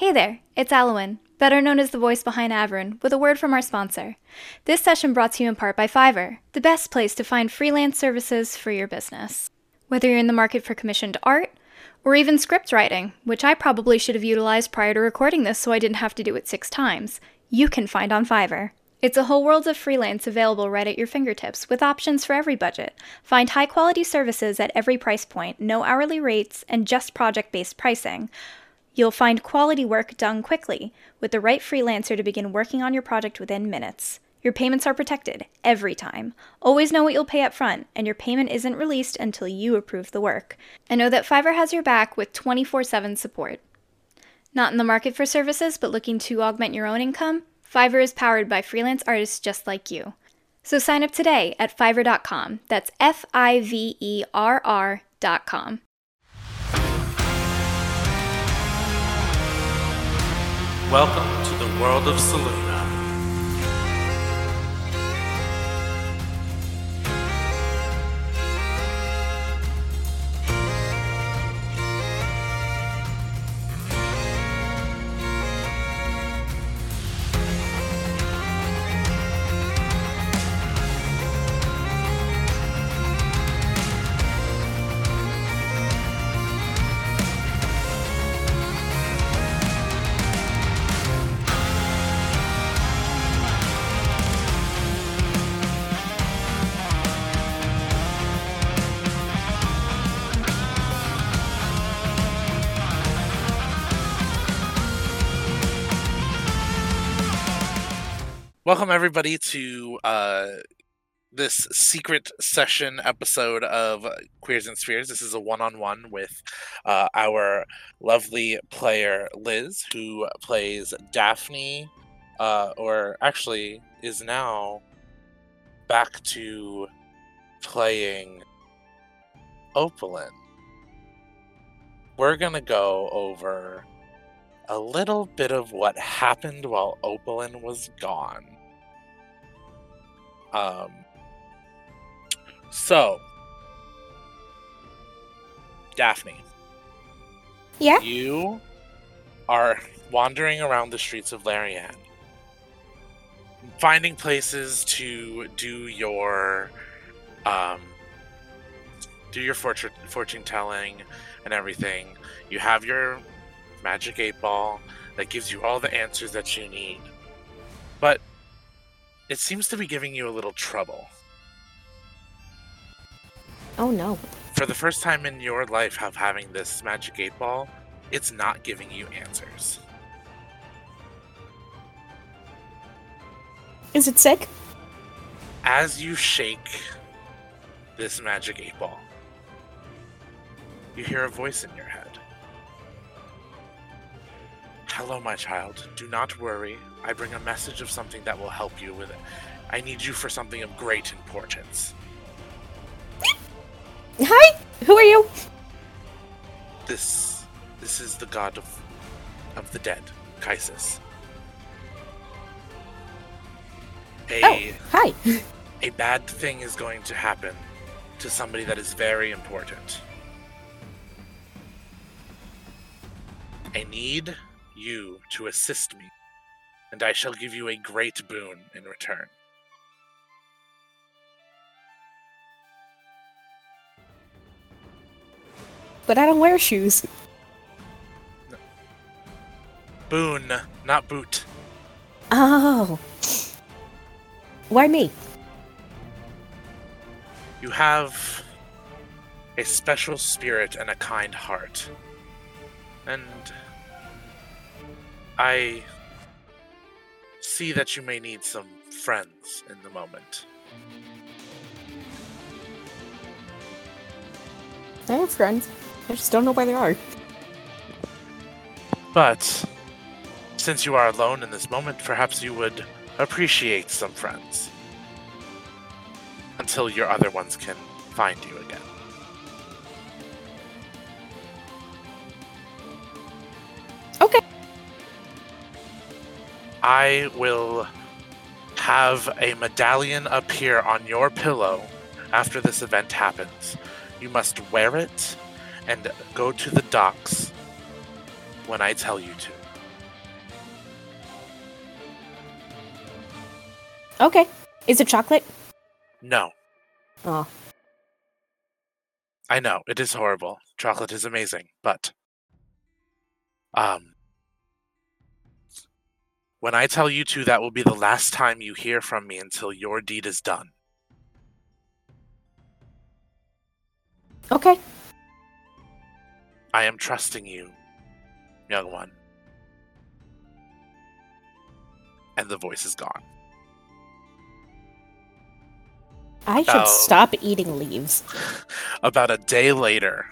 Hey there, it's Alwyn, better known as the voice behind Averin, with a word from our sponsor. This session brought to you in part by Fiverr, the best place to find freelance services for your business. Whether you're in the market for commissioned art, or even script writing, which I probably should have utilized prior to recording this so I didn't have to do it six times, you can find on Fiverr. It's a whole world of freelance available right at your fingertips with options for every budget. Find high quality services at every price point, no hourly rates, and just project based pricing. You'll find quality work done quickly with the right freelancer to begin working on your project within minutes. Your payments are protected every time. Always know what you'll pay up front, and your payment isn't released until you approve the work. And know that Fiverr has your back with 24 7 support. Not in the market for services, but looking to augment your own income? Fiverr is powered by freelance artists just like you. So sign up today at fiverr.com. That's F I V E R R.com. Welcome to the world of Seluna. Welcome everybody to uh, this secret session episode of Queers and Spheres. This is a one-on-one with uh, our lovely player Liz, who plays Daphne, uh, or actually is now back to playing Opalyn. We're gonna go over a little bit of what happened while Opalyn was gone. Um, so, Daphne. Yeah? You are wandering around the streets of Larian, finding places to do your, um, do your fortune fortune telling and everything. You have your magic eight ball that gives you all the answers that you need, but it seems to be giving you a little trouble. Oh no. For the first time in your life of having this magic eight ball, it's not giving you answers. Is it sick? As you shake this magic eight ball, you hear a voice in your head. Hello, my child. Do not worry. I bring a message of something that will help you with it. I need you for something of great importance. Hi, who are you? This this is the god of of the dead, Caesis. A Oh, hi. a bad thing is going to happen to somebody that is very important. I need you to assist me, and I shall give you a great boon in return. But I don't wear shoes. Boon, not boot. Oh. Why me? You have a special spirit and a kind heart. And I see that you may need some friends in the moment. I have friends. I just don't know where they are. But since you are alone in this moment, perhaps you would appreciate some friends until your other ones can find you again. Okay. I will have a medallion appear on your pillow after this event happens. You must wear it and go to the docks when I tell you to. Okay. Is it chocolate? No. Oh. I know, it is horrible. Chocolate is amazing, but um when I tell you to, that will be the last time you hear from me until your deed is done. Okay. I am trusting you, young one. And the voice is gone. I should Oh. stop eating leaves. About a day later,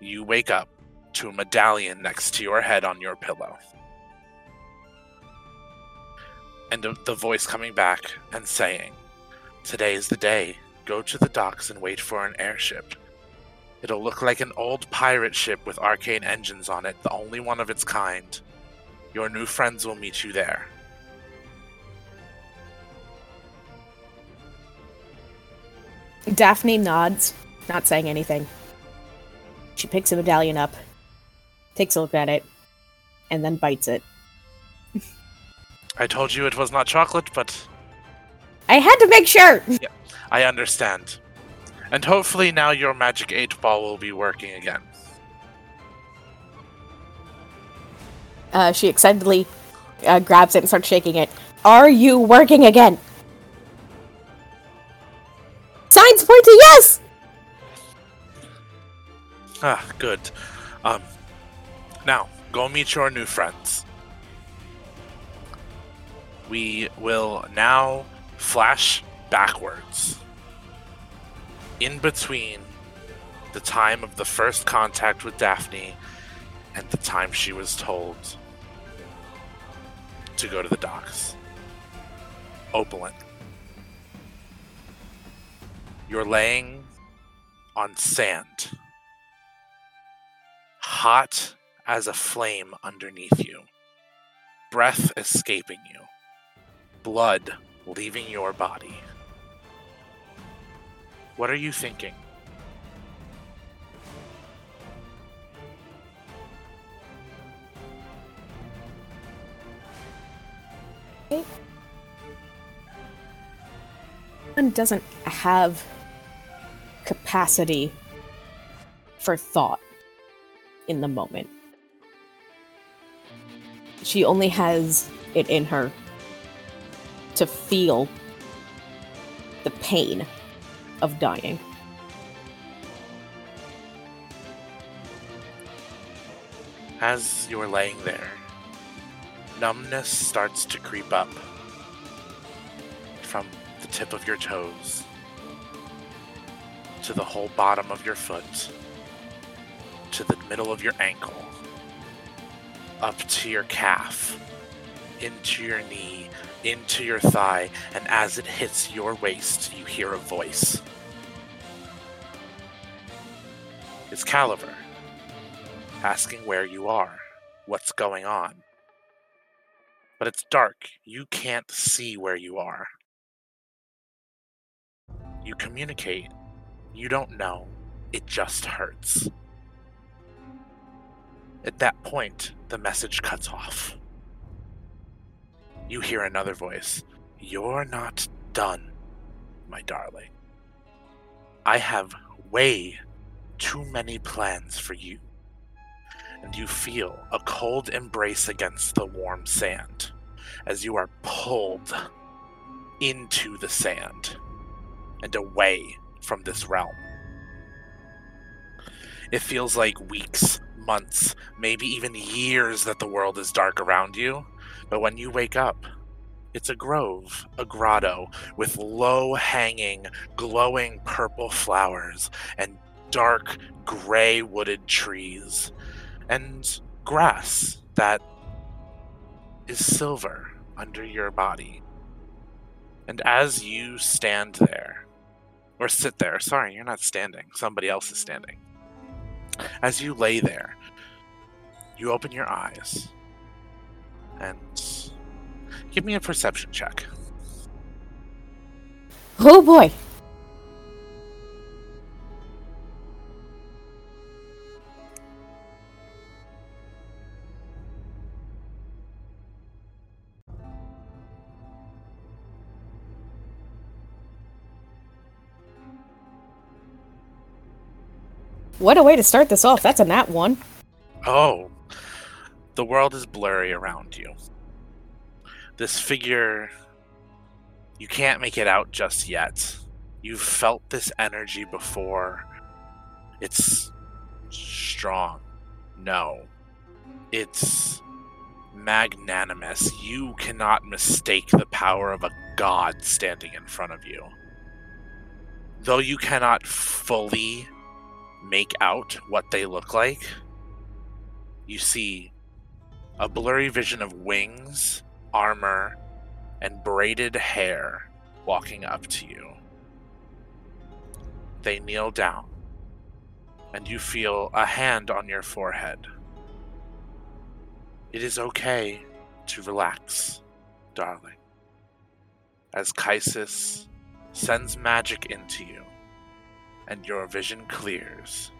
you wake up to a medallion next to your head on your pillow. And the- voice coming back and saying, Today is the day. Go to the docks and wait for an airship. It'll look like an old pirate ship with arcane engines on it, the only one of its kind. Your new friends will meet you there. Daphne nods, not saying anything. She picks a medallion up, takes a look at it, and then bites it. I told you it was not chocolate, but I had to make sure! Yeah, I understand. And hopefully now your magic 8 ball will be working again. Uh, she excitedly uh, grabs it and starts shaking it. Are you working again? Signs point to yes! Ah, good. Um, now, go meet your new friends. We will now flash backwards. In between the time of the first contact with Daphne and the time she was told to go to the docks. Opalyn. You're laying on sand hot as a flame underneath you, breath escaping you, blood leaving your body. What are you thinking? One doesn't have capacity for thought in the moment. She only has it in her to feel the pain of dying. As you're laying there, numbness starts to creep up from the tip of your toes to the whole bottom of your foot to the middle of your ankle up to your calf into your knee into your thigh and as it hits your waist you hear a voice it's caliver asking where you are, what's going on. But it's dark. You can't see where you are. You communicate. You don't know. It just hurts. At that point, the message cuts off. You hear another voice. You're not done, my darling. I have way too many plans for you and you feel a cold embrace against the warm sand as you are pulled into the sand and away from this realm. It feels like weeks, months, maybe even years that the world is dark around you, but when you wake up, it's a grove, a grotto, with low hanging, glowing purple flowers and dark gray wooded trees and grass that is silver under your body. And as you stand there, or sit there, sorry, you're not standing, somebody else is standing. As you lay there, you open your eyes and give me a perception check. Oh boy. What a way to start this off. That's a nat one. Oh, the world is blurry around you. This figure, you can't make it out just yet. You've felt this energy before. It's strong. No. It's magnanimous. You cannot mistake the power of a god standing in front of you. Though you cannot fully make out what they look like, you see a blurry vision of wings, armor, and braided hair walking up to you. They kneel down, and you feel a hand on your forehead. It is okay to relax, darling. As Caesis sends magic into you, and your vision clears,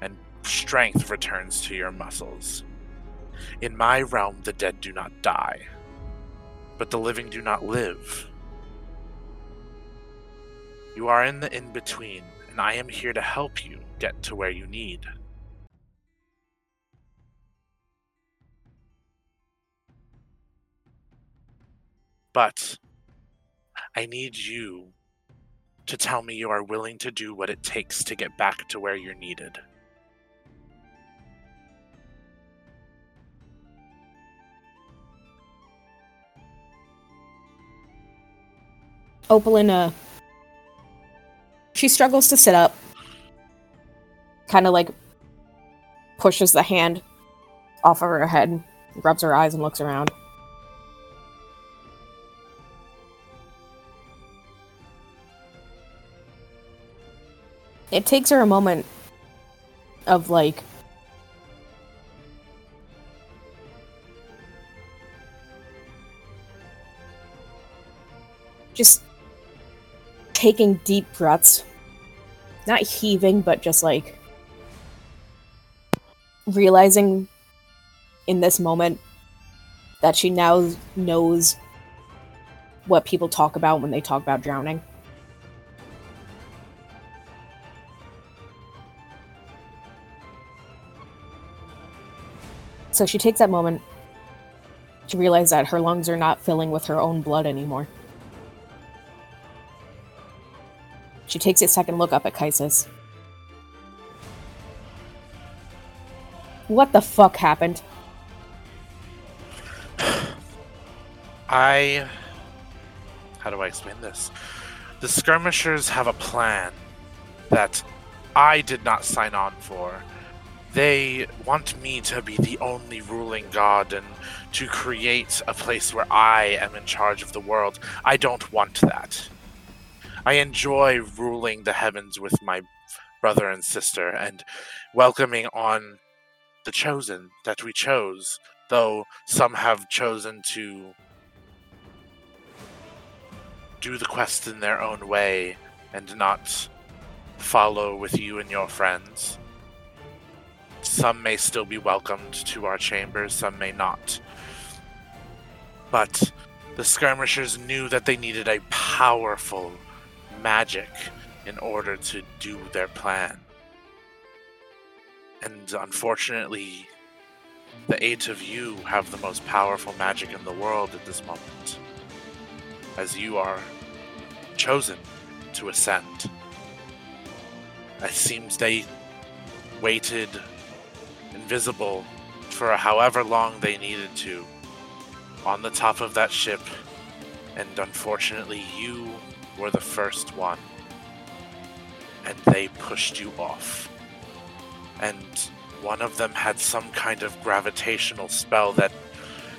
and strength returns to your muscles. In my realm, the dead do not die, but the living do not live. You are in the in between, and I am here to help you get to where you need. But I need you to tell me you are willing to do what it takes to get back to where you're needed. Opalyn, uh, she struggles to sit up. Kind of like pushes the hand off of her head, rubs her eyes, and looks around. It takes her a moment of like just taking deep breaths. Not heaving, but just like realizing in this moment that she now knows what people talk about when they talk about drowning. So she takes that moment to realize that her lungs are not filling with her own blood anymore. She takes a second look up at Caesis. What the fuck happened? I. How do I explain this? The skirmishers have a plan that I did not sign on for. They want me to be the only ruling god and to create a place where I am in charge of the world. I don't want that. I enjoy ruling the heavens with my brother and sister and welcoming on the chosen that we chose, though some have chosen to do the quest in their own way and not follow with you and your friends. Some may still be welcomed to our chambers, some may not. But the skirmishers knew that they needed a powerful magic in order to do their plan. And unfortunately, the eight of you have the most powerful magic in the world at this moment, as you are chosen to ascend. It seems they waited invisible for however long they needed to on the top of that ship, and unfortunately, you were the first one. And they pushed you off. And one of them had some kind of gravitational spell that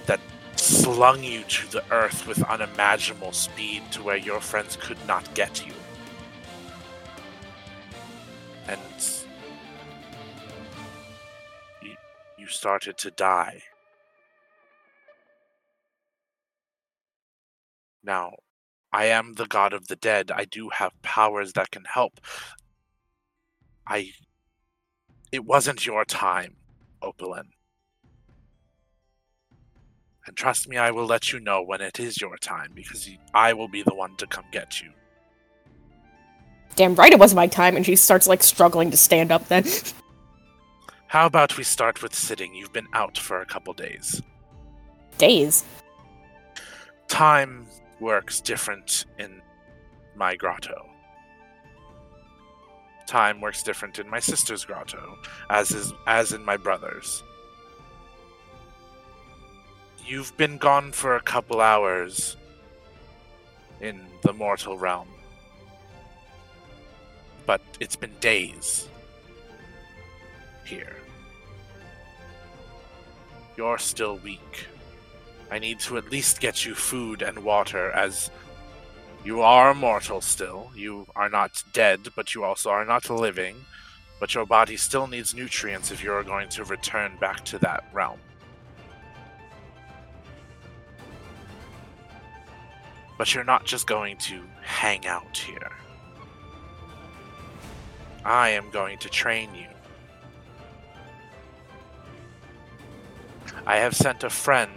that slung you to the earth with unimaginable speed to where your friends could not get you. And you, you started to die. Now, I am the god of the dead. I do have powers that can help. I. It wasn't your time, Opalyn. And trust me, I will let you know when it is your time because I will be the one to come get you. damn right it wasn't my time, and she starts like struggling to stand up then. How about we start with sitting? You've been out for a couple days. Days. Time works different in my grotto. Time works different in my sister's grotto, as is as in my brother's. You've been gone for a couple hours in the mortal realm. But it's been days here. You're still weak. I need to at least get you food and water as you are mortal still. You are not dead, but you also are not living. But your body still needs nutrients if you're going to return back to that realm. But you're not just going to hang out here. I am going to train you. I have sent a friend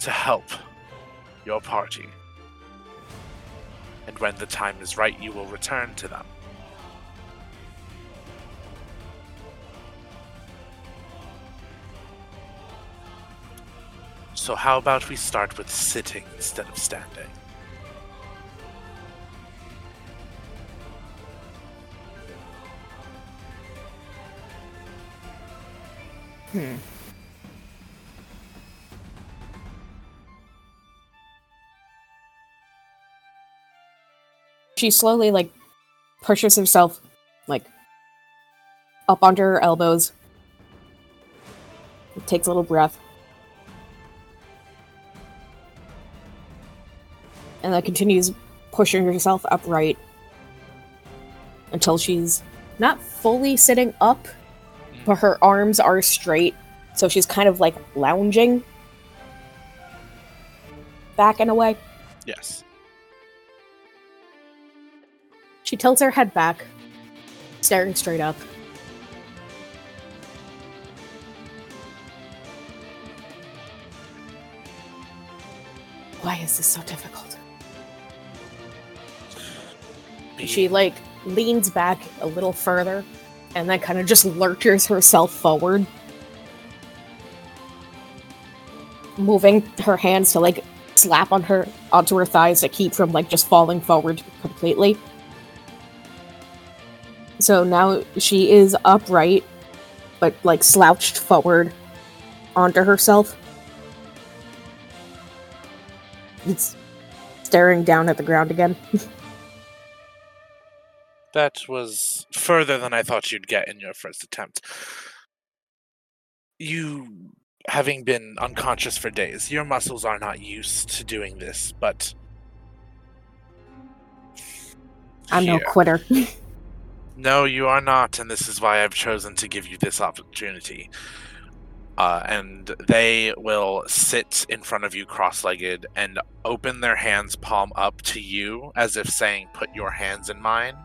to help your party. And when the time is right, you will return to them. So, how about we start with sitting instead of standing? Hmm. She slowly like pushes herself like up onto her elbows. Takes a little breath. And then continues pushing herself upright until she's not fully sitting up, but her arms are straight, so she's kind of like lounging back in a way. Yes. She tilts her head back, staring straight up. Why is this so difficult? She like leans back a little further and then kind of just lurches herself forward. Moving her hands to like slap on her onto her thighs to keep from like just falling forward completely. So now she is upright, but like slouched forward onto herself. It's staring down at the ground again. That was further than I thought you'd get in your first attempt. You, having been unconscious for days, your muscles are not used to doing this, but. I'm no quitter. No, you are not, and this is why I've chosen to give you this opportunity. Uh, and they will sit in front of you cross legged and open their hands palm up to you as if saying, Put your hands in mine.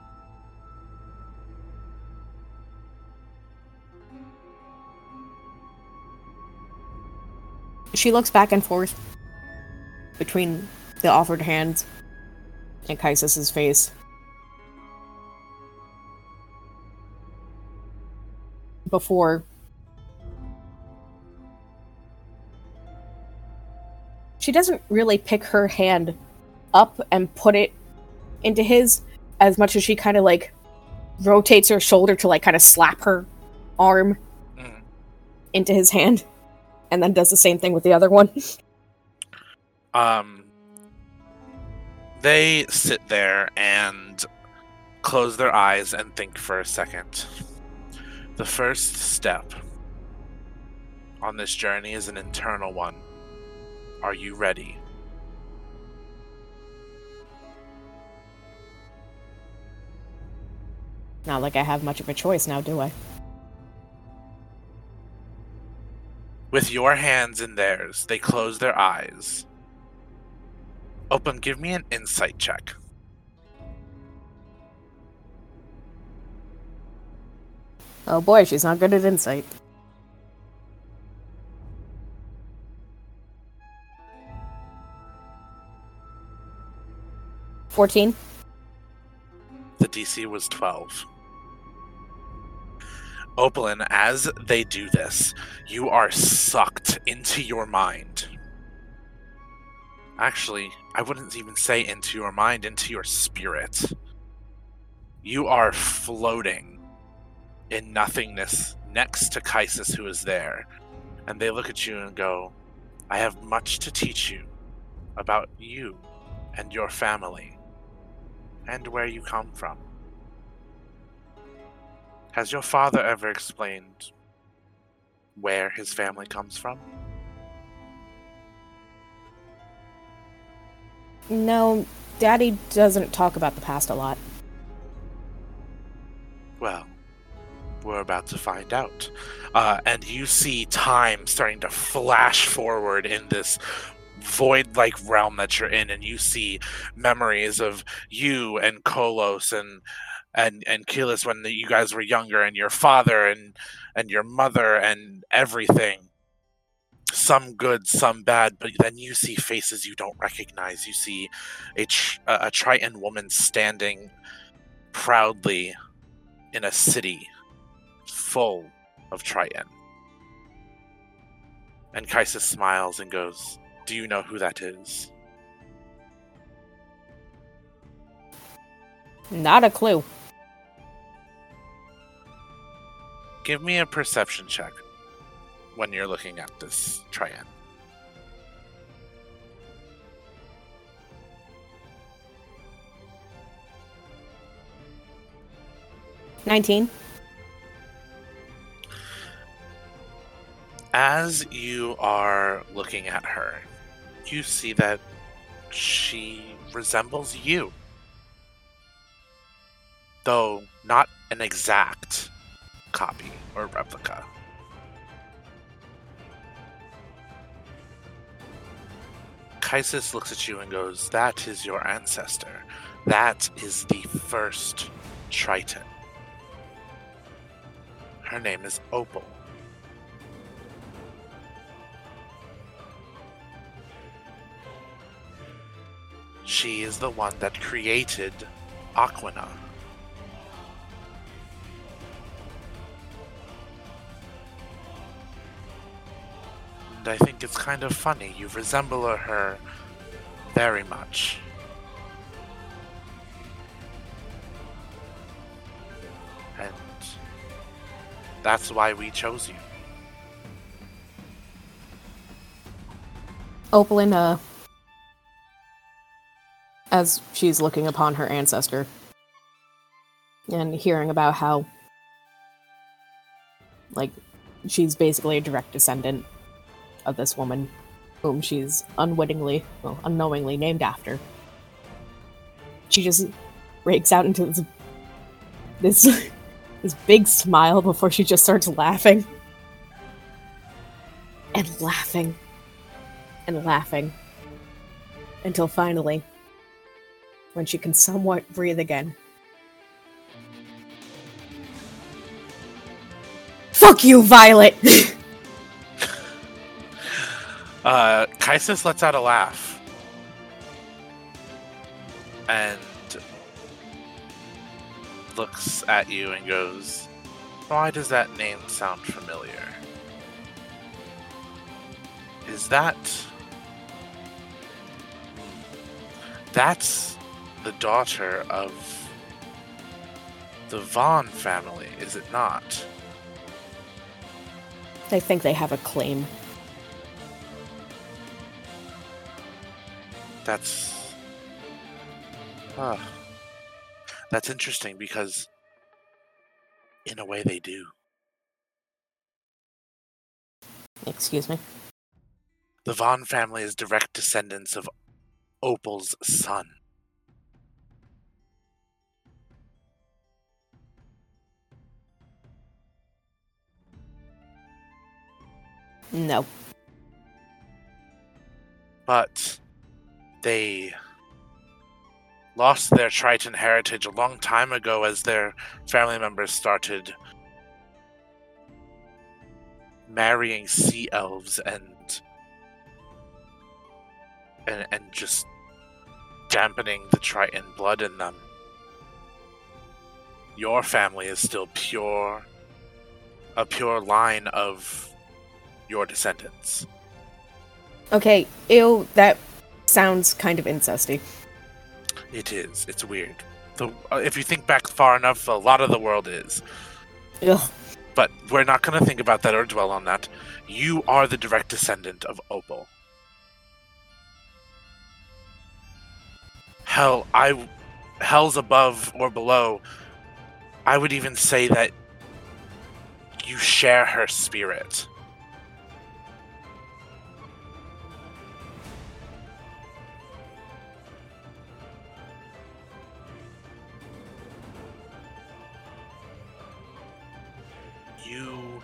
she looks back and forth between the offered hands and Caesis's face. Before she doesn't really pick her hand up and put it into his as much as she kind of like rotates her shoulder to like kind of slap her arm Mm. into his hand and then does the same thing with the other one. Um, they sit there and close their eyes and think for a second. The first step on this journey is an internal one. Are you ready? Not like I have much of a choice now, do I? With your hands in theirs, they close their eyes. Open, give me an insight check. Oh boy, she's not good at insight. Fourteen. The DC was 12. Opalyn, as they do this, you are sucked into your mind. Actually, I wouldn't even say into your mind, into your spirit. You are floating in nothingness next to Caesis, who is there. And they look at you and go, I have much to teach you about you and your family and where you come from. Has your father ever explained where his family comes from? No, Daddy doesn't talk about the past a lot. Well, we're about to find out. Uh, and you see time starting to flash forward in this void like realm that you're in and you see memories of you and Kolos and and and Keyless when the, you guys were younger and your father and and your mother and everything. Some good some bad but then you see faces you don't recognize. You see a tr- a triton woman standing proudly in a city full of triton and Caesis smiles and goes do you know who that is? Not a clue. Give me a perception check when you're looking at this triad. Nineteen. As you are looking at her, you see that she resembles you. Though not an exact copy or replica. Caesis looks at you and goes, That is your ancestor. That is the first Triton. Her name is Opal. She is the one that created Aquina. And I think it's kind of funny. You resemble her very much. And that's why we chose you. Opalyn, uh, as she's looking upon her ancestor and hearing about how, like, she's basically a direct descendant of this woman whom she's unwittingly, well, unknowingly named after. She just breaks out into this this, this big smile before she just starts laughing. And laughing. And laughing. Until finally, when she can somewhat breathe again. Fuck you, Violet! uh, Caesis lets out a laugh. And looks at you and goes, Why does that name sound familiar? Is that. That's the daughter of the Vaughn family, is it not? I think they have a claim. That's. Uh, that's interesting because, in a way, they do. Excuse me? The Vaughn family is direct descendants of Opal's son. No. But they lost their Triton heritage a long time ago as their family members started marrying sea elves and and, and just dampening the Triton blood in them. your family is still pure, a pure line of your descendants. Okay, ew, that sounds kind of incesty. It is. It's weird. The, uh, if you think back far enough, a lot of the world is. Ugh. But we're not going to think about that or dwell on that. You are the direct descendant of Opal. Hell, I, hell's above or below. I would even say that you share her spirit. You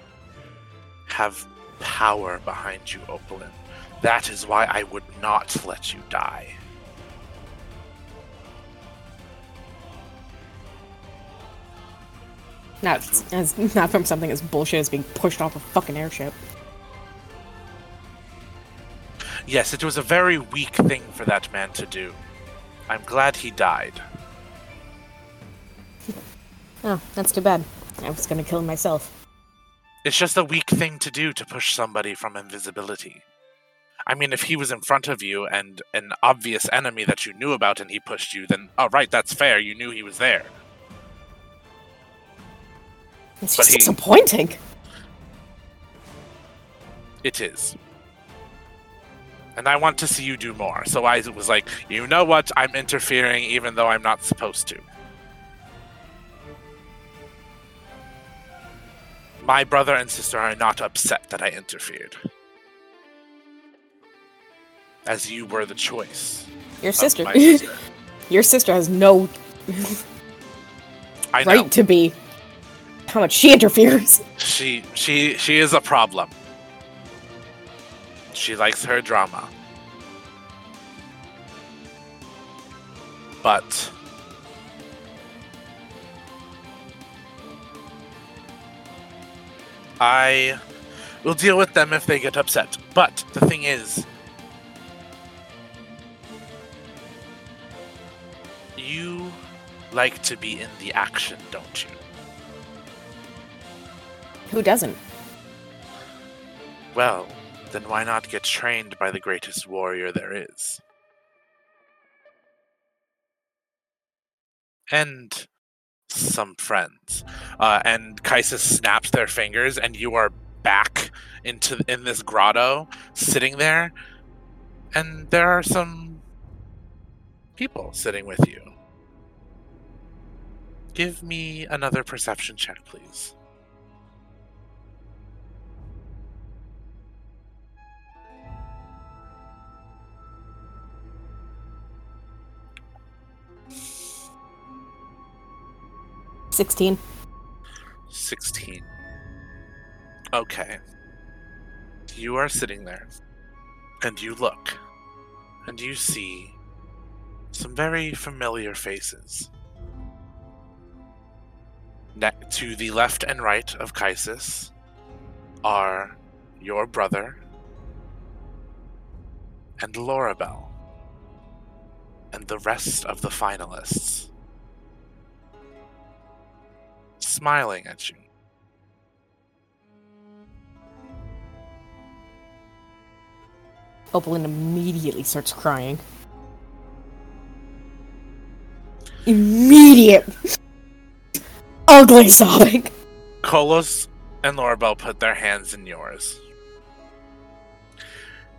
have power behind you, Opalyn. That is why I would not let you die. Not as not from something as bullshit as being pushed off a fucking airship. Yes, it was a very weak thing for that man to do. I'm glad he died. Oh, that's too bad. I was gonna kill myself. It's just a weak thing to do to push somebody from invisibility. I mean, if he was in front of you and an obvious enemy that you knew about and he pushed you, then, oh, right, that's fair. You knew he was there. It's But just he- disappointing. It is. And I want to see you do more. So I was like, you know what? I'm interfering even though I'm not supposed to. My brother and sister are not upset that I interfered. As you were the choice. Your sister, sister. your sister has no I know. right to be. How much she interferes. She she she is a problem. She likes her drama. But I will deal with them if they get upset. But the thing is you like to be in the action, don't you? Who doesn't? Well, then why not get trained by the greatest warrior there is? And some friends. Uh, and Caesis snaps their fingers, and you are back into in this grotto, sitting there. And there are some people sitting with you. Give me another perception check, please. Sixteen. 16. Okay. You are sitting there, and you look, and you see some very familiar faces. Ne- to the left and right of Caesis are your brother and Lorabelle, and the rest of the finalists smiling at you. Opalyn immediately starts crying. Immediate ugly sobbing. Kolos and Lorabelle put their hands in yours.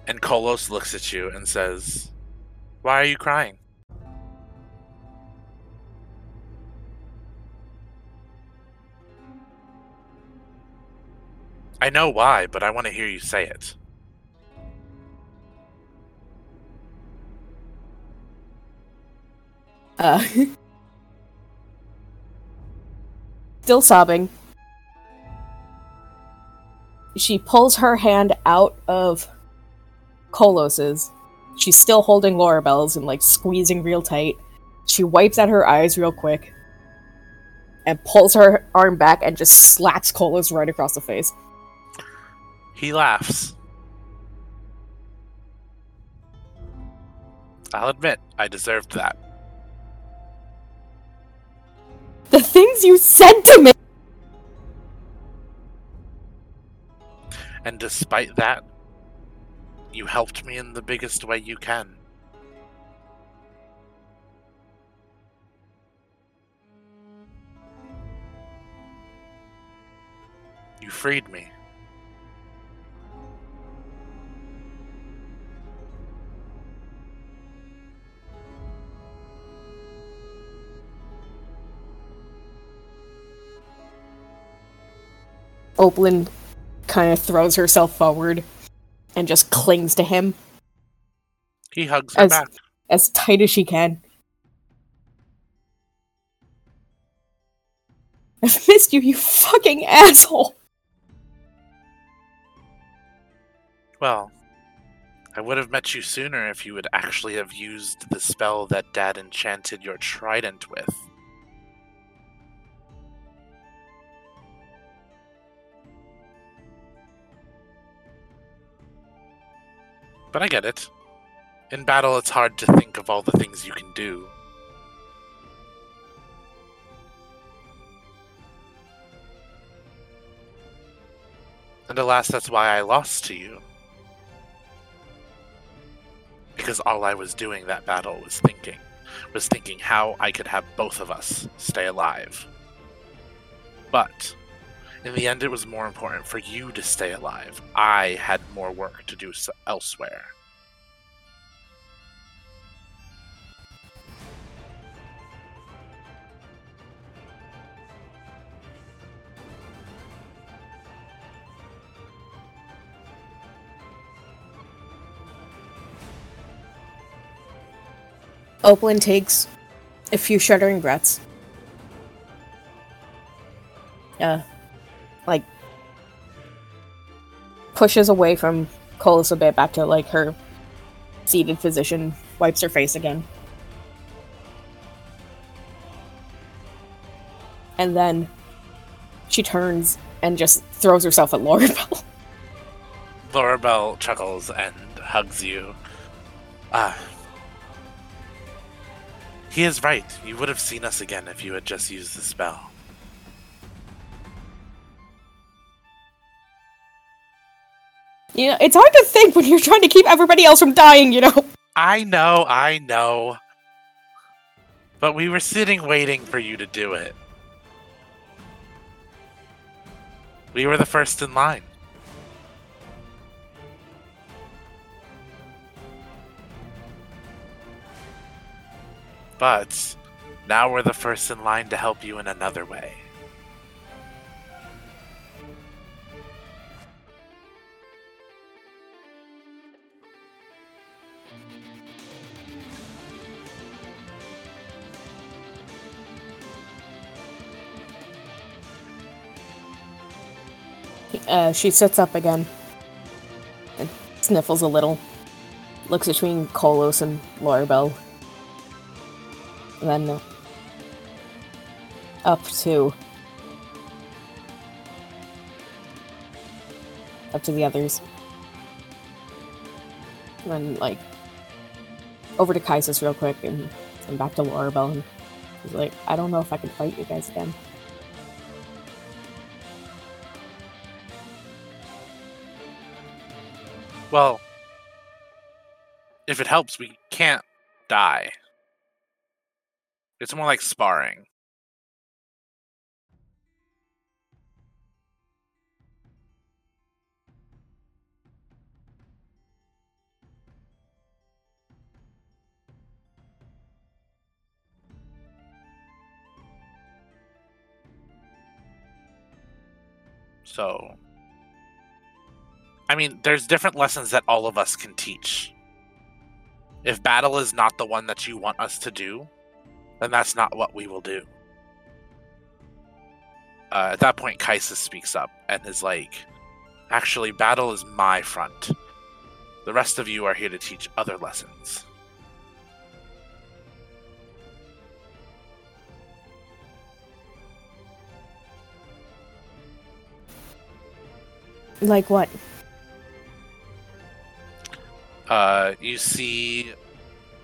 And Kolos looks at you and says, Why are you crying? I know why, but I want to hear you say it. Uh, still sobbing. She pulls her hand out of Kolos's. She's still holding Lorabelle's and like squeezing real tight. She wipes at her eyes real quick and pulls her arm back and just slaps Kolos right across the face. He laughs. I'll admit, I deserved that. The things you said to me! And despite that, you helped me in the biggest way you can. You freed me. Opalyn kind of throws herself forward and just clings to him He hugs her As- back. as tight as she can. I've missed you, you fucking asshole! Well, I would have met you sooner if you would actually have used the spell that Dad enchanted your trident with. But I get it. In battle, it's hard to think of all the things you can do. And alas, that's why I lost to you. Because all I was doing that battle was thinking, was thinking how I could have both of us stay alive. But in the end, it was more important for you to stay alive. I had more work to do elsewhere. Opalyn takes a few shuddering breaths. Uh, pushes away from Colas a bit back to, like, her seated position, wipes her face again. And then she turns and just throws herself at Lorabelle. Laura Bell chuckles and hugs you. Ah. He is right. You would have seen us again if you had just used the spell. You know, it's hard to think when you're trying to keep everybody else from dying, you know? I know, I know. But we were sitting waiting for you to do it. We were the first in line. But now we're the first in line to help you in another way. Uh, she sits up again and sniffles a little. Looks between Kolos and Lorabelle. Then up to up to the others. And then like over to Caesis real quick and, and back to Lorabelle and he's like, I don't know if I can fight you guys again. Well, if it helps, we can't die. It's more like sparring. So, I mean, there's different lessons that all of us can teach. If battle is not the one that you want us to do, then that's not what we will do. Uh, at that point, Caesis speaks up and is like, Actually, battle is my front. The rest of you are here to teach other lessons. Like what? Uh, you see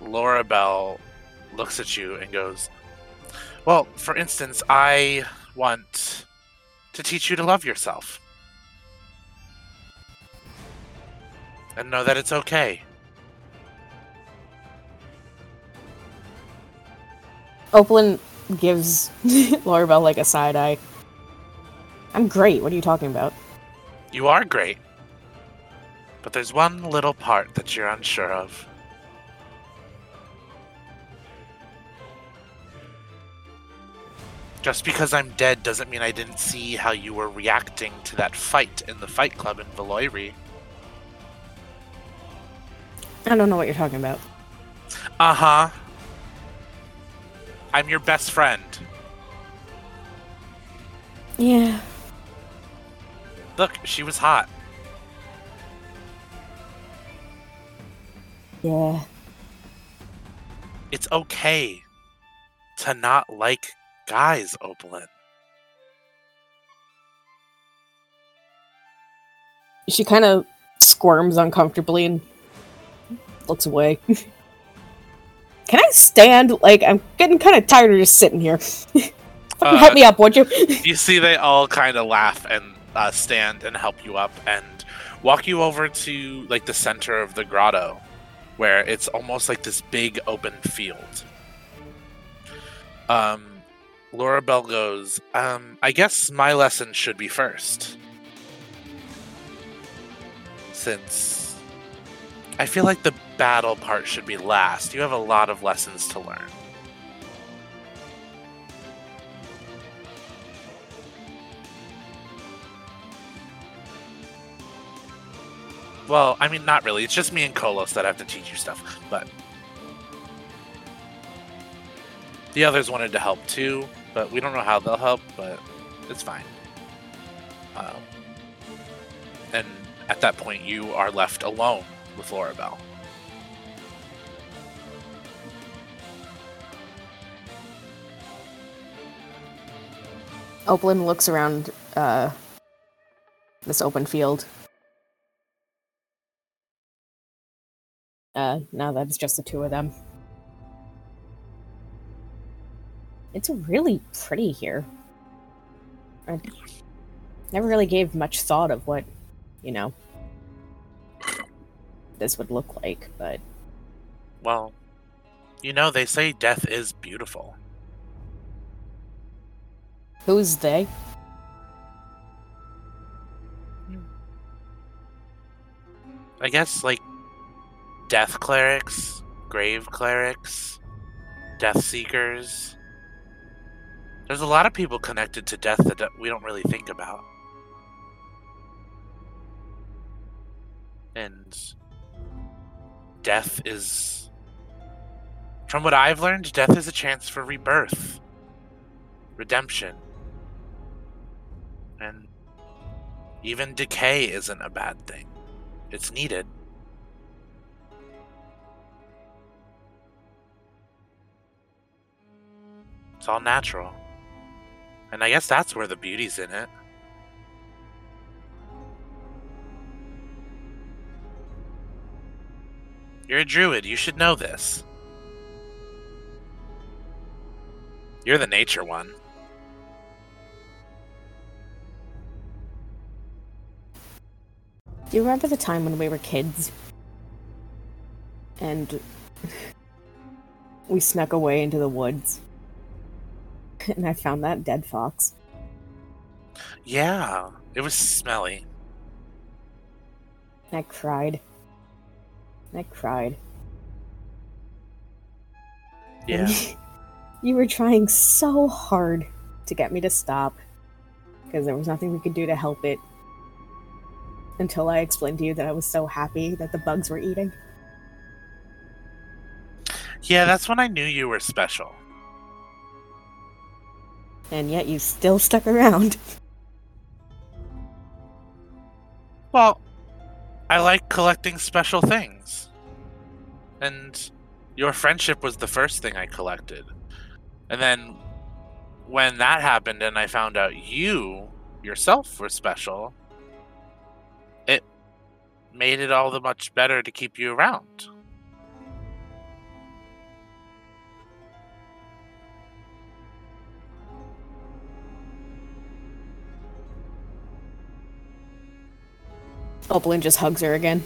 Laura Bell looks at you and goes, Well, for instance, I want to teach you to love yourself. And know that it's okay. Opalyn gives Lorabelle like a side eye. I'm great. What are you talking about? You are great. But there's one little part that you're unsure of. Just because I'm dead doesn't mean I didn't see how you were reacting to that fight in the fight club in Valoiri. I don't know what you're talking about. Uh huh. I'm your best friend. Yeah. Look, she was hot. Yeah. It's okay to not like guys, Opalyn. She kind of squirms uncomfortably and looks away. Can I stand? Like, I'm getting kind of tired of just sitting here. Fucking Uh, help me up, would you? you see they all kind of laugh and uh, stand and help you up and walk you over to like the center of the grotto where it's almost like this big open field. Um laura bell goes um i guess my lesson should be first. Since i feel like the battle part should be last you have a lot of lessons to learn Well, I mean, not really. It's just me and Kolos that have to teach you stuff. But the others wanted to help too, but we don't know how they'll help. But it's fine. Um, and at that point, you are left alone with Laura Bell. Opalyn looks around uh, this open field. Uh, now that it's just the two of them. It's really pretty here. I never really gave much thought of what, you know, this would look like, but Well, you know, they say death is beautiful. who's they? I guess like death clerics, grave clerics, death seekers. There's a lot of people connected to death that we don't really think about. And death is from what I've learned, death is a chance for rebirth, redemption. And even decay isn't a bad thing. It's needed. It's all natural. And I guess that's where the beauty's in it. You're a druid, you should know this. You're the nature one. Do you remember the time when we were kids? And we snuck away into the woods. And I found that dead fox. Yeah, it was smelly. I cried. I cried. Yeah. You were trying so hard to get me to stop. Because there was nothing we could do to help it. Until I explained to you that I was so happy that the bugs were eating. Yeah, that's when I knew you were special. And yet you still stuck around. Well, I like collecting special things. And your friendship was the first thing I collected. And then when that happened and I found out you yourself were special, it made it all the much better to keep you around. Opalyn just hugs her again.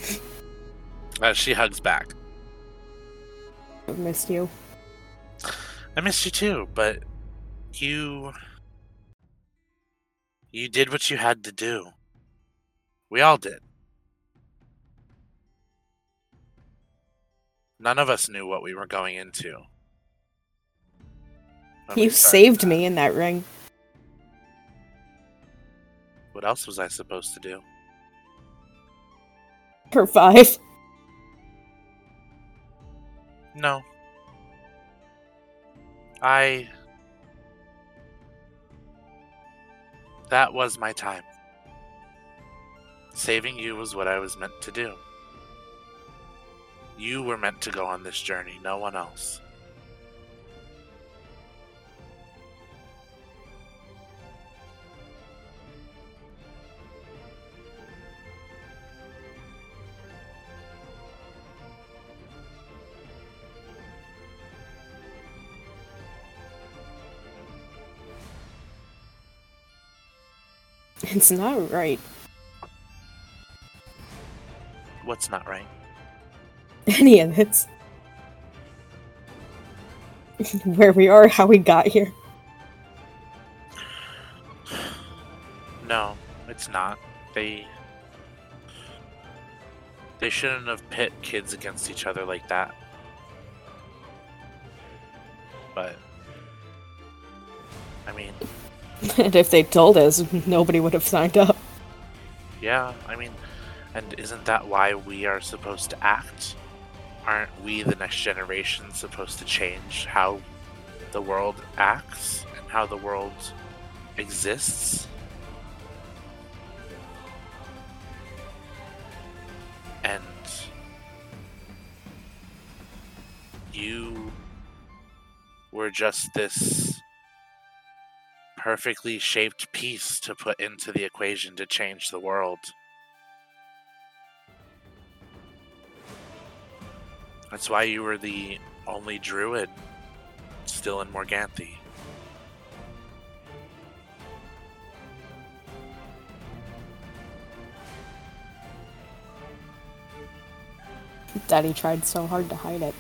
Uh, she hugs back. I've missed you. I missed you too, but you. You did what you had to do. We all did. None of us knew what we were going into. You saved that. me in that ring. What else was I supposed to do? For five. No. I. That was my time. Saving you was what I was meant to do. You were meant to go on this journey, no one else. It's not right. What's not right? Any of it's where we are, how we got here. No, it's not. They. They shouldn't have pit kids against each other like that. But. I mean, And if they told us, nobody would have signed up. yeah, I mean, and isn't that why we are supposed to act? Aren't we, the next generation, supposed to change how the world acts and how the world exists? And you were just this perfectly shaped piece to put into the equation to change the world. That's why you were the only druid still in Morganthe. Daddy tried so hard to hide it.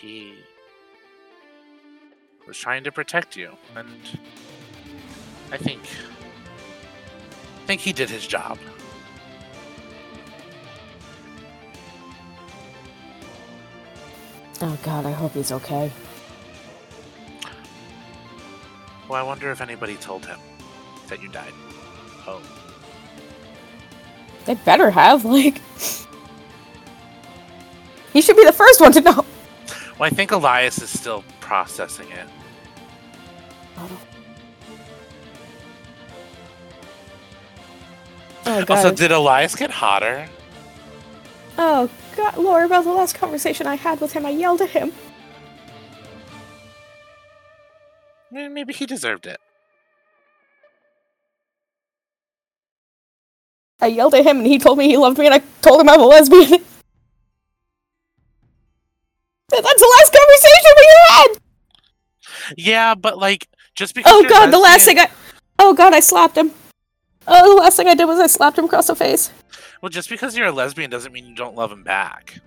He was trying to protect you, and I think I think he did his job. Oh god, I hope he's okay. Well, I wonder if anybody told him that you died. Oh, They better have, like. He should be the first one to know. well, I think Elias is still processing it. Oh, oh god. Also, did Elias get hotter? oh god, Laura, about the last conversation I had with him, I yelled at him. Maybe he deserved it. I yelled at him and he told me he loved me and I told him I'm a lesbian. That's the last conversation we had! Yeah, but like, just because. Oh god, the last thing I. Oh god, I slapped him. Oh, the last thing I did was I slapped him across the face. Well, just because you're a lesbian doesn't mean you don't love him back.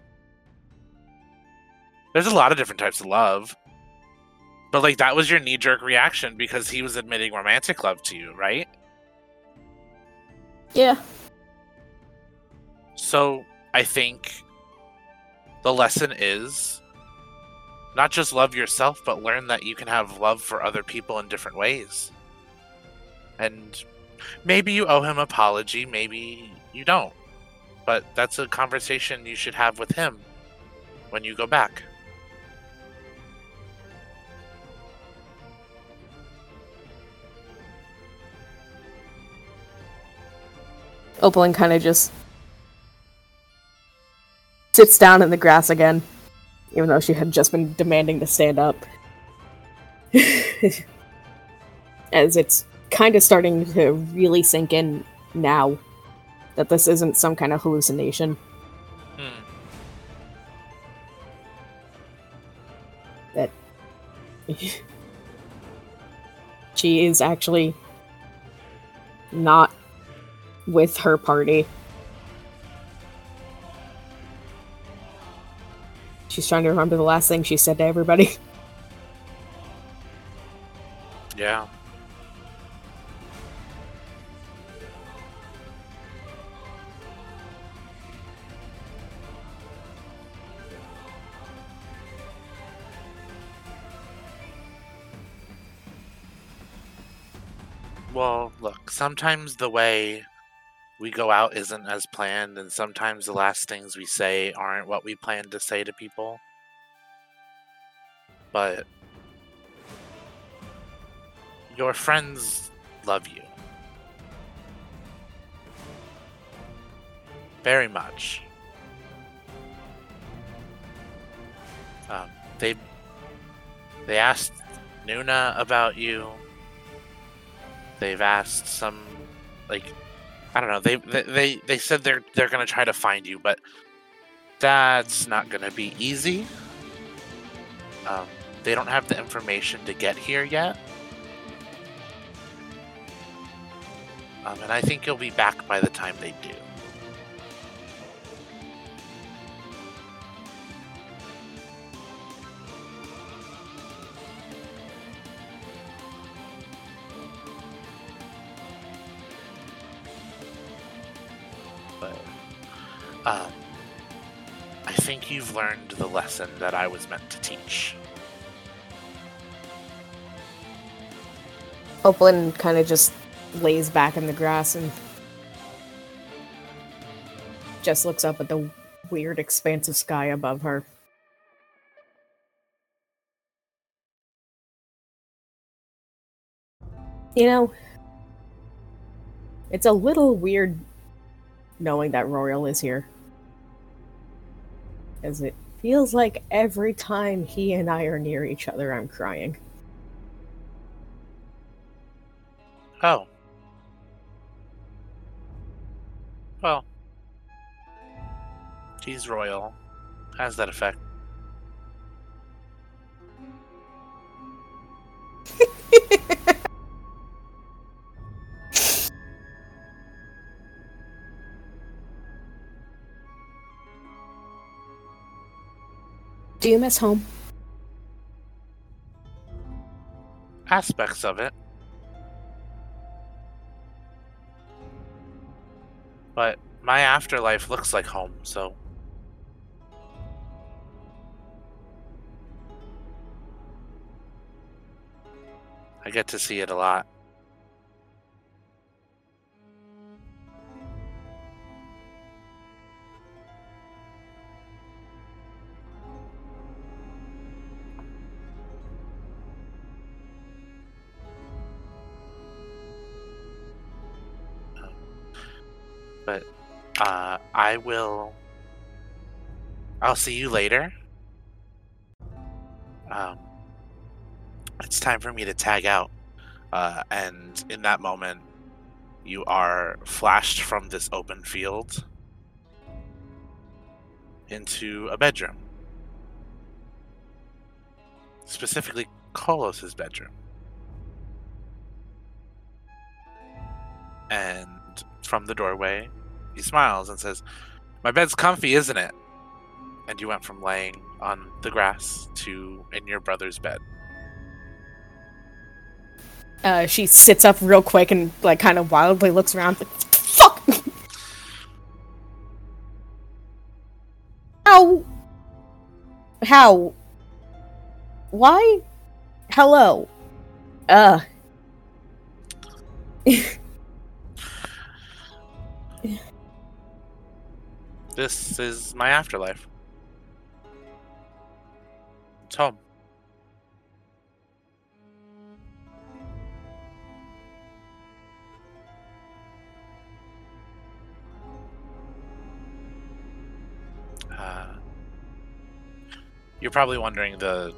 There's a lot of different types of love. But like that was your knee jerk reaction because he was admitting romantic love to you, right? Yeah. So I think the lesson is not just love yourself, but learn that you can have love for other people in different ways. And maybe you owe him apology, maybe you don't. But that's a conversation you should have with him when you go back. Opalyn kind of just sits down in the grass again, even though she had just been demanding to stand up. As it's kind of starting to really sink in now that this isn't some kind of hallucination. Hmm. That she is actually not with her party. She's trying to remember the last thing she said to everybody. Yeah. Well, look, sometimes the way we go out isn't as planned, and sometimes the last things we say aren't what we planned to say to people. But your friends love you. Very much. Um, they they asked Nuna about you. They've asked some like I don't know. They they they, said they're they're gonna try to find you, but that's not gonna be easy. Um, they don't have the information to get here yet. Um, and I think you'll be back by the time they do. Think you've learned the lesson that I was meant to teach. Opalyn kind of just lays back in the grass and just looks up at the weird expanse of sky above her. You know, it's a little weird knowing that Royal is here. As it feels like every time he and I are near each other, I'm crying. Oh. Well. He's royal. Has that effect. Do you miss home? Aspects of it. But my afterlife looks like home, so. I get to see it a lot. I will. I'll see you later. Um, it's time for me to tag out. Uh, and in that moment, you are flashed from this open field into a bedroom. Specifically, Kolos's bedroom. And from the doorway, he smiles and says, My bed's comfy, isn't it? And you went from laying on the grass to in your brother's bed. Uh, she sits up real quick and like kind of wildly looks around like fuck! How? How? Why? Hello. Uh This is my afterlife. It's home. Uh, you're probably wondering the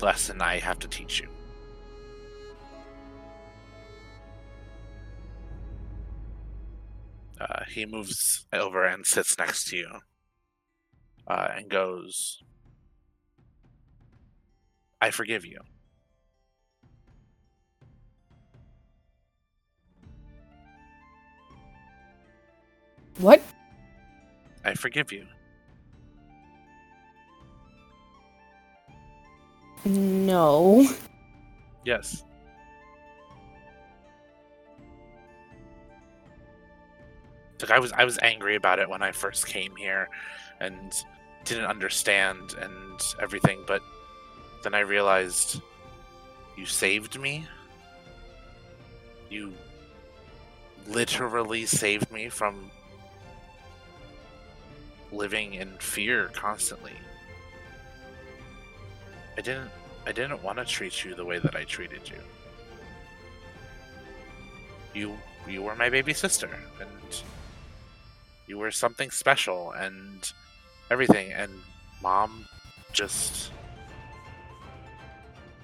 lesson I have to teach you. Uh, he moves over and sits next to you uh, and goes, I forgive you. What? I forgive you. No. Yes. Like I was I was angry about it when I first came here and didn't understand and everything, but then I realized you saved me. You literally saved me from living in fear constantly. I didn't I didn't want to treat you the way that I treated you. You you were my baby sister and you were something special and everything and mom just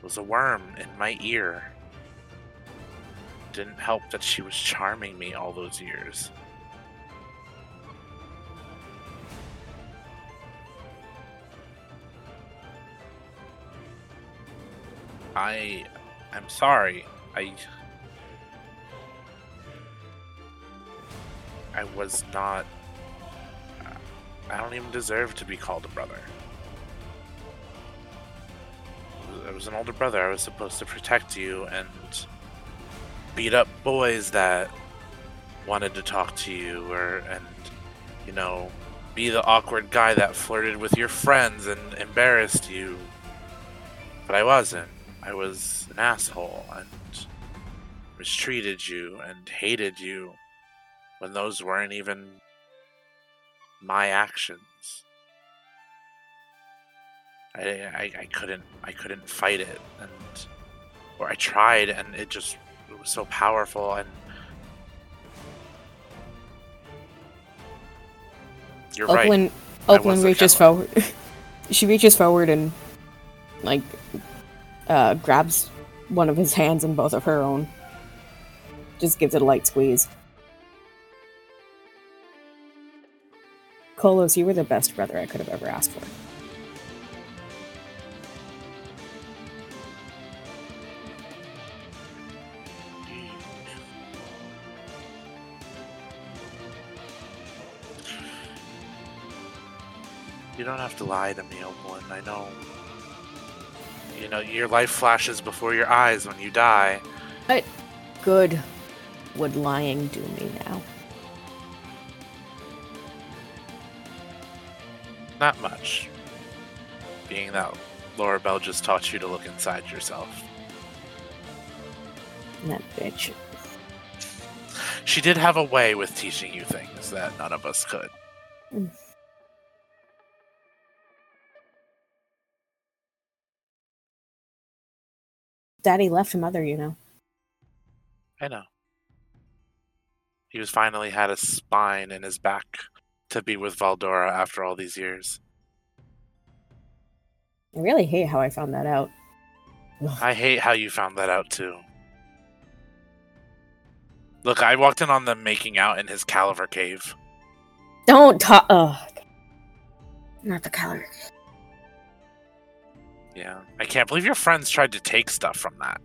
was a worm in my ear. Didn't help that she was charming me all those years. I I'm sorry. I I was not I don't even deserve to be called a brother. I was an older brother. I was supposed to protect you and beat up boys that wanted to talk to you or and you know be the awkward guy that flirted with your friends and embarrassed you. But I wasn't. I was an asshole and mistreated you and hated you when those weren't even my actions. I, I, I couldn't I couldn't fight it and or I tried and it just it was so powerful and you're Opalyn, right. Opalyn reaches forward. she reaches forward and like uh, grabs one of his hands in both of her own. Just gives it a light squeeze. Kolos, you were the best brother I could have ever asked for. You don't have to lie to me, Opalyn. I know. You know, your life flashes before your eyes when you die. What good would lying do me now? Not much. Being that Laura Bell just taught you to look inside yourself. That bitch. She did have a way with teaching you things that none of us could. Daddy left mother, you know. I know. He was finally had a spine in his back to be with Valdora after all these years. I really hate how I found that out. I hate how you found that out too. Look, I walked in on them making out in his Caliver cave. Don't talk. Not the color. Yeah. I can't believe your friends tried to take stuff from that.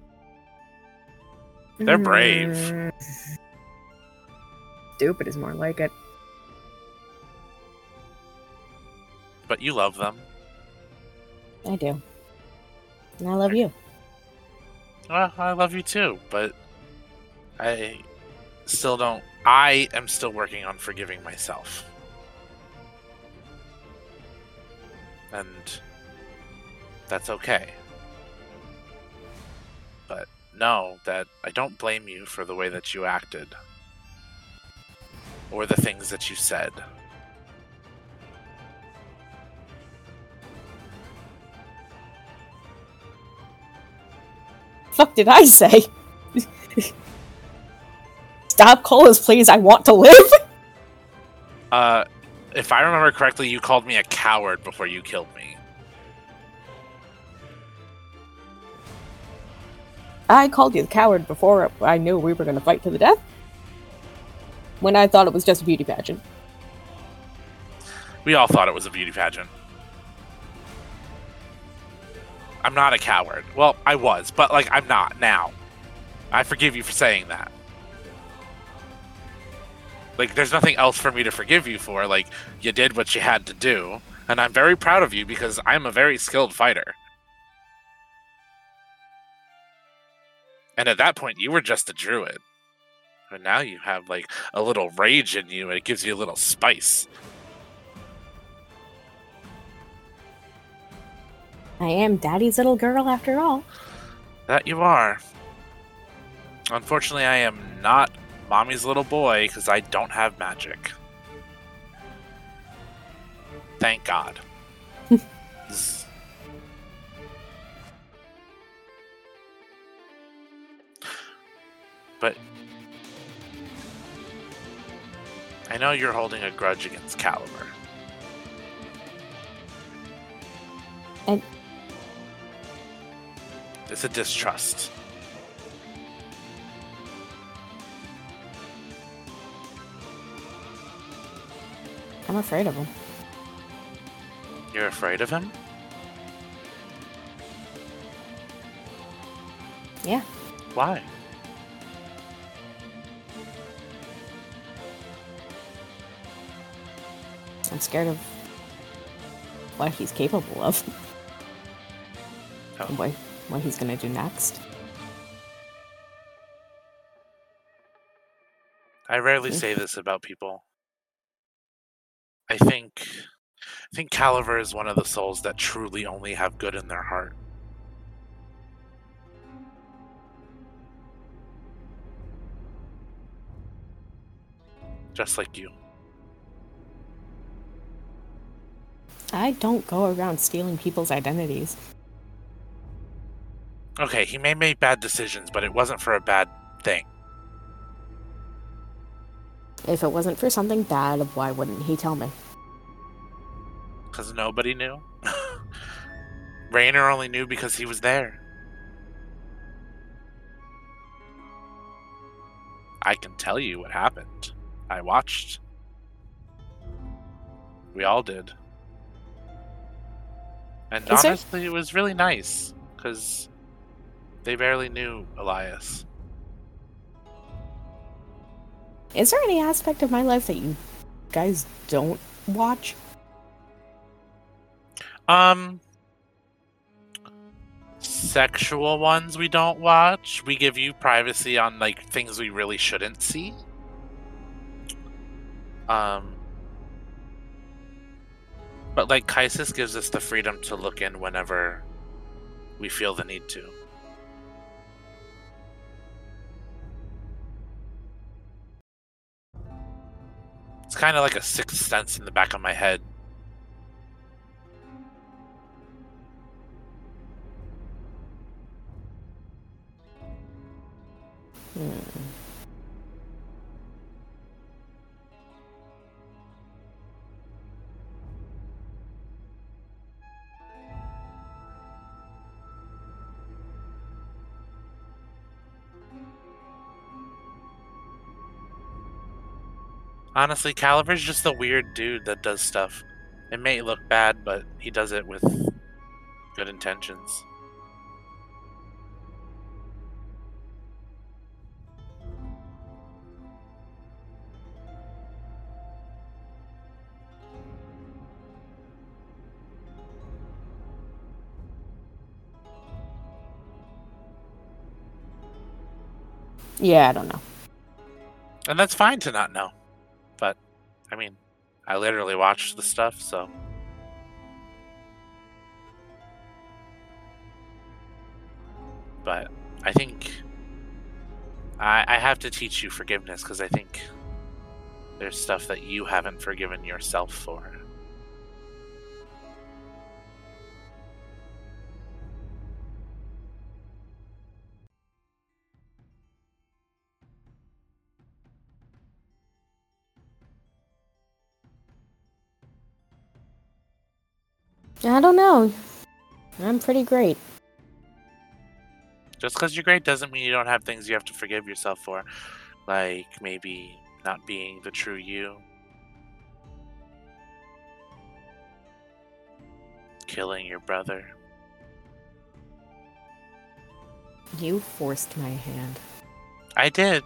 They're brave. Mm. Stupid is more like it. But you love them. I do. And I love you. Well, I love you too, but I still don't. I am still working on forgiving myself. And that's okay. But know that I don't blame you for the way that you acted or the things that you said. Fuck did I say? Stop Colas, please. I want to live. Uh, if I remember correctly, you called me a coward before you killed me. I called you the coward before I knew we were going to fight to the death. When I thought it was just a beauty pageant. We all thought it was a beauty pageant. I'm not a coward. Well, I was, but like I'm not now. I forgive you for saying that. Like, there's nothing else for me to forgive you for. Like, you did what you had to do, and I'm very proud of you because I'm a very skilled fighter. And at that point, you were just a druid. But now you have like a little rage in you, and it gives you a little spice. I am daddy's little girl after all. That you are. Unfortunately, I am not mommy's little boy because I don't have magic. Thank God. But I know you're holding a grudge against Caliber. And- It's a distrust. I'm afraid of him. You're afraid of him? Yeah. Why? I'm scared of what he's capable of. Oh. And what, what he's gonna do next. I rarely say this about people. I think I think Caliver is one of the souls that truly only have good in their heart. Just like you. I don't go around stealing people's identities. Okay, he may make bad decisions, but it wasn't for a bad thing. If it wasn't for something bad, why wouldn't he tell me? Because nobody knew. Rainer only knew because he was there. I can tell you what happened. I watched. We all did. And Is there- honestly, it was really nice because they barely knew Elias. Is there any aspect of my life that you guys don't watch? Um, sexual ones we don't watch. We give you privacy on like things we really shouldn't see. Um, but like Caesis gives us the freedom to look in whenever we feel the need to. It's kind of like a sixth sense in the back of my head. Hmm. Honestly, Caliber's just a weird dude that does stuff. It may look bad, but he does it with good intentions. Yeah, I don't know. And that's fine to not know. I mean, I literally watched the stuff, so. But I think I, I have to teach you forgiveness because I think there's stuff that you haven't forgiven yourself for. I don't know. I'm pretty great. Just because you're great doesn't mean you don't have things you have to forgive yourself for. Like maybe not being the true you. Killing your brother. You forced my hand. I did.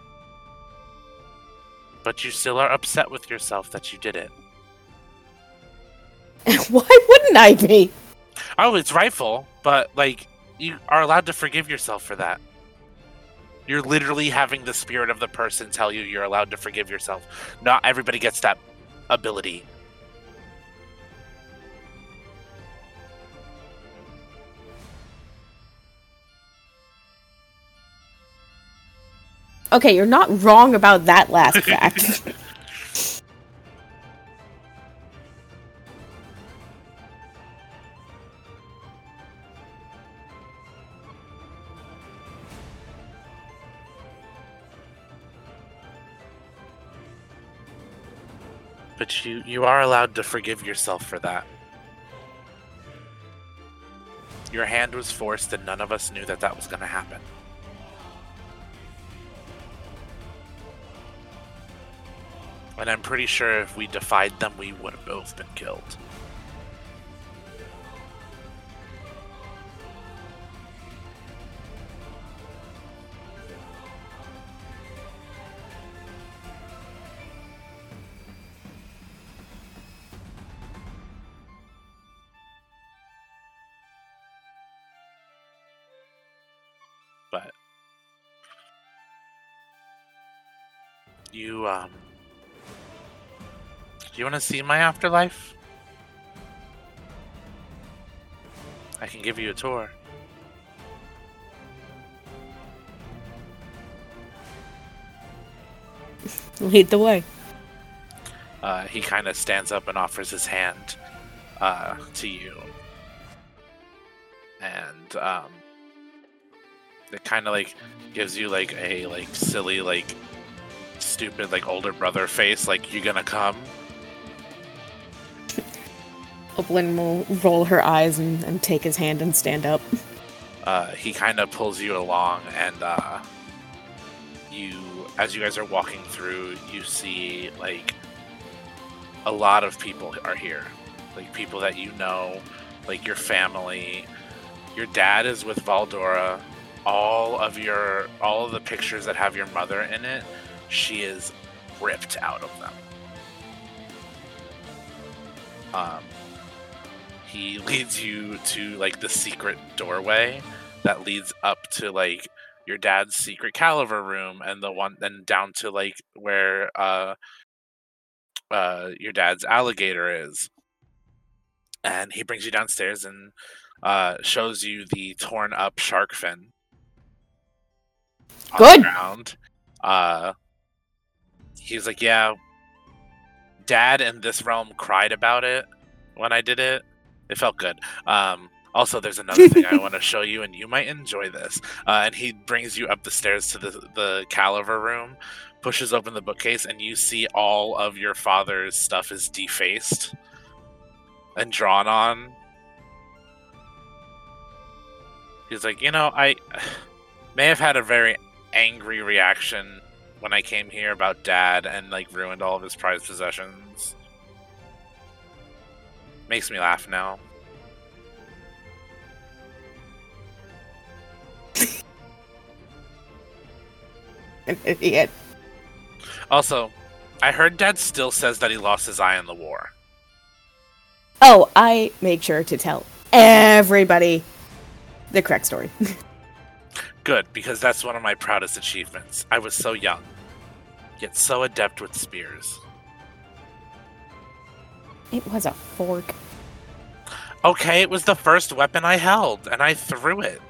But you still are upset with yourself that you did it. Why wouldn't I be? Oh, it's rightful, but like you are allowed to forgive yourself for that. You're literally having the spirit of the person tell you you're allowed to forgive yourself. Not everybody gets that ability. Okay, you're not wrong about that last fact. But you you are allowed to forgive yourself for that. Your hand was forced and none of us knew that that was going to happen. And I'm pretty sure if we defied them, we would have both been killed. You um do you want to see my afterlife? I can give you a tour. Lead the way. Uh, he kind of stands up and offers his hand uh, to you, and um, it kind of like gives you like a like silly like stupid like older brother face, like you gonna come. Opalyn will roll her eyes and, and take his hand and stand up. uh, he kind of pulls you along, and uh, you, as you guys are walking through, you see like a lot of people are here, like people that you know, like your family. Your dad is with Valdora. All of your, all of the pictures that have your mother in it, she is ripped out of them. Um, he leads you to like the secret doorway that leads up to like your dad's secret caliver room and the one then down to like where uh uh your dad's alligator is and he brings you downstairs and uh shows you the torn up shark fin Good. ground uh he's like yeah dad in this realm cried about it when i did it it felt good. Um, also, there's another thing I want to show you, and you might enjoy this. Uh, and he brings you up the stairs to the the caliver room, pushes open the bookcase, and you see all of your father's stuff is defaced and drawn on. He's like, you know, I may have had a very angry reaction when I came here about dad and like ruined all of his prized possessions. Makes me laugh now. An idiot. Also, I heard Dad still says that he lost his eye in the war. Oh, I make sure to tell everybody the correct story. Good, because that's one of my proudest achievements. I was so young, yet so adept with spears. it was a fork. Okay, it was the first weapon I held, and I threw it.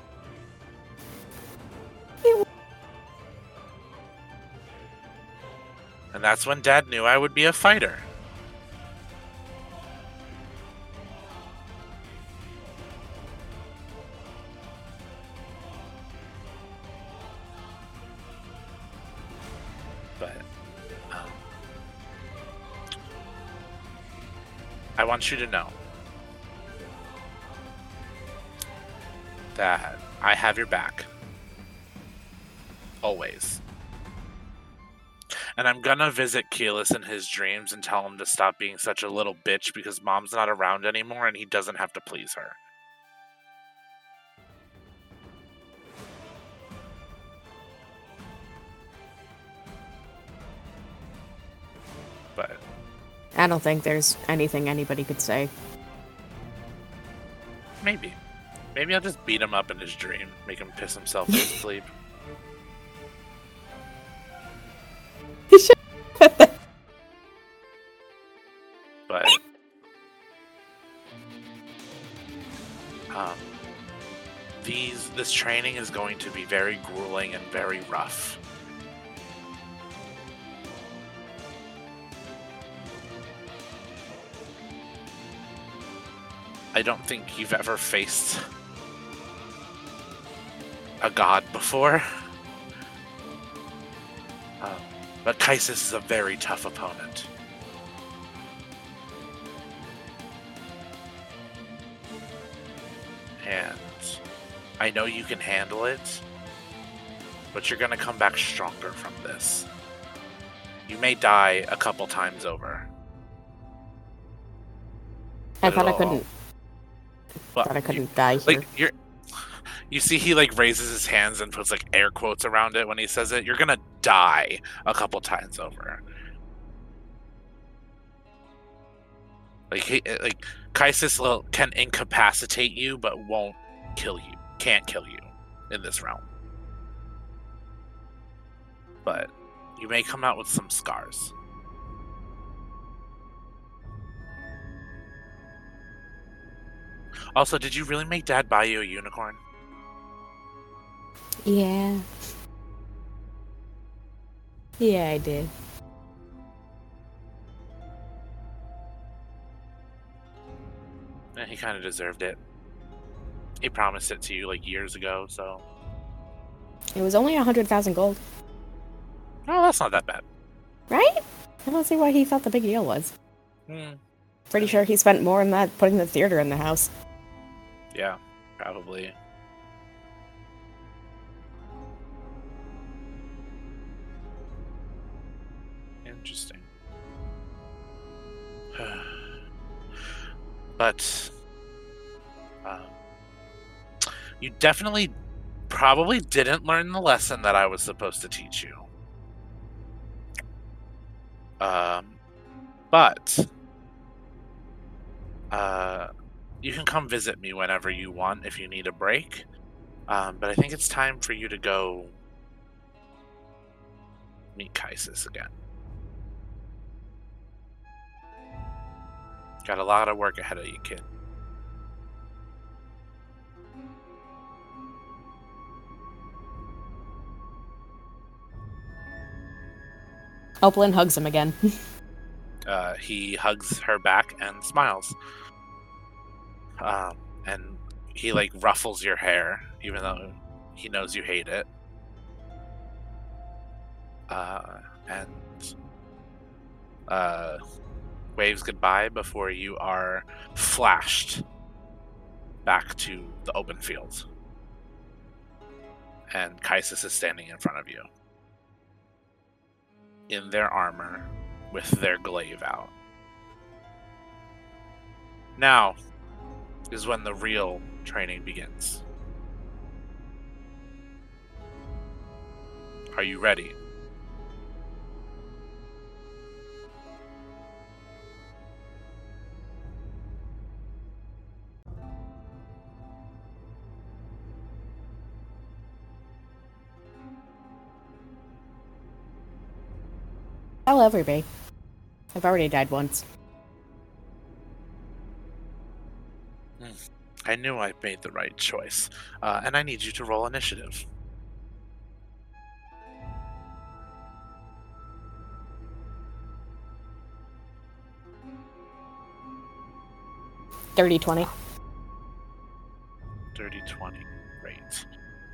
And that's when Dad knew I would be a fighter. I want you to know that I have your back. Always. And I'm gonna visit Keyless in his dreams and tell him to stop being such a little bitch because mom's not around anymore and he doesn't have to please her. I don't think there's anything anybody could say. Maybe. Maybe I'll just beat him up in his dream, make him piss himself to sleep. but um, these this training is going to be very grueling and very rough. I don't think you've ever faced a god before. Um, but Caesis is a very tough opponent. And I know you can handle it, but you're going to come back stronger from this. You may die a couple times over. I thought I couldn't. Thought I couldn't die here. like you're you see he like raises his hands and puts like air quotes around it when he says it. You're gonna die a couple times over. Like he uh, like Caesis will- can incapacitate you but won't kill you can't kill you in this realm. But you may come out with some scars also did you really make dad buy you a unicorn Yeah. Yeah, I did. Eh, he kind of deserved it. He promised it to you like years ago, so It was only a hundred thousand gold, oh, that's not that bad. right? I don't see why he thought the big deal was. Hmm. Pretty sure he spent more on that putting the theater in the house. Yeah, probably. Interesting. but um, you definitely probably didn't learn the lesson that I was supposed to teach you. Um, but uh, you can come visit me whenever you want if you need a break. Um, but I think it's time for you to go meet Caesis again. Got a lot of work ahead of you, kid. Opalyn hugs him again. Uh, he hugs her back and smiles. Um, and he like ruffles your hair, even though he knows you hate it. Uh, and uh, waves goodbye before you are flashed back to the open field. And Caesis is standing in front of you. In their armor, with their glaive out. Now is when the real training begins. Are you ready? I'll ever be. I've already died once. I knew I made the right choice, uh, and I need you to roll initiative. Dirty 20. Dirty 20. Great.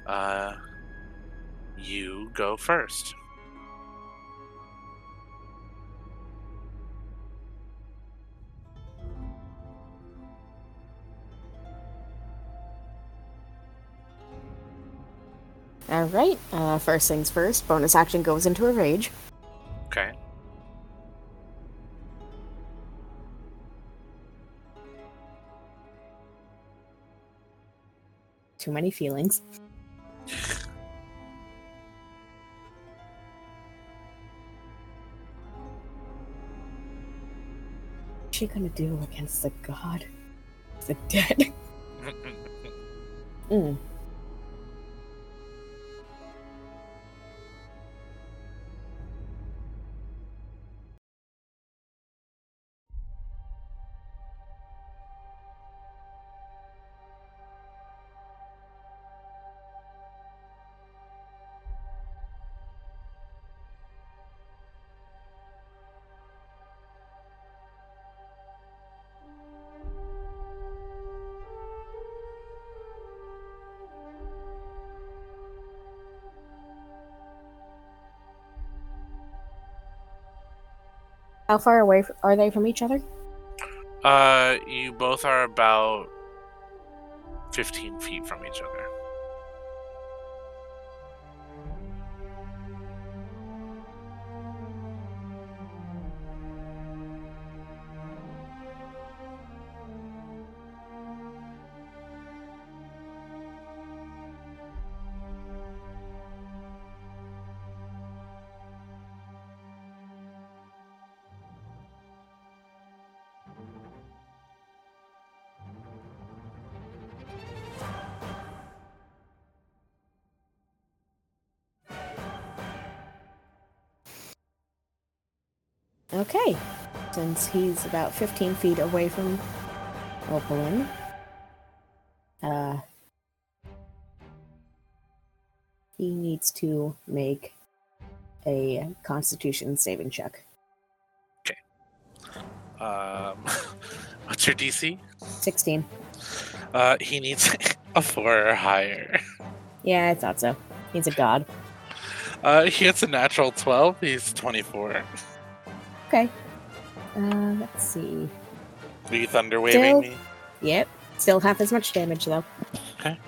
Uh, you go first. Alright, uh, first things first, bonus action goes into a rage. Okay. Too many feelings. What's she gonna do against the god? The dead. Mm. How far away are they from each other? uh, you both are about 15 feet from each other. Okay. Since he's about 15 feet away from Opalyn, uh, he needs to make a constitution saving check. Um, what's your DC? 16. Uh, he needs a four or higher. Yeah, I thought so. He's a god. Uh, he gets a natural 12. He's 24. Okay. Uh, let's see. Are you thunder waving Still- me? Yep. Still half as much damage, though. Okay.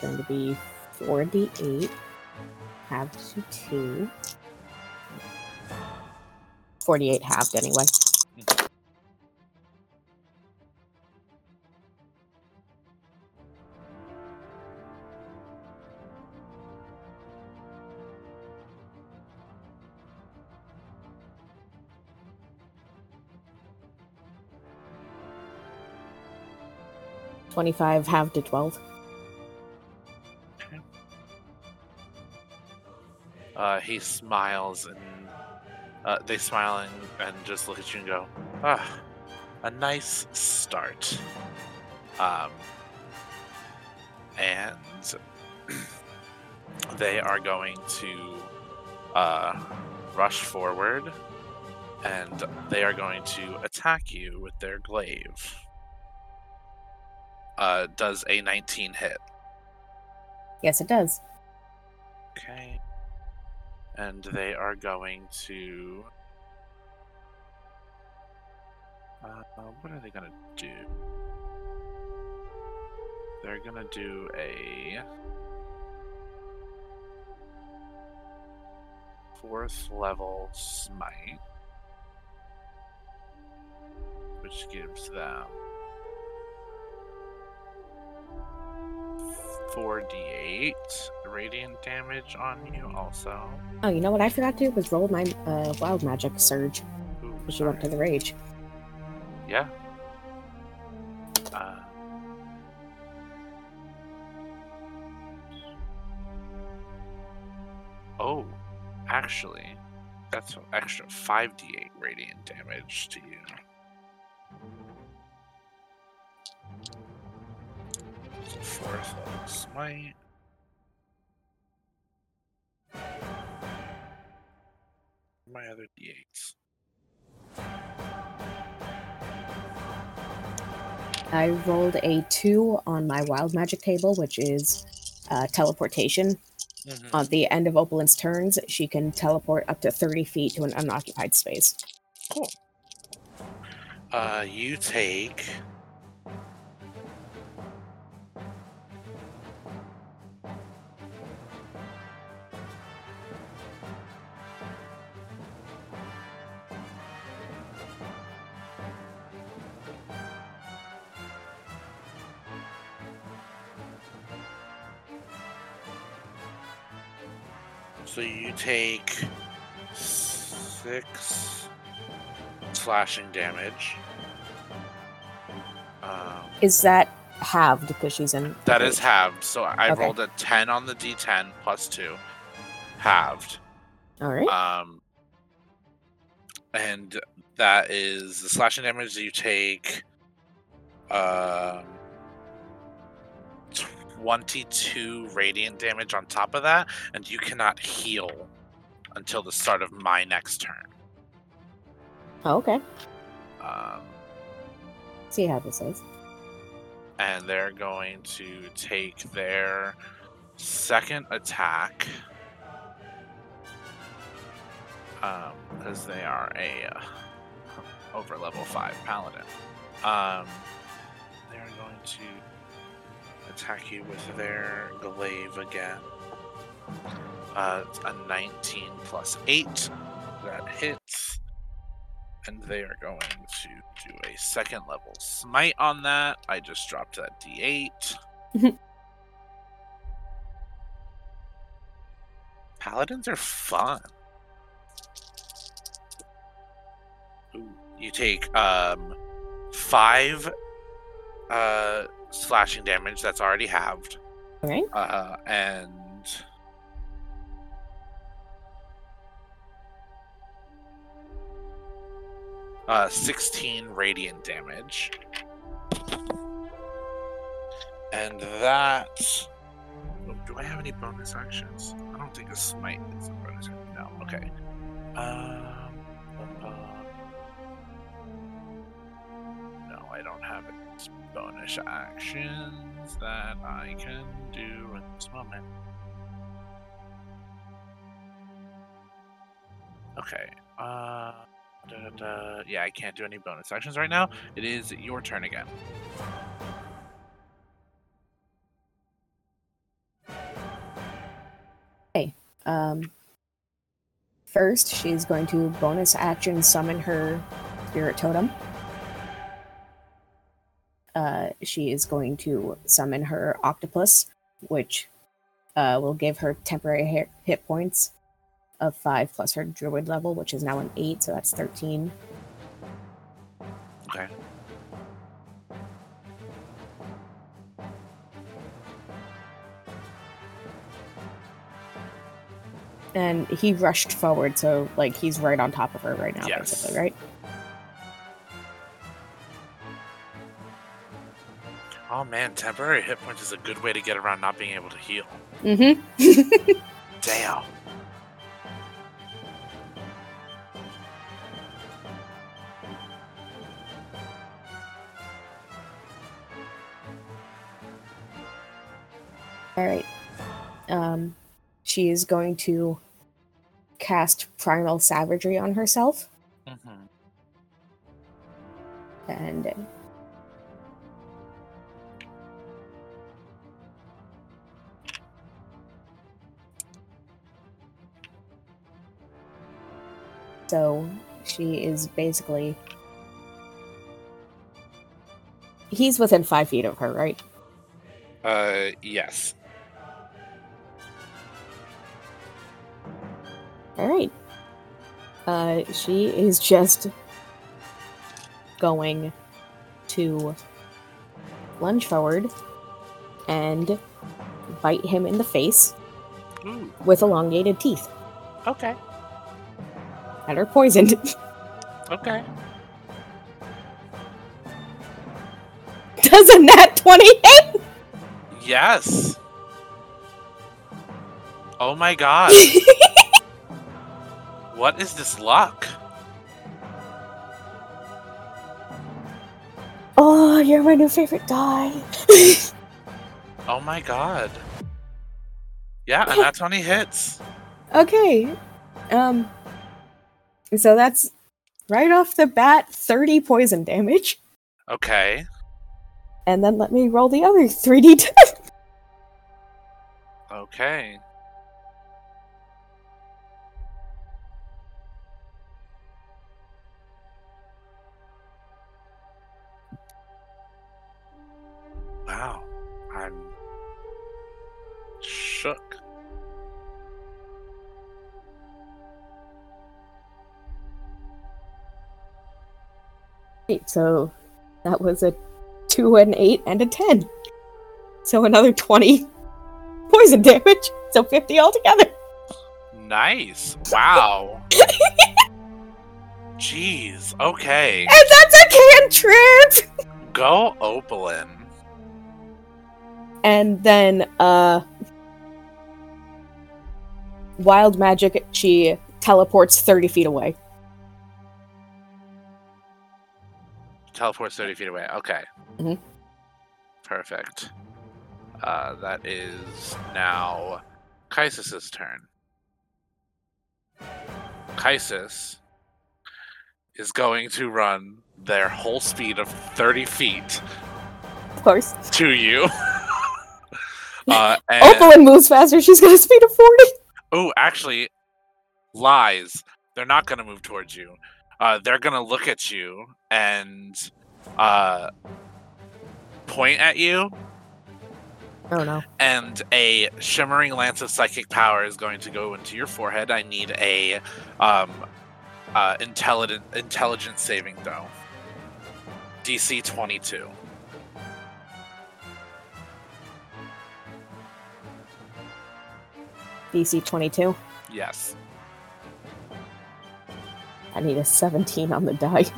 Going to be 4d8. Halved to 2. 48 halved anyway. Twenty-five halved to twelve. Uh, he smiles and uh, they smile and, and just look at you and go, ah, a nice start. Um, and they are going to uh, rush forward and they are going to attack you with their glaive. Uh, does a 19 hit? Yes, it does. Okay. And they are going to. Uh, what are they going to do? They're going to do a. Fourth level smite. Which gives them. 4d8 radiant damage on you, also. Oh, you know what I forgot to do was roll my uh, wild magic surge, which you went to the rage. Yeah. Uh, oh, actually, that's an extra 5d8 radiant damage to you. So fourth level smite. My other d8s. I rolled a two on my wild magic table, which is uh, teleportation. Mhm. On the end of Opalyn's turns, she can teleport up to 30 feet to an unoccupied space. Cool. Uh, you take. Take six slashing damage. Um, Is that halved because she's in? that is halved. So I Okay. rolled a 10 on the d10 plus 2. Halved. All right. Um, and that is the slashing damage you take. Um, 22 radiant damage on top of that, and you cannot heal until the start of my next turn. Oh, okay. Um, See how this is. and they're going to take their second attack because they are a uh, over level 5 paladin um, they're going to attack you with their glaive again uh, a 19 plus 8 that hits and they are going to do a second level smite on that. I just dropped that d8. Paladins are fun. Ooh, you take um five uh slashing damage that's already halved. Right. Uh and uh 16 radiant damage. And that oh, do I have any bonus actions? I don't think a smite is a bonus action. No, okay. Um bonus actions that I can do at this moment. Okay. Uh da, da, yeah, I can't do any bonus actions right now. It is your turn again. Hey. Um, first, she's going to bonus action summon her spirit totem. Uh, she is going to summon her octopus, which uh, will give her temporary hit, points of five plus her druid level, which is now an eight, so that's thirteen. Okay. And he rushed forward, so like he's right on top of her right now, Yes. basically, right? Oh man, temporary hit points is a good way to get around not being able to heal. Mm-hmm. Damn. All right. Um, she is going to cast Primal Savagery on herself, hmm and so she is basically. He's within five feet of her, right? Uh, yes. All right. Uh, she is just going to lunge forward and bite him in the face Ooh, with elongated teeth okay. That are poisoned. Okay. Does a nat 20 hit? Yes. Oh my god. what is this luck? oh, you're my new favorite die. Oh my god. Yeah, and that's 20 hits. okay. Um, so that's right off the bat 30 poison damage. Okay. And then let me roll the other 3d10. Okay. Right, so that was a 2, an 8, and a 10. So another 20 poison damage. So 50 altogether. Nice. Wow. Jeez. Okay. And that's a cantrip! Go Opalyn. And then, uh. Wild magic, she teleports 30 feet away. Teleports 30 feet away. Okay. Mhm. Perfect. Uh, that is now Caesis' turn. Caesis is going to run their whole speed of 30 feet Of course. to you. uh, and, Opalyn moves faster, she's got a speed of 40. oh, actually, lies. They're not going to move towards you. Uh, they're going to look at you and uh, point at you Oh no. and a shimmering lance of psychic power is going to go into your forehead. I need a um, uh, intelligent intelligence saving throw. DC 22. DC 22. Yes. I need a 17 on the die.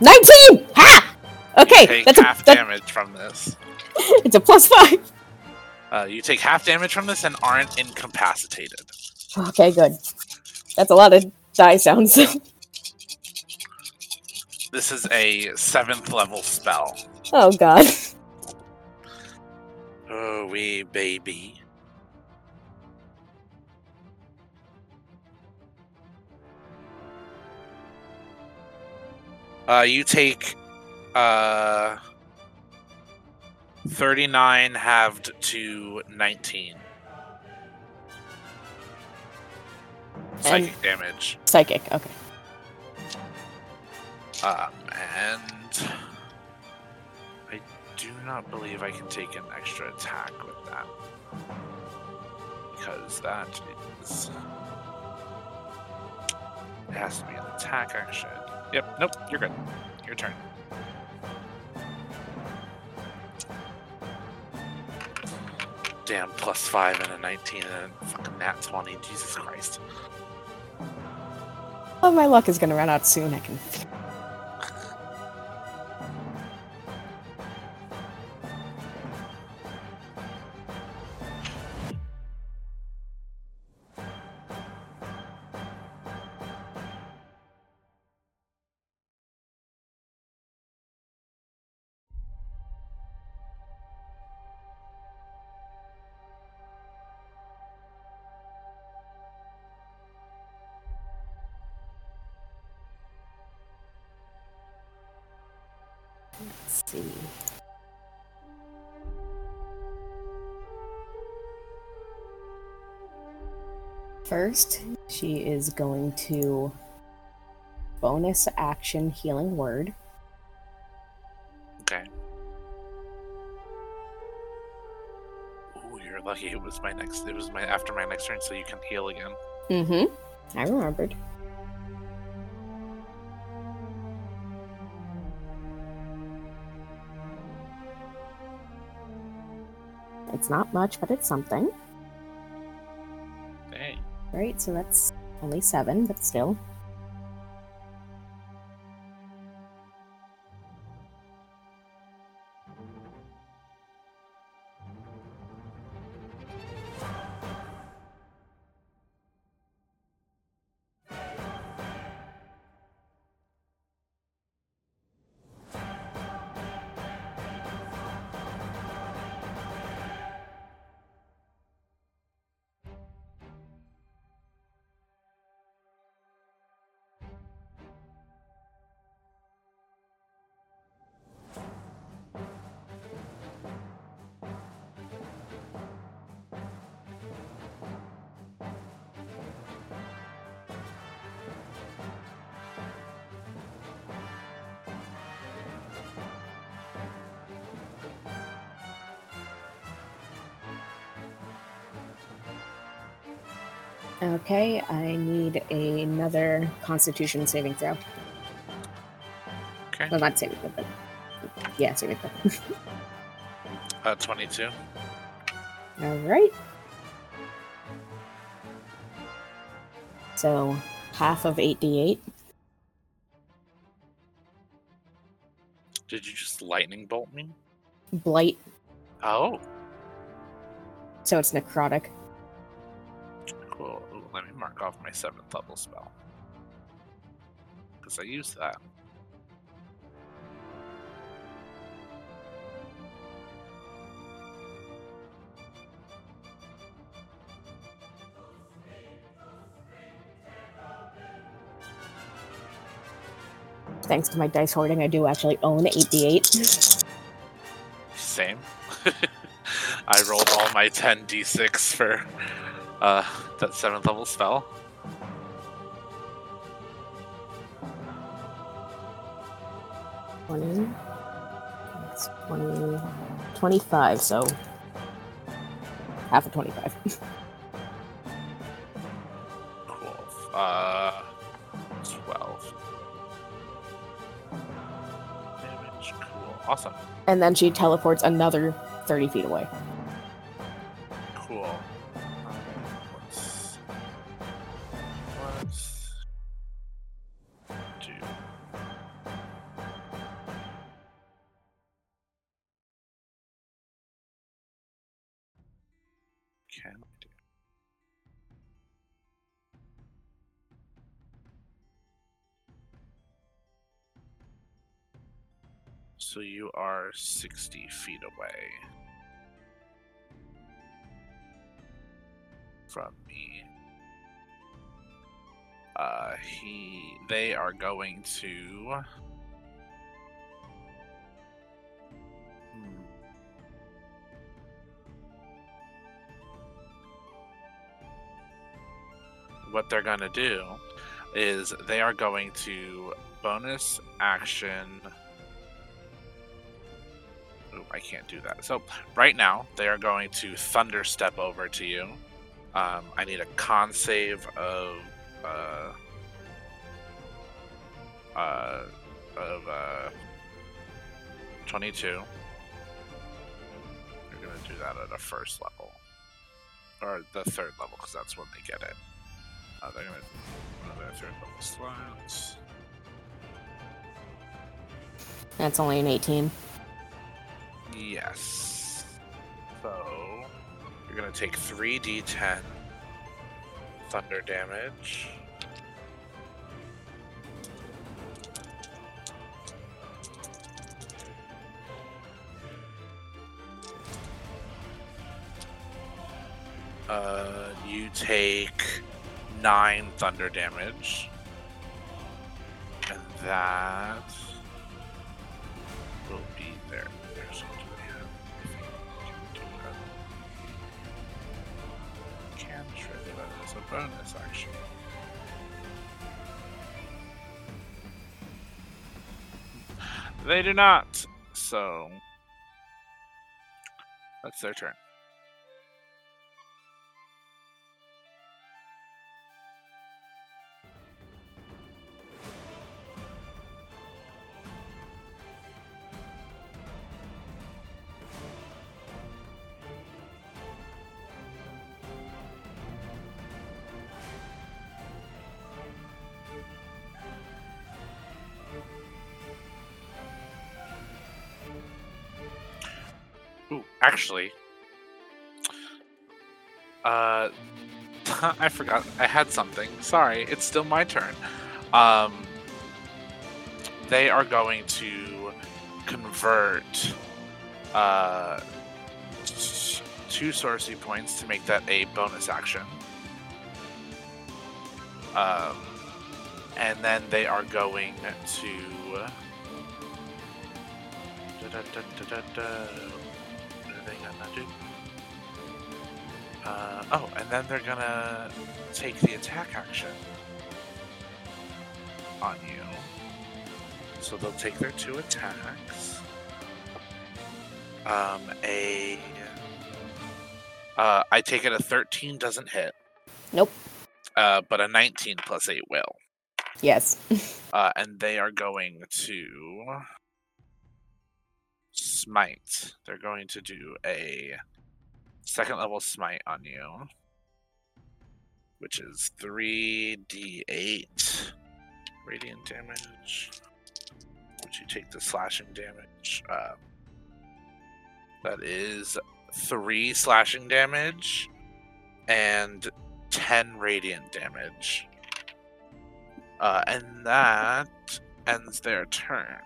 19! Ha! Okay, Take that's a, half that- damage from this. it's a plus 5. Uh, you take half damage from this and aren't incapacitated. Okay, good. That's a lot of die sounds. This is a seventh level spell. oh god. Oh, wee baby. Uh, you take uh 39 halved to 19 psychic damage. Psychic, okay. Um, and I do not believe I can take an extra attack with that. Because that is. It has to be an attack action. Yep, nope, you're good. Your turn. Damn, plus 5 and a 19 and a fucking nat 20. Jesus Christ. Oh, my luck is gonna run out soon. I can. First, she is going to bonus action healing word. Okay. Ooh, you're lucky it was my next it was my after my next turn so you can heal again. Mm-hmm. I remembered. It's not much, but it's something. So that's only seven, but still. Okay, I need another Constitution saving throw. Okay. Well, not saving throw, but yeah, saving throw. Uh, 22. All right. So half of 8d8. Did you just lightning bolt me? Blight, Oh, so it's necrotic. Seventh level spell. Because I used that. Thanks to my dice hoarding, I do actually own 8d8. Same. I rolled all my 10 d6 for uh, that seventh level spell. 25, so half of 25. Cool. Uh, 12. Damage. Cool. Awesome. and then she teleports another 30 feet away. Can we do? So you are 60 feet away. from me. Uh, he, they are going to. What they're going to do is they are going to bonus action. Ooh, I can't do that. So, right now, they are going to thunder step over to you. Um, I need a con save of uh, uh, of uh, 22. You're gonna do that at a first level, or the third level, because that's when they get it. Uh, they're gonna one of their third level slots. That's only an 18. Yes. So you're gonna take three d10 thunder damage. Uh, you take nine thunder damage, and that will be there. There's have? Can a cantrip is a bonus action. They do not. So that's their turn. Actually, uh, I forgot. I had something. Sorry, it's still my turn. Um, they are going to convert uh two sorcery points to make that a bonus action. Um, and then they are going to. Da-da-da-da-da-da. What are they? Uh, oh, and then they're gonna take the attack action on you. So they'll take their two attacks. Um, a. Uh, I take it a 13 doesn't hit. Nope. uh, but a 19 plus 8 will. Yes. Uh, and they are going to smite. They're going to do a second level smite on you, which is 3d8 radiant damage. Would you take the slashing damage? Uh, that is three slashing damage and 10 radiant damage. Uh, and that ends their turn.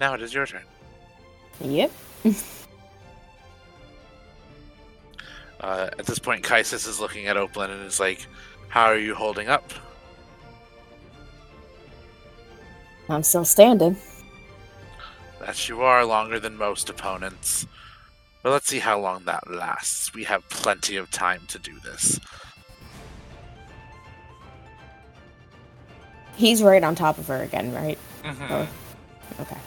Now it is your turn. Yep. Uh, at this point, Caesis is looking at Opalyn and is like, How are you holding up? I'm still standing. That you are longer than most opponents. But let's see how long that lasts. We have plenty of time to do this. He's right on top of her again, right? Mhm. Or- Okay.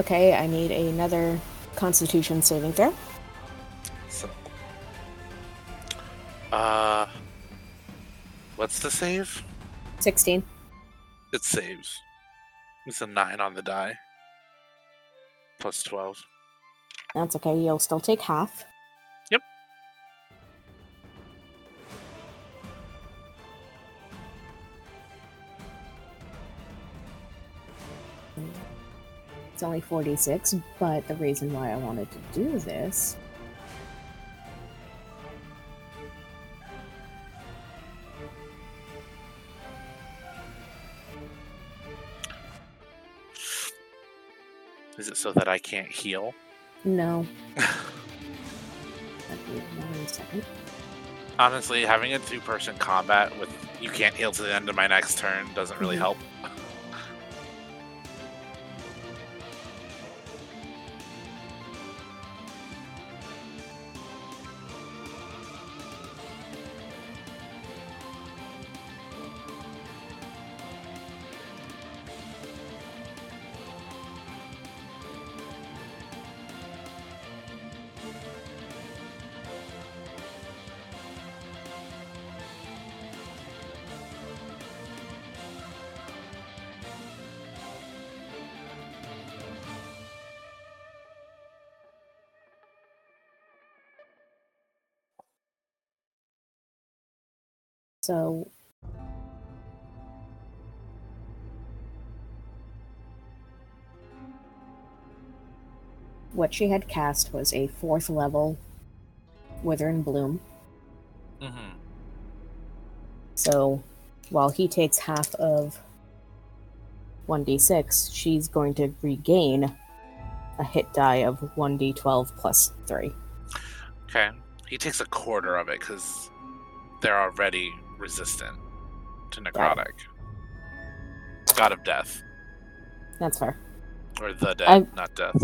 Okay, I need another Constitution saving throw. So, uh, what's the save? 16. It saves. It's a nine on the die. Plus twelve. That's okay. You'll still take half. It's only 46, but the reason why I wanted to do this. Is it so that I can't heal? No. That'd be one second. Honestly, having a two-person combat with you can't heal to the end of my next turn doesn't really Mhm. help. So. What she had cast was a fourth level Wither and Bloom. Mm-hmm. So while he takes half of 1d6, she's going to regain a hit die of 1d12 plus 3. Okay. He takes a quarter of it because they're already resistant to necrotic. God of death. That's fair. Or the dead, I- not death.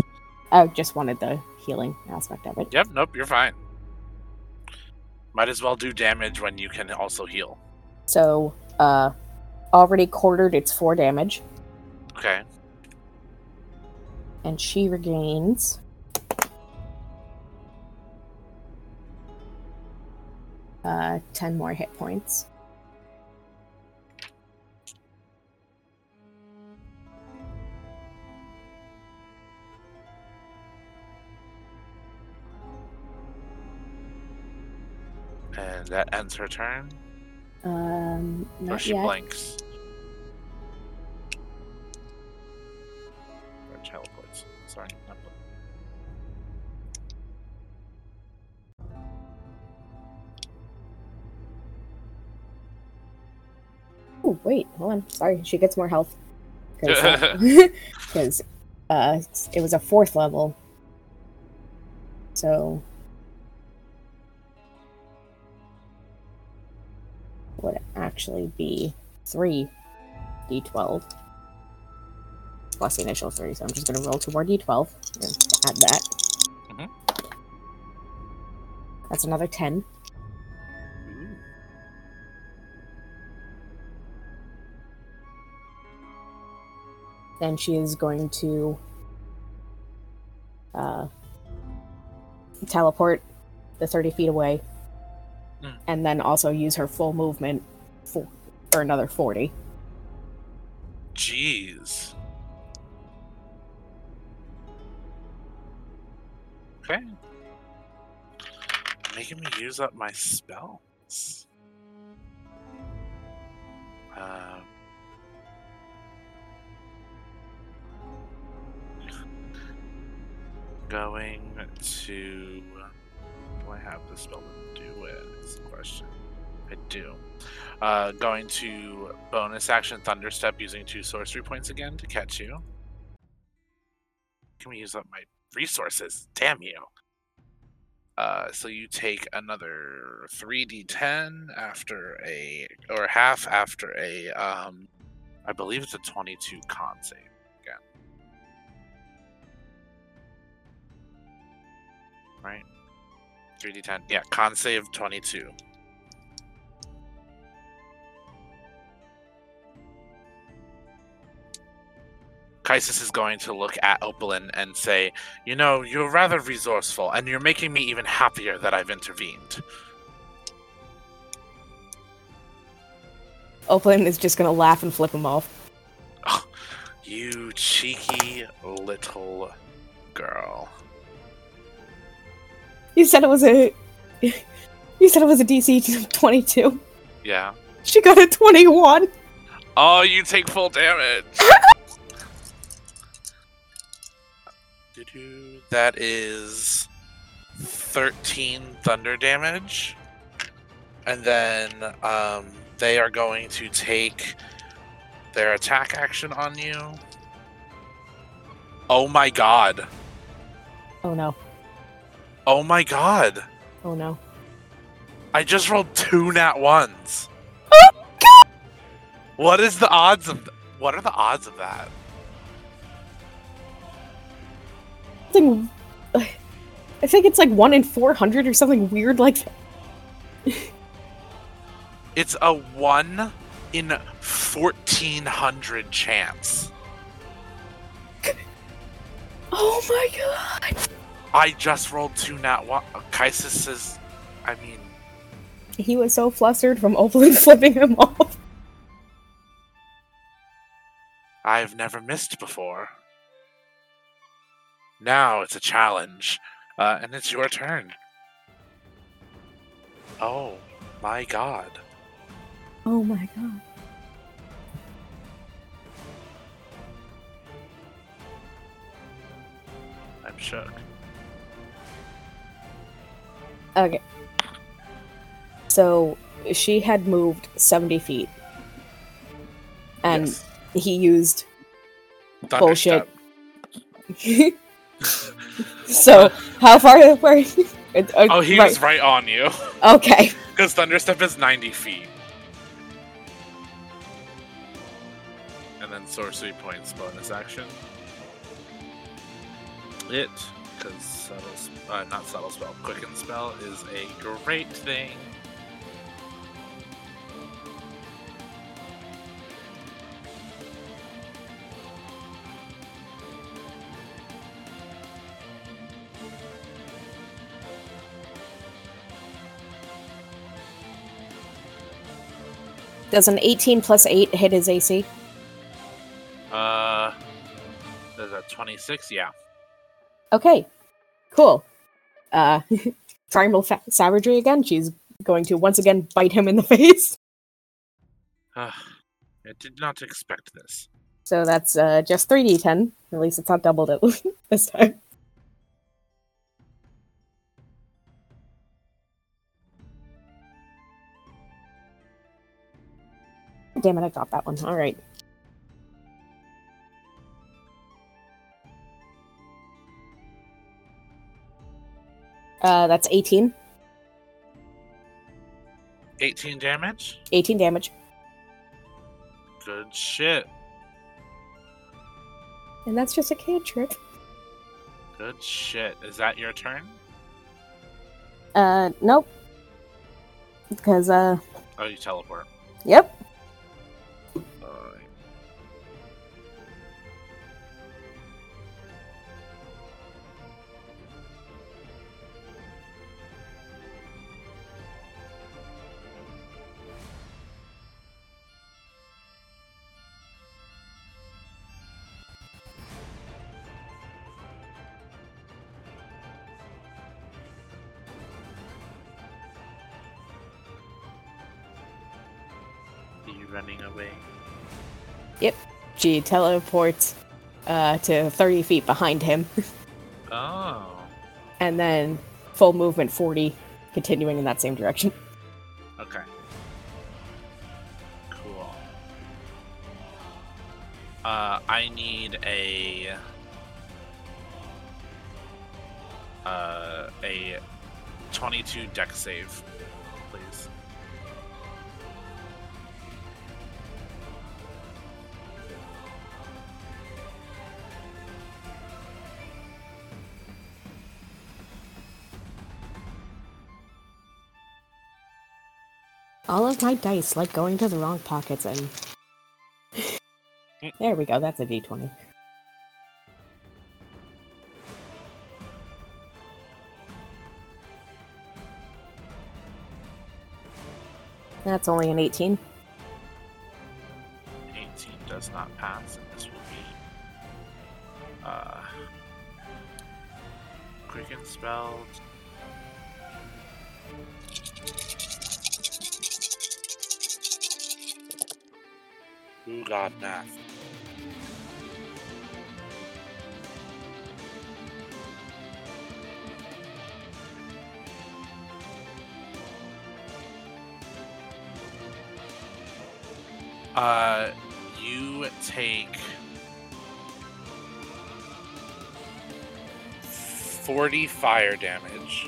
I just wanted the healing aspect of it. Yep, nope, you're fine. Might as well do damage when you can also heal. So, uh, already quartered its 4 damage, Okay. and she regains. Uh, 10 more hit points. And that ends her turn. Um, Or not she yet. blinks. Or wait, hold on. Sorry, she gets more health. Because uh, uh, it was a fourth level. So. Would actually be 3 d12 plus the initial 3. So I'm just going to roll two more d12 and add that. Mhm. That's another 10. Then she is going to uh, teleport the 30 feet away Hmm. and then also use her full movement for, for another 40 Jeez. Okay. Making me use up my spells. Um. Going to. Do I have the spell to do it? Is the question. I do. Uh, going to bonus action Thunderstep using two sorcery points again to catch you. Can we use up my resources? Damn you. Uh, so you take another 3d10 after a, or half after a, um, I believe it's a 22 con save Right? 3d10. Yeah, con save 22. Caesis is going to look at Opalyn and say, You know, you're rather resourceful, and you're making me even happier that I've intervened. Opalyn is just going to laugh and flip him off You cheeky little girl. You said it was a you said it was a dc 22 Yeah. she got a 21 Oh, you take full damage. That is 13 thunder damage. And then um, they are going to take their attack action on you. Oh my god. oh no Oh my god. oh no I just rolled two nat ones. Oh, what is the odds of th- what are the odds of that? something i think it's like 1 in 400 or something weird like that It's a one in fourteen hundred chance. oh my god I just rolled two nat one. Caesis says, I mean, he was so flustered from Opalyn flipping him off I've never missed before. Now it's a challenge, uh, and it's your turn. Oh my god. oh my god I'm shook. Okay. So she had moved 70 feet. And Yes. he used Thunderstep. bullshit. so, how far were uh, Oh, he right. was right on you. Okay. Because Thunderstep is 90 feet. And then sorcery points bonus action. It, because subtle, s- uh, not subtle spell, quicken spell is a great thing. Does an 18 plus 8 hit his AC? Uh, is that 26? Yeah. Okay. Cool. Uh, primal fa- savagery again. She's going to once again bite him in the face. Uh, I did not expect this. So that's uh, just 3d10. At least it's not doubled it this time. Damn it, I got that one. All right. Uh, that's 18. 18 damage. 18 damage. Good shit. And that's just a cantrip. Good shit. Is that your turn? Uh, nope. Because, uh, Oh, you teleport. yep. She teleports, uh, to 30 feet behind him. Oh. and then full movement 40, continuing in that same direction. Okay. Cool. Uh, I need a uh a 22 dex save, All of my dice like going to the wrong pockets and. Mm. There we go, that's a d20. That's only an 18. Ooh, God. Uh, you take forty fire damage.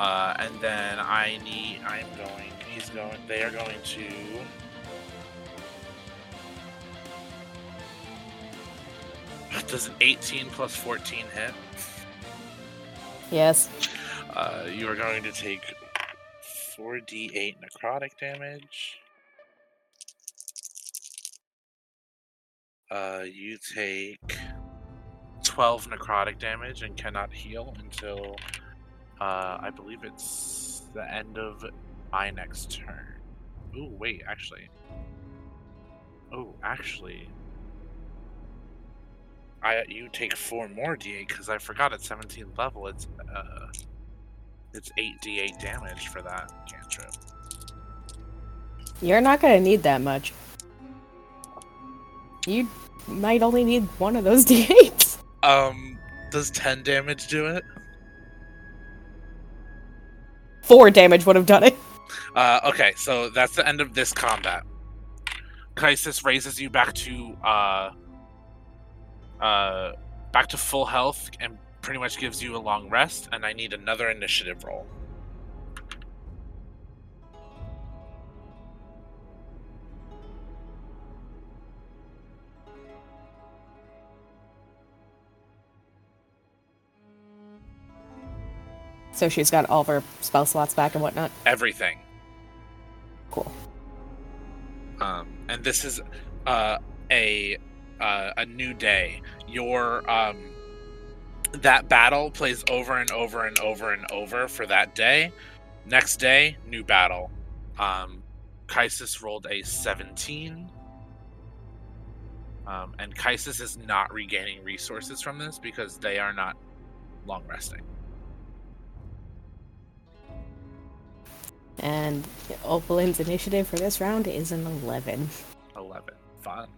Uh, and then I need. I'm going. He's going. They are going to. Does an 18 plus 14 hit? Yes. Uh, you are going to take 4d8 necrotic damage. Uh, you take 12 necrotic damage and cannot heal until uh, I believe it's the end of my next turn. Ooh, wait, actually. Oh, actually. I you take four more d8 because I forgot at 17th level it's uh it's 8d8 damage for that cantrip. You're not gonna need that much. You might only need one of those d8s. Um, does 10 damage do it? Four damage would have done it. Uh, okay, so that's the end of this combat. Caesis raises you back to uh, uh, back to full health and pretty much gives you a long rest. And I need another initiative roll. So she's got all of her spell slots back and whatnot. Everything. Cool. Um, and this is uh, a uh, a new day. Your um, that battle plays over and over and over and over for that day. Next day, new battle. Um, Caesis rolled a 17. Um, and Caesis is not regaining resources from this because they are not long resting. And Opalyn's initiative for this round is an 11. 11. Fun.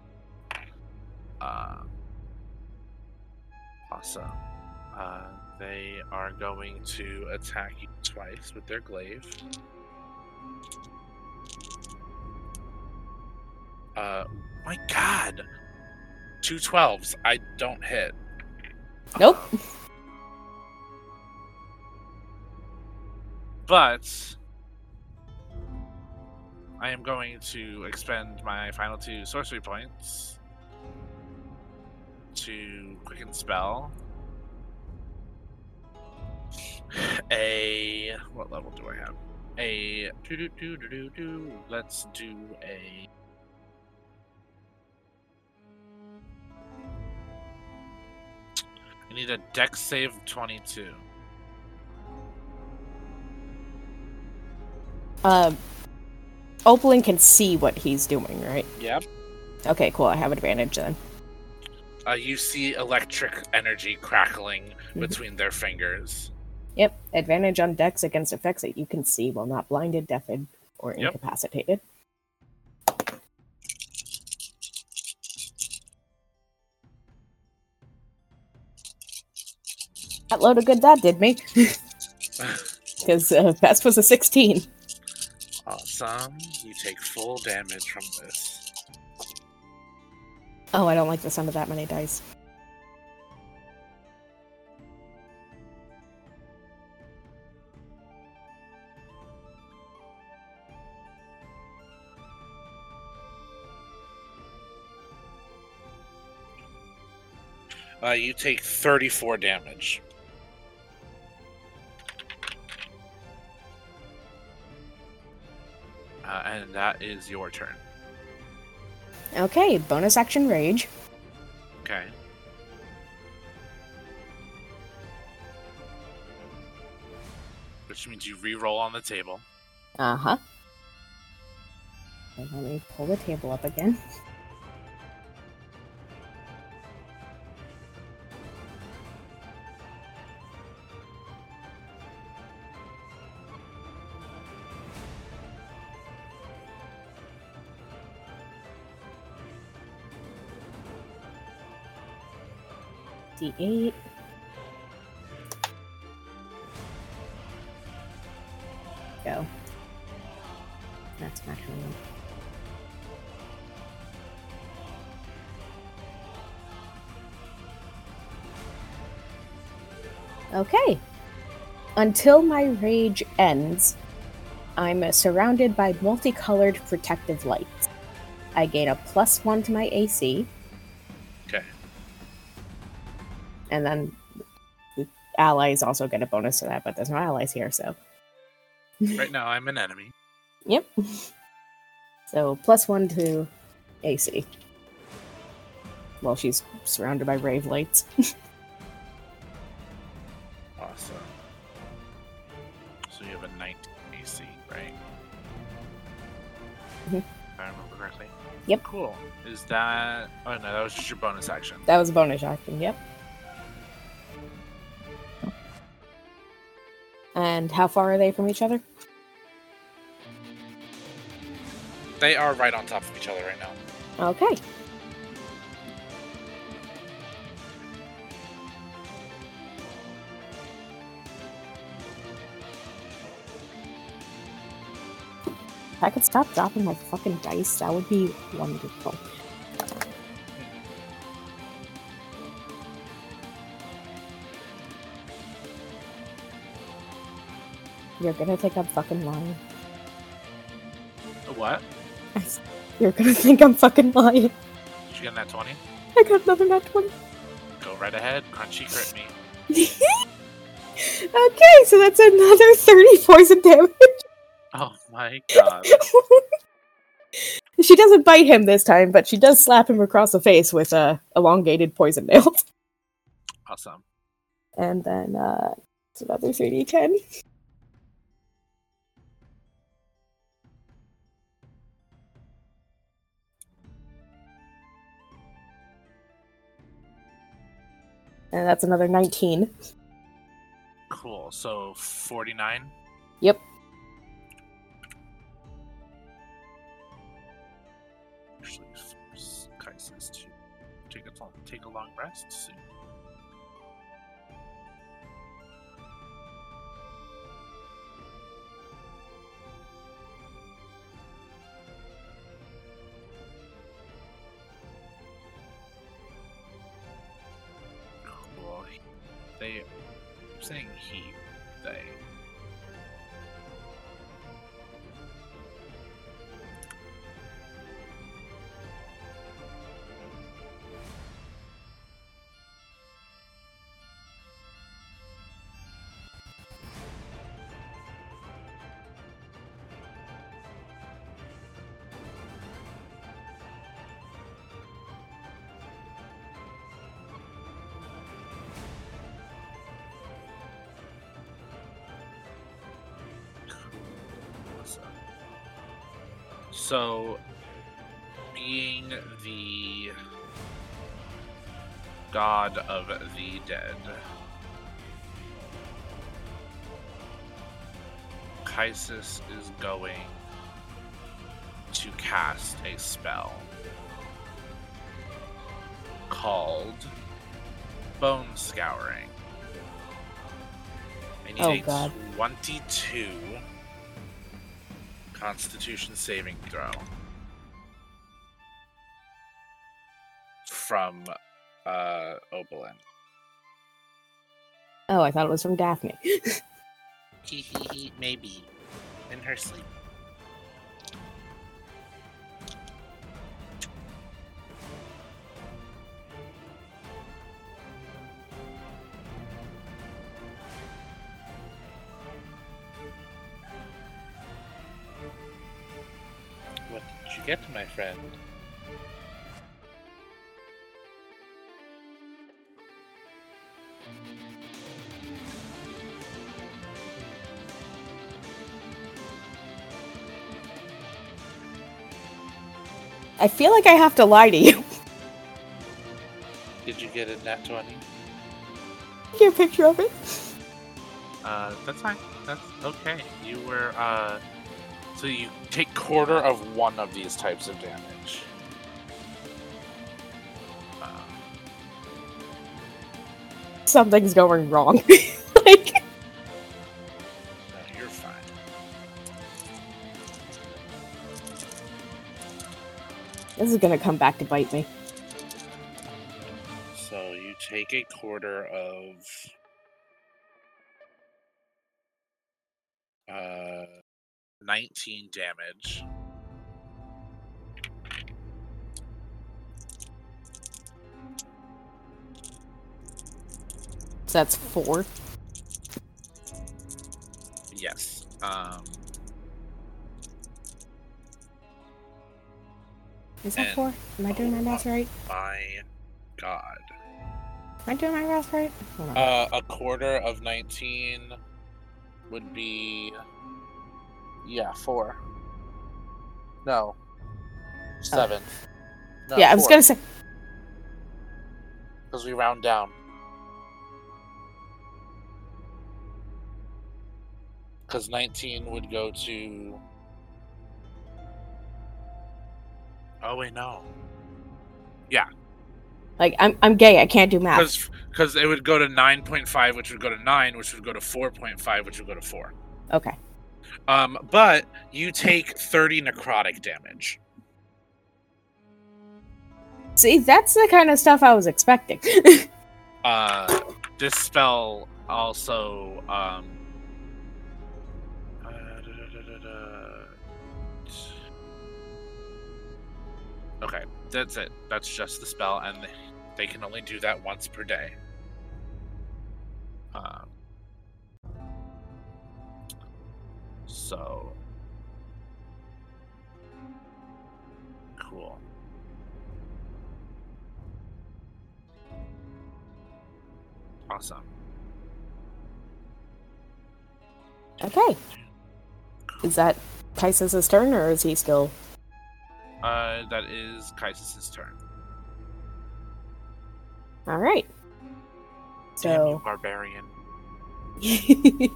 Uh, awesome. Uh, They are going to attack you twice with their glaive. Uh, my god! Two 12s. I don't hit. Nope. But I am going to expend my final two sorcery points to quicken spell. A what level do I have? A do do do do do do. Let's do a. I need a dex save twenty two. Um, Opalyn can see what he's doing, right? Yep. Okay, cool. I have advantage then. Uh, you see electric energy crackling Mhm. between their fingers. Yep, advantage on dex against effects that you can see while not blinded, deafened, or Yep. incapacitated. That load of good that did me. Because uh, best was a 16. Awesome. You take full damage from this. Oh, I don't like the sound of that many dice. Uh, you take 34 damage. Uh, and that is your turn. Okay, bonus action rage. Okay. Which means you re-roll on the table. Uh huh. let me pull the table up again. D8. Go. That's natural. Okay. Until my rage ends, I'm uh, surrounded by multicolored protective lights. I gain a plus one to my AC, and then the allies also get a bonus to that, but there's no allies here, so. Right now, I'm an enemy. Yep. So plus one to AC. Well, she's surrounded by rave lights. Awesome. So you have a 19 AC, right? Mhm. If I remember correctly. Yep. Cool. Is that? Oh no, that was just your bonus action. that was a bonus action, yep. And how far are they from each other? They are right on top of each other right now. Okay. If I could stop dropping my fucking dice, that would be wonderful. You're gonna think I'm fucking lying. What? You're gonna think I'm fucking lying. Did you get that 20? I got another nat 20. Go right ahead. Crunchy crit me. okay, so that's another 30 poison damage. Oh my god. she doesn't bite him this time, but she does slap him across the face with a elongated poison nail. Awesome. And then uh, it's another 3d10. And that's another 19. Cool. So 49. Yep. Actually, force Caesis to take a long, take a long rest soon. So, being the god of the dead, Caesis is going to cast a spell called Bone Scouring. I need Oh, a God. 22 Constitution saving throw from uh, Opalyn. Oh, I thought it was from Daphne. Hee hee hee, maybe. In her sleep. I feel like I have to lie to you. Did you get a nat 20? Get a picture of it. Uh, that's fine. That's okay. You were, uh, so you take quarter of one of these types of damage. Something's going wrong. is gonna come back to bite me. So you take a quarter of, uh, 19 damage. So that's four. Yes. Um, Is that And- four? Am I doing my math right? my god. Am I doing my math right? Uh, a quarter of 19 would be. Yeah, four. No. Seven. No, yeah, I was gonna say. Because we round down. Because 19 would go to. Oh, wait, no. Yeah. Like, I'm I'm gay. I can't do math. Because because it would go to 9.5, which would go to 9, which would go to 4.5, which would go to 4. Okay. Um, but you take 30 necrotic damage. See, that's the kind of stuff I was expecting. Uh, this spell also. Um, Okay, that's it. That's just the spell, and they- can only do that once per day. Um, so. Cool. Awesome. okay. Is that Caesis' turn, or is he still? Uh, that is Caesis' turn. All right. So, barbarian.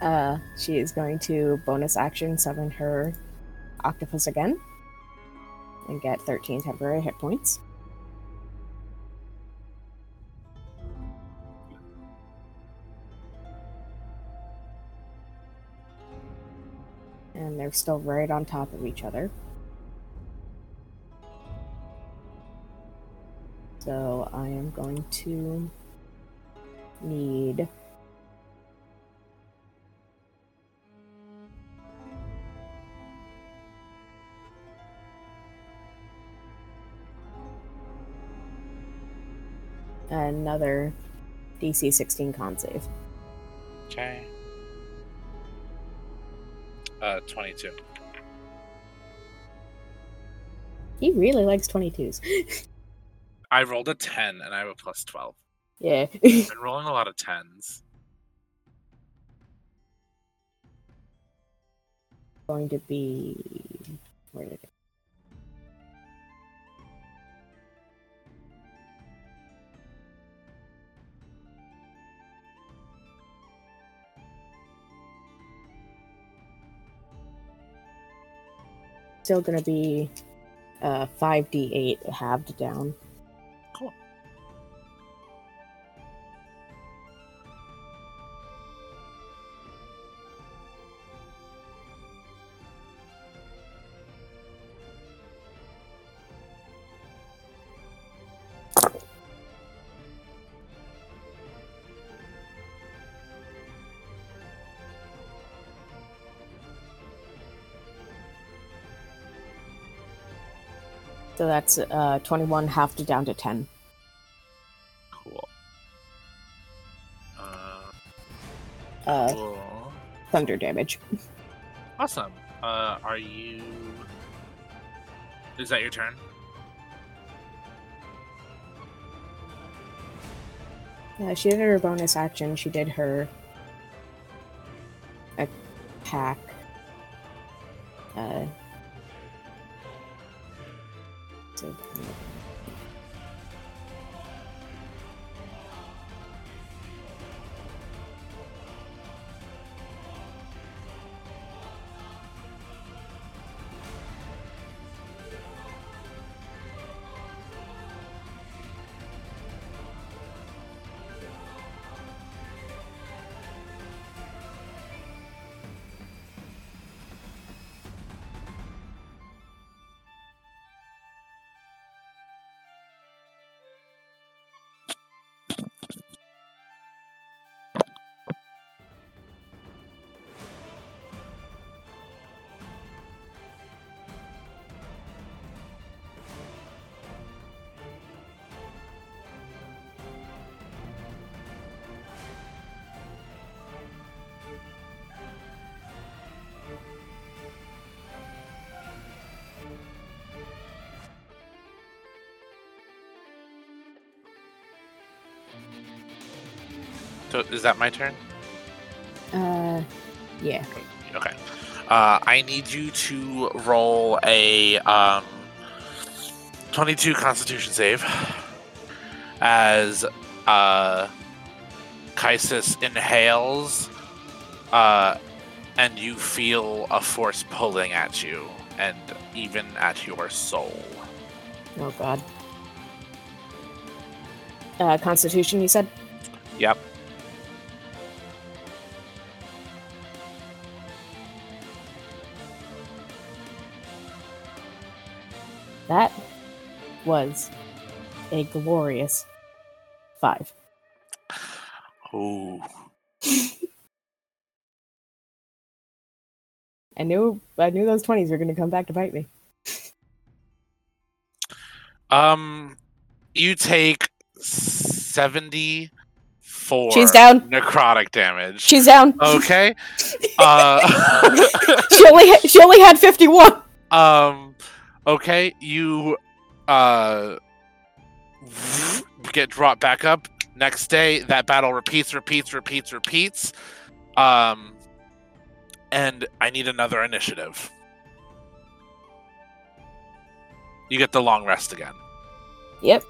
uh, she is going to bonus action summon her octopus again, and get 13 temporary hit points. And they're still right on top of each other. So I am going to need another DC 16 con save. Okay. Uh, 22. He really likes 22s. I rolled a 10 and I have a plus 12. yeah. I've been rolling a lot of 10s. going to be where did it Still gonna be uh 5d8 halved down. So that's uh 21 halved down to 10. Cool. Uh, Uh cool. thunder damage. Awesome. Uh, are you. Is that your turn? Yeah, she did her bonus action. She did her attack. Is that my turn? Uh, yeah. Okay. Uh, I need you to roll a um, 22 Constitution save as uh, Caesis inhales, uh, and you feel a force pulling at you and even at your soul. Oh god. Uh, Constitution, you said? Yep. Was a glorious five. Ooh. I knew I knew those twenties were gonna come back to bite me. Um, you take 74 She's down. necrotic damage. She's down. okay. Uh, she only she only had fifty one. um, okay. You uh get dropped back up. Next day, that battle repeats, repeats, repeats, repeats. Um, and I need another initiative. You get the long rest again. Yep.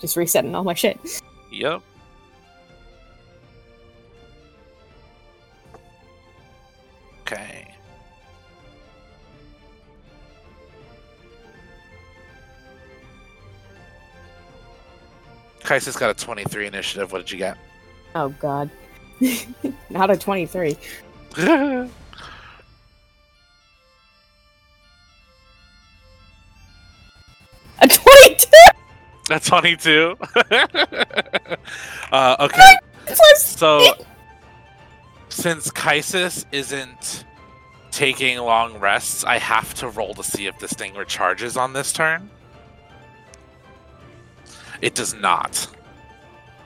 Just resetting all my shit. Yep. Okay. Caesis got a 23 initiative. What did you get? Oh god. Not a twenty three. A twenty two. a 22. Uh, okay, so since Caesis isn't taking long rests, I have to roll to see if this thing recharges on this turn. It does not.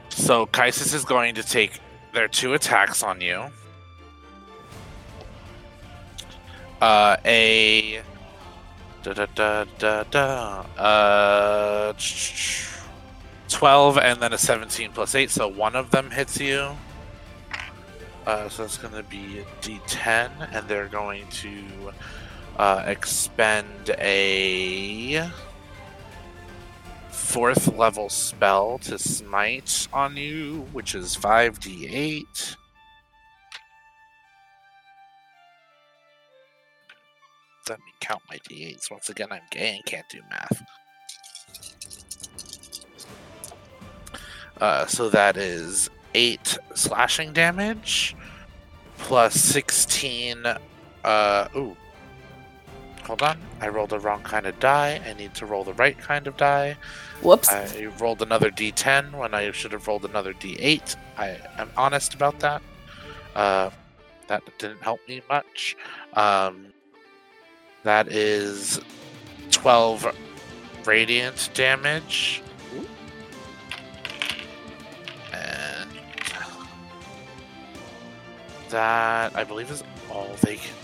So Caesis is going to take their two attacks on you. Uh, a da da da da da. Uh, 12 and then a 17 plus 8, so one of them hits you. Uh, so it's going to be a d10, and they're going to uh, expend a fourth level spell to smite on you, which is 5d8. Let me count my d8s. Once again, I'm gay and can't do math. Uh, so that is 8 slashing damage plus 16. Uh, ooh. Hold on. I rolled the wrong kind of die. I need to roll the right kind of die. whoops. I rolled another d10 when I should have rolled another d8. I am honest about that. Uh, that didn't help me much. Um, that is 12 radiant damage. And that, I believe, is all they can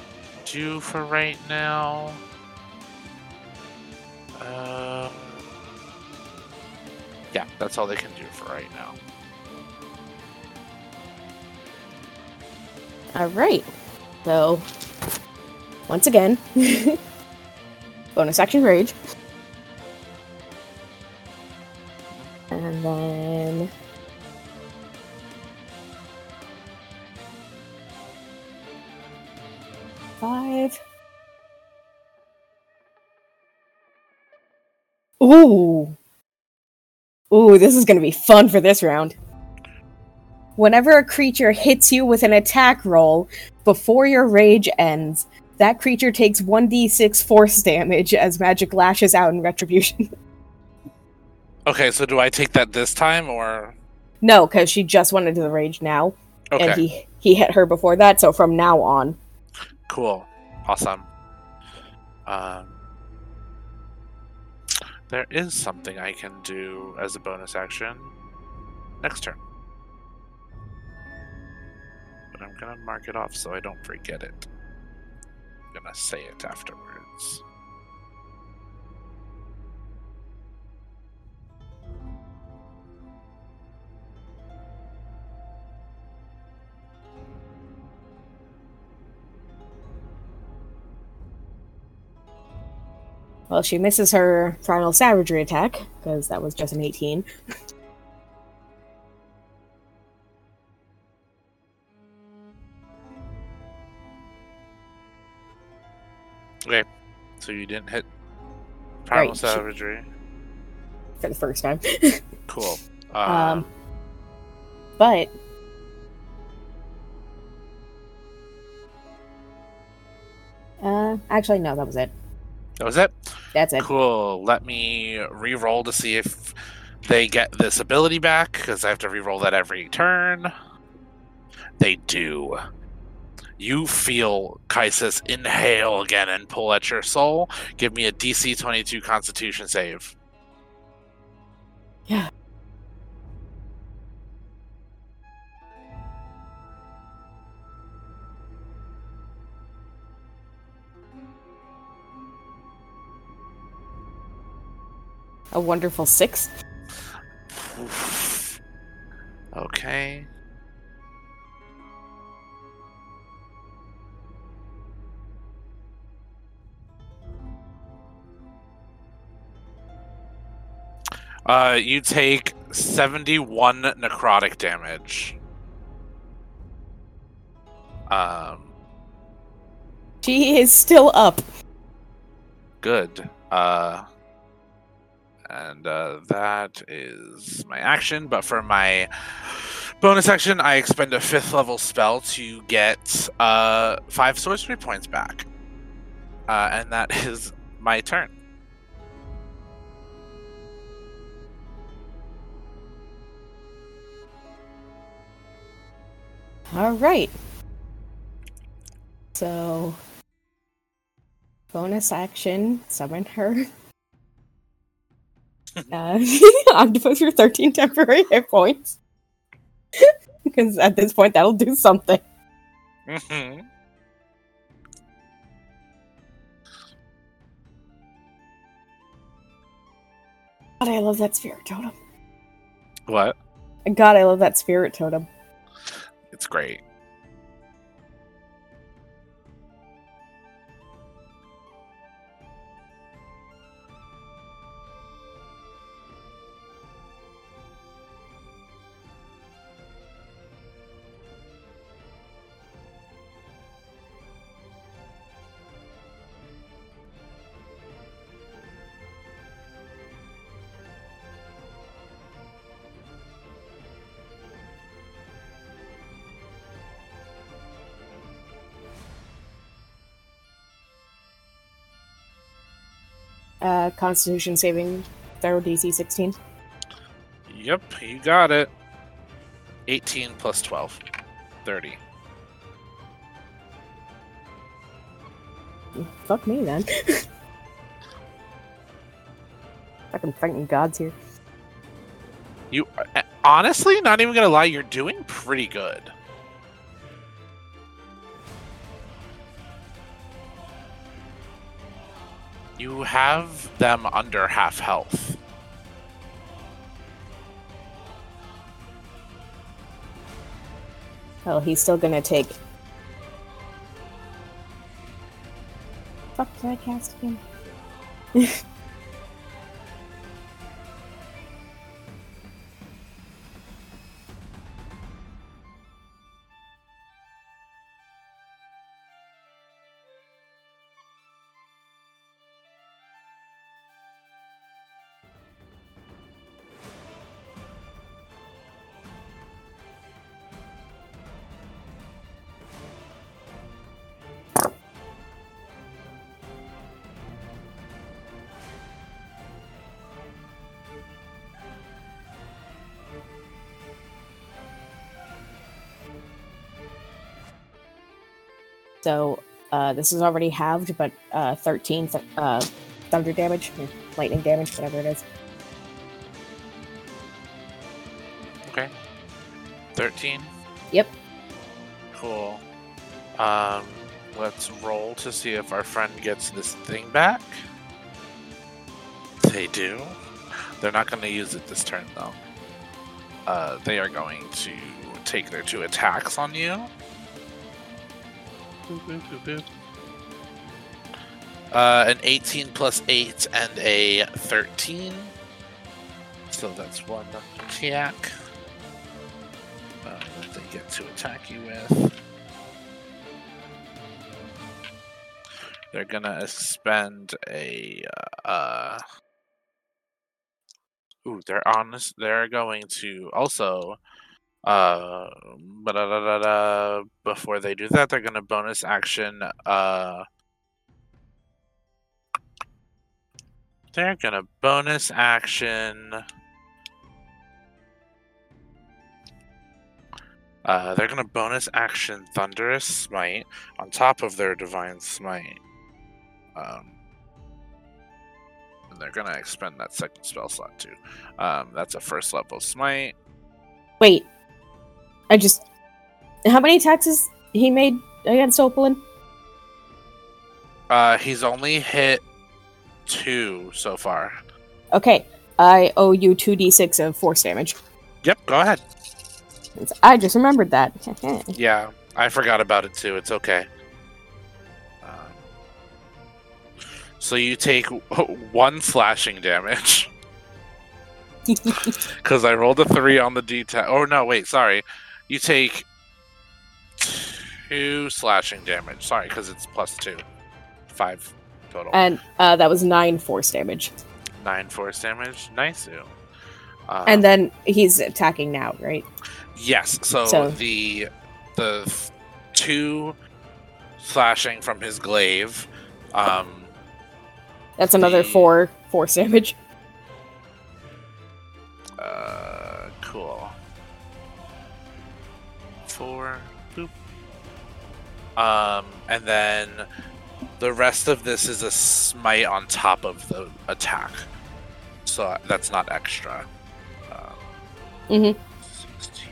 do for right now. Um, yeah, that's all they can do for right now. All right. So, once again, bonus action rage. And then. Five. Ooh. Ooh, this is going to be fun for this round. Whenever a creature hits you with an attack roll before your rage ends, that creature takes 1d6 force damage as magic lashes out in retribution. Okay, so do I take that this time or no, because she just went into the rage now, okay? and he he hit her before that. So from now on, Cool. Awesome. Um, there is something I can do as a bonus action next turn. But I'm gonna mark it off so I don't forget it. I'm gonna say it afterwards. Well, she misses her final savagery attack because that was just an 18. Okay, so you didn't hit primal Right, savagery. for the first time. Cool. Um, Um, but uh, actually, no, that was it. That was it. That's it. Cool. Let me re-roll to see if they get this ability back because I have to re-roll that every turn. They do. You feel Caesis inhale again and pull at your soul. Give me a DC 22 Constitution save. Yeah. A wonderful six. Okay. Uh, you take 71 necrotic damage. Um, She is still up. good. Uh, and uh, that is my action. But for my bonus action, I expend a fifth level spell to get uh, five sorcery points back. Uh, and that is my turn. All right. So, bonus action, summon her. uh, octopus for 13 temporary hit points. because at this point, that'll do something. hmm God, I love that spirit totem. What? God, I love that spirit totem. It's great. Uh, Constitution saving throw DC 16. Yep, you got it. 18 plus 12. 30. Fuck me then. Fucking fighting gods here. You uh, honestly, not even gonna lie, you're doing pretty good. You have them under half health. Oh, he's still gonna take. Fuck, did I cast again? this is already halved, but uh, 13 th- uh, thunder damage, lightning damage, whatever it is. Okay. 13? Yep. Cool. Um, let's roll to see if our friend gets this thing back. They do. They're not going to use it this turn, though. Uh, they are going to take their two attacks on you. Boop, boop, boop, boop. Uh, an 18 plus 8 and a 13. So that's one attack uh, that they get to attack you with. They're gonna spend a uh, uh Ooh, they're honest. They're going to also uh before they do that, they're gonna bonus action uh they're gonna bonus action Uh, they're gonna bonus action Thunderous Smite on top of their Divine Smite. Um, and they're gonna expend that second spell slot too. Um, that's a first level Smite. Wait, I just. How many attacks has he made against Opalyn? Uh, he's only hit two so far. Okay, I owe you 2d6 of force damage. Yep, go ahead. I just remembered that. Yeah, I forgot about it too. It's okay. Um, so you take one slashing damage. Because I rolled a three on the d10. Oh no, wait, sorry. You take two slashing damage. Sorry, because it's plus two. Five total. and uh, that was 9 force damage. Nine force damage. Nice. Um, and then he's attacking now, right? yes, so, So- the the th- two slashing from his glaive. Um, That's another The- 4 force damage. Uh, cool. Four, Boop. Um, and then the rest of this is a smite on top of the attack. So that's not extra. Um, Mhm. 16.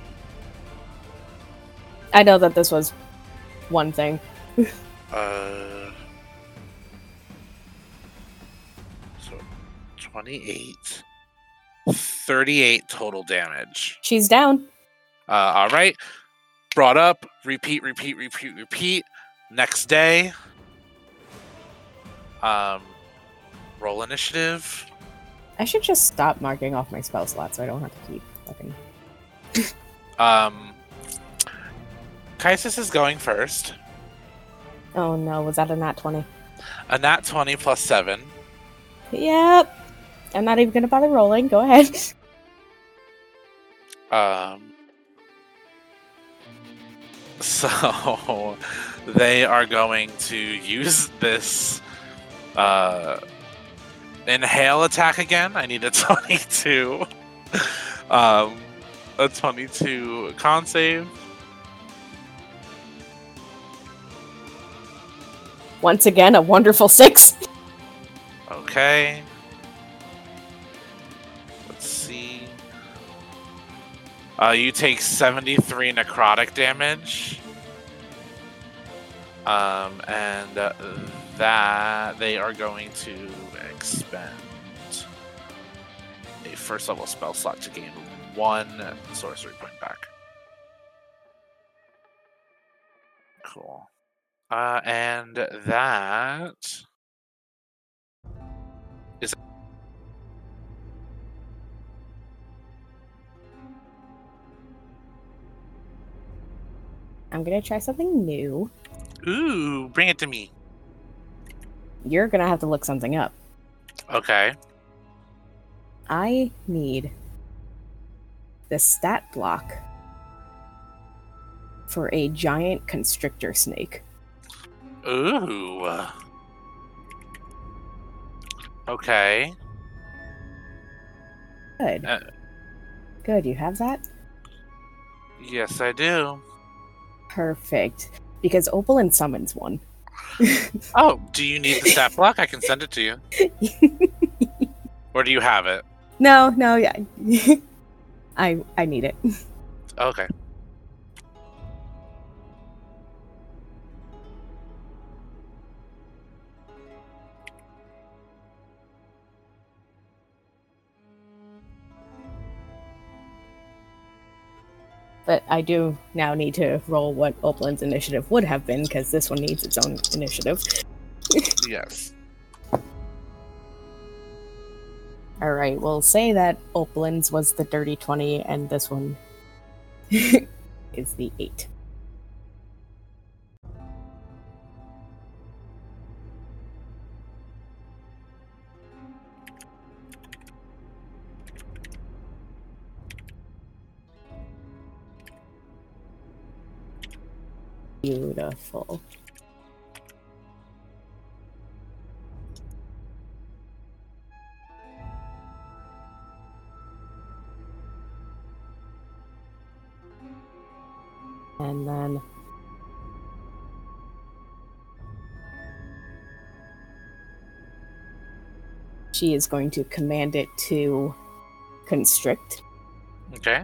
I know that this was one thing. Uh, so 28. 38 total damage. She's down. Uh, all right. Brought up. Repeat, repeat, repeat, repeat. Next day. Um, roll initiative. I should just stop marking off my spell slot so I don't have to keep looking. Um, Caesis is going first. Oh no, was that a nat 20? A nat 20 plus 7. Yep. I'm not even gonna bother rolling. Go ahead. Um, so they are going to use this uh, inhale attack again. I need a 22. um, a 22 con save. Once again, a wonderful six. Okay. Let's see. Uh, you take 73 necrotic damage. Um, and uh, that they are going to expend a first level spell slot to gain one sorcery point back. Cool. Uh, and that is. I'm gonna try something new. Ooh, bring it to me. You're gonna have to look something up. Okay. I need the stat block for a giant constrictor snake. Ooh. Okay. Good. Uh. Good, you have that? Yes, I do. Perfect. Because Opalyn summons one. Oh, do you need the stat block? I can send it to you. Or do you have it? no, no, yeah. I I need it. Okay. But I do now need to roll what Opalyn's initiative would have been, because this one needs its own initiative. Yes. Alright, we'll say that Opalyn's was the dirty 20, and this one is the 8. Beautiful. And then she is going to command it to constrict. Okay.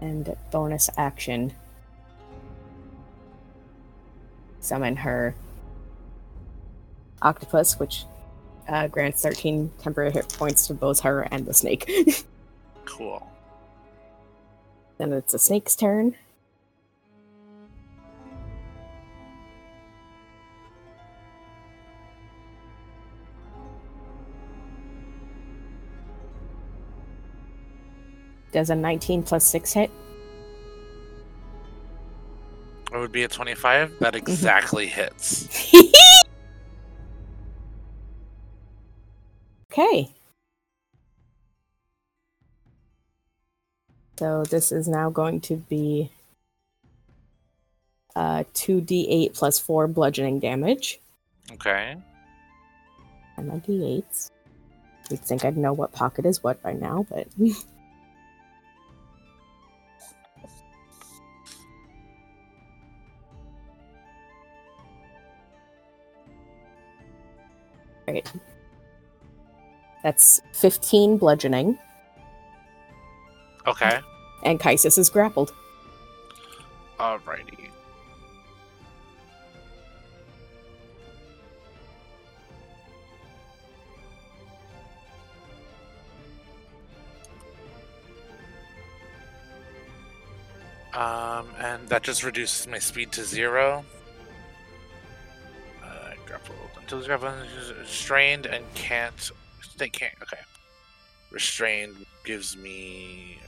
And bonus action summon her octopus, which uh, grants 13 temporary hit points to both her and the snake. Cool. then it's the snake's turn. Does a 19 plus 6 hit? It would be a 25. That exactly hits. Okay. So this is now going to be uh, 2d8 plus 4 bludgeoning damage. Okay. And my d8s. You'd think I'd know what pocket is what by now, but. Right. That's 15 bludgeoning, Okay. and Caesis is grappled. Alrighty. Um, and that just reduces my speed to zero. Grappled until grappled, restrained and can't. They can't. Okay. Restrained gives me.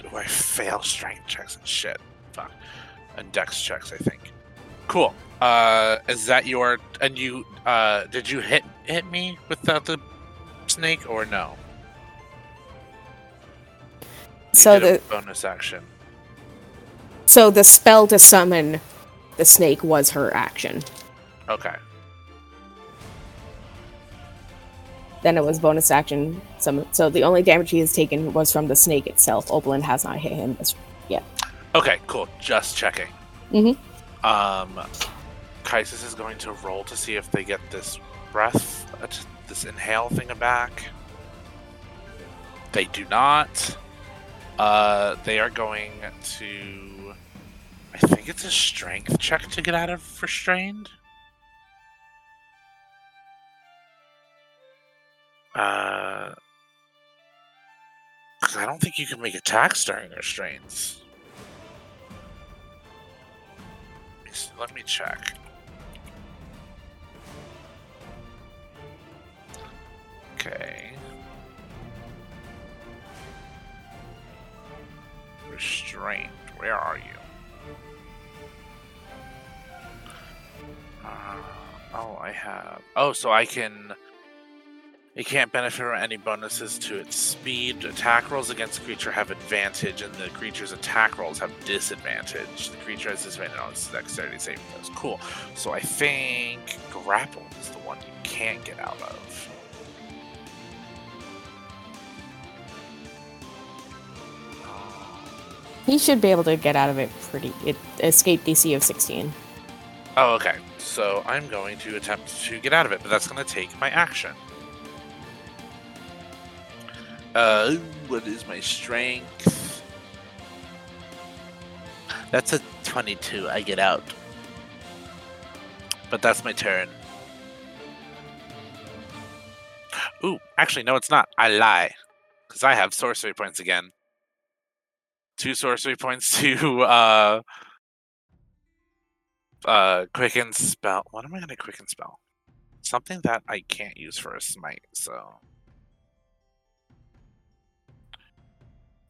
Do I fail strength checks and shit? Fuck. And dex checks, I think. Cool. Uh, is that your and you? Uh, did you hit hit me without the snake or no? So the bonus action. so the spell to summon the snake was her action. Okay. Then it was bonus action. Some so the only damage he has taken was from the snake itself. Opalyn has not hit him. This, Okay. Cool. Just checking. Mhm. Um, Caesis is going to roll to see if they get this breath, uh, this inhale thing back. They do not. Uh, they are going to. I think it's a strength check to get out of restrained. Uh, I don't think you can make attacks during restraints. Let me check. Okay. Restrained. Where are you? Uh, oh, I have. Oh, so I can. It can't benefit from any bonuses to its speed. Attack rolls against the creature have advantage, and the creature's attack rolls have disadvantage. The creature has disadvantage on its dexterity saving throws. Cool. So I think grapple is the one you can't get out of. He should be able to get out of it pretty. It escape DC of 16. Oh, okay. So I'm going to attempt to get out of it, but that's going to take my action. Uh, what is my strength? That's a 22. I get out. But that's my turn. Ooh, actually, no, it's not. I lie. Because I have sorcery points again. Two sorcery points to, uh, uh quicken spell what am i gonna quicken spell something that i can't use for a smite so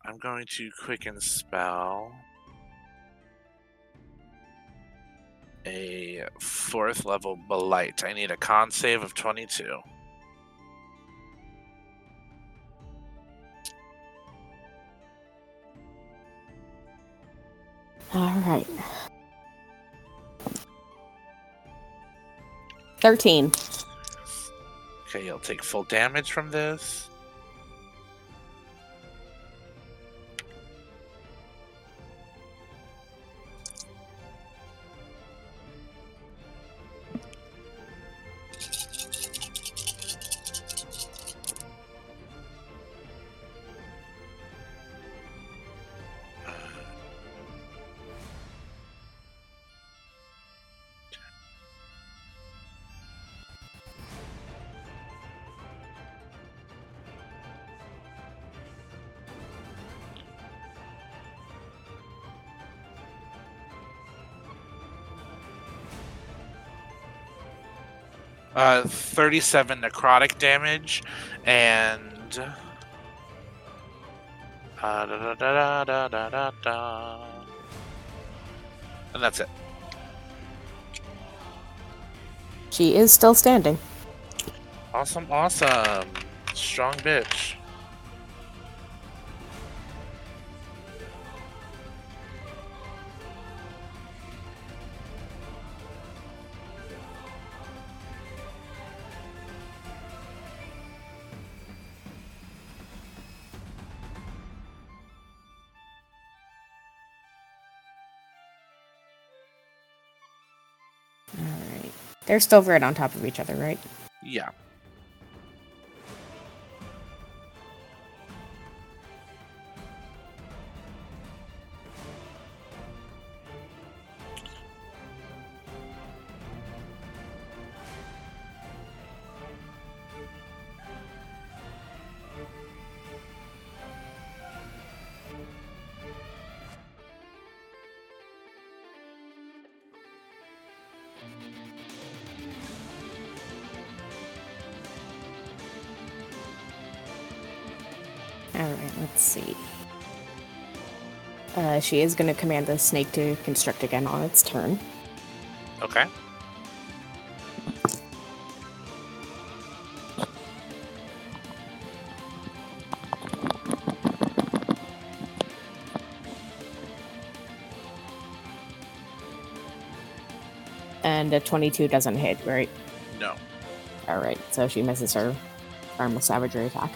i'm going to quicken spell a fourth level blight i need a con save of 22 All right. 13. okay you'll take full damage from this uh 37 necrotic damage and uh, da, da, da, and that's it. She is still standing. awesome awesome. Strong bitch They're still right on top of each other, right? Yeah. Uh, she is going to command the snake to construct again on its turn. Okay. And a 22 doesn't hit, right? No. Alright, so she misses her armless savagery attack.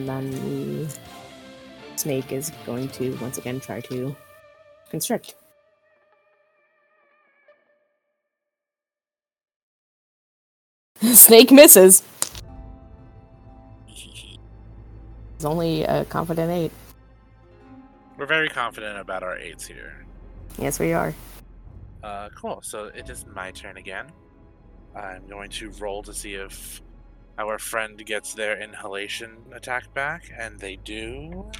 And then the snake is going to once again try to constrict. snake misses. It's only a confident eight. We're very confident about our eights here. Yes, we are. Uh, cool. So it is my turn again. I'm going to roll to see if our friend gets their inhalation attack back, and they do.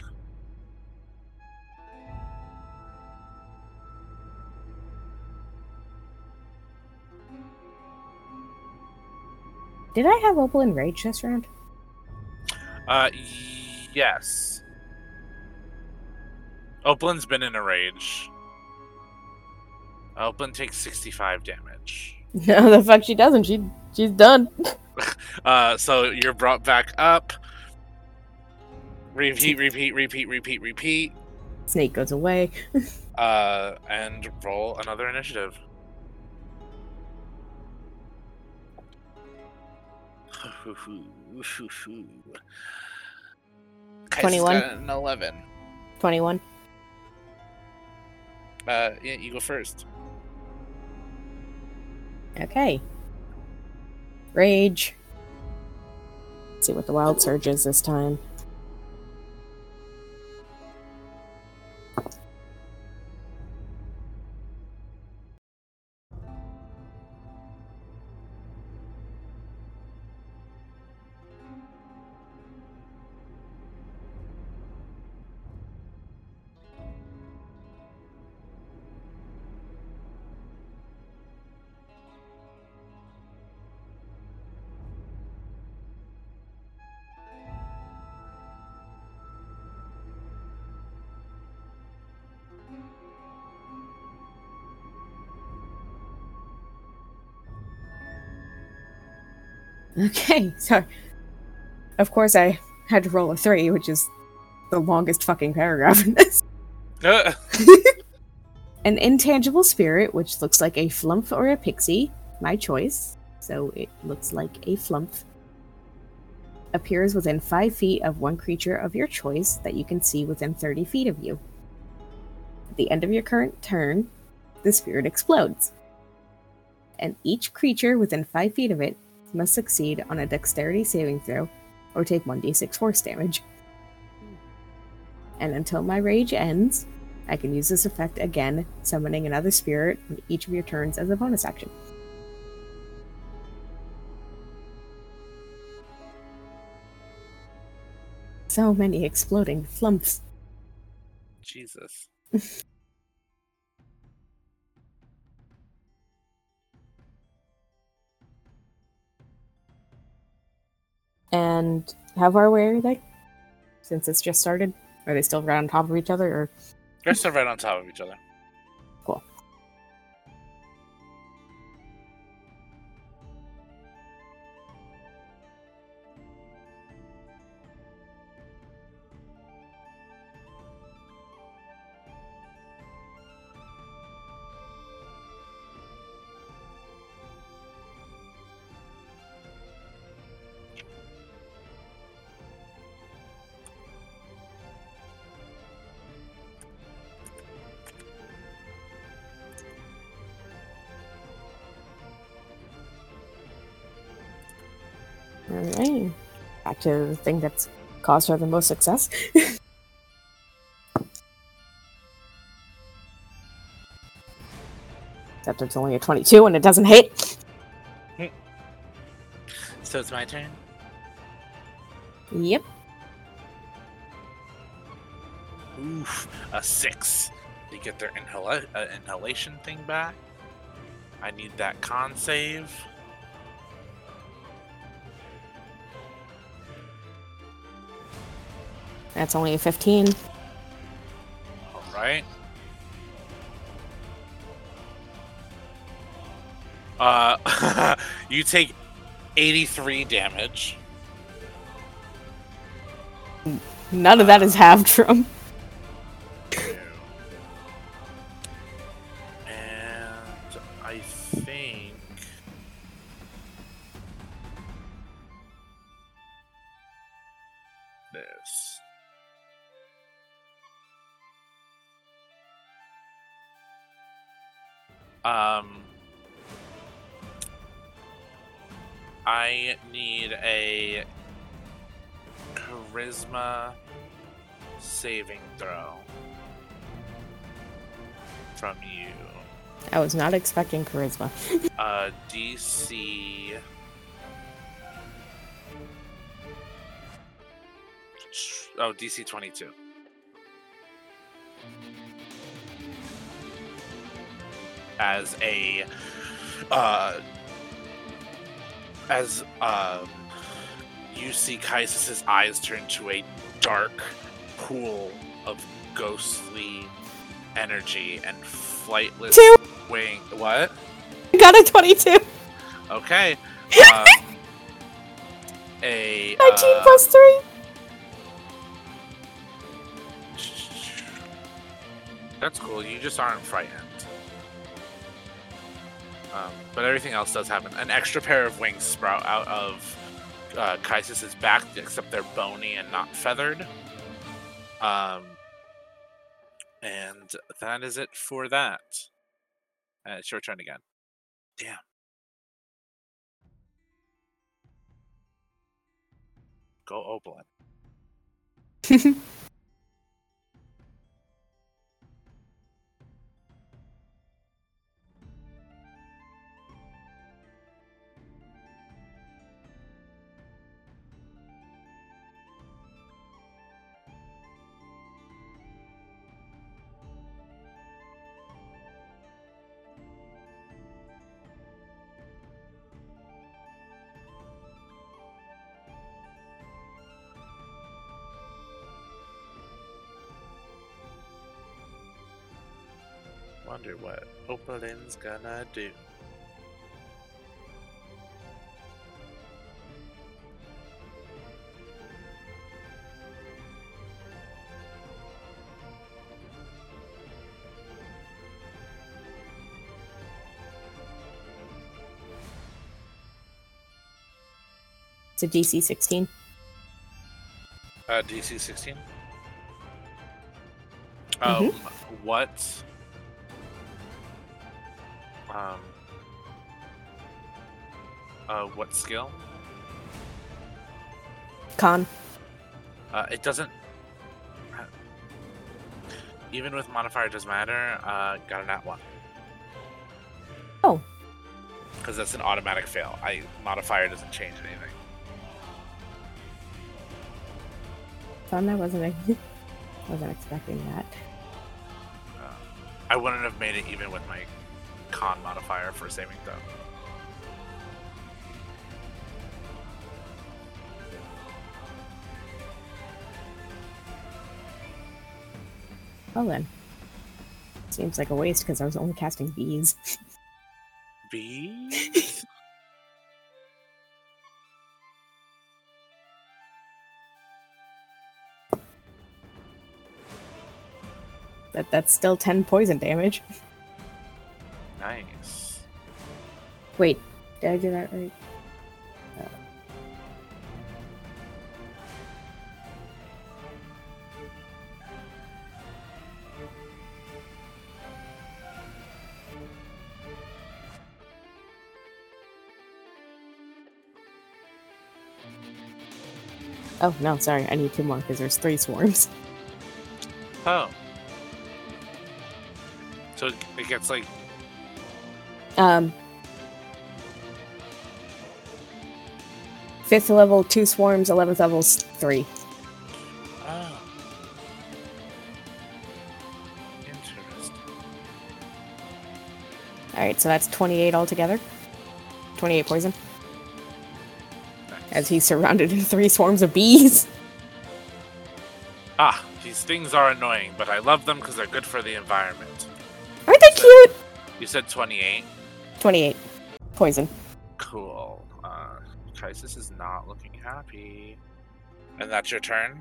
Did I have Opalyn Rage this round? Uh, yes. Opalyn's been in a rage. Opalyn takes 65 damage. No, the fuck she doesn't. She she's done. Uh, so you're brought back up. Repeat, repeat, repeat, repeat, repeat. Snake goes away. Uh, and roll another initiative. 21. eleven. Twenty-one. Uh, yeah, you go first. Okay. Rage. Let's see what the wild surge is this time. Okay, so of course I had to roll a three, which is the longest fucking paragraph in this. Uh, An intangible spirit, which looks like a flump or a pixie, my choice, so it looks like a flump, appears within five feet of one creature of your choice that you can see within 30 feet of you. At the end of your current turn, the spirit explodes. And each creature within five feet of it must succeed on a dexterity saving throw or take 1d6 force damage. And until my rage ends, I can use this effect again, summoning another spirit on each of your turns as a bonus action. So many exploding flumps. Jesus. And how far away are they? Since it's just started? Are they still right on top of each other or They're still right on top of each other. To the thing that's caused her the most success. Except it's only a 22 and it doesn't hit. So it's my turn. Yep. Oof, a six. They get their inhala- uh, inhalation thing back. I need that con save. That's only a 15. All right. Uh, you take 83 damage. None of that is halved from. Was not expecting charisma. Uh, DC. Oh, DC 22. As a, uh, as um, you see Caesis's eyes turn to a dark pool of ghostly energy and flightless Two. Wing. What? I got a 22. Okay. Um, a 19 uh, plus 3. That's cool. You just aren't frightened. Um, but everything else does happen. An extra pair of wings sprout out of uh, Caesis's back, except they're bony and not feathered. Um, and that is it for that. Uh, it's your turn again. Damn. Go Opalyn. Opalyn's gonna do. It's a DC 16. Uh, DC 16. Um, what? Um. Uh, what skill? Con. Uh, it doesn't. Even with modifier, it doesn't matter. Uh, got a nat one. Oh. Because that's an automatic fail. I modifier doesn't change anything. Fun, I wasn't, wasn't expecting that. Uh, I wouldn't have made it even with my con modifier for saving throw. Well then. Seems like a waste because I was only casting bees. Bees? That That's still 10 poison damage. Wait, did I do that right? Oh no, sorry, I need two more because there's three swarms. Oh. So it gets like Um, fifth level two swarms, eleventh level three. oh. Interesting. All right, so that's twenty-eight altogether. Twenty-eight poison as he's surrounded in three swarms of bees. Ah, these things are annoying, but I love them because they're good for the environment. Aren't they cute? You said 28. Twenty-eight poison. Cool. Caesis is not looking happy. And that's your turn?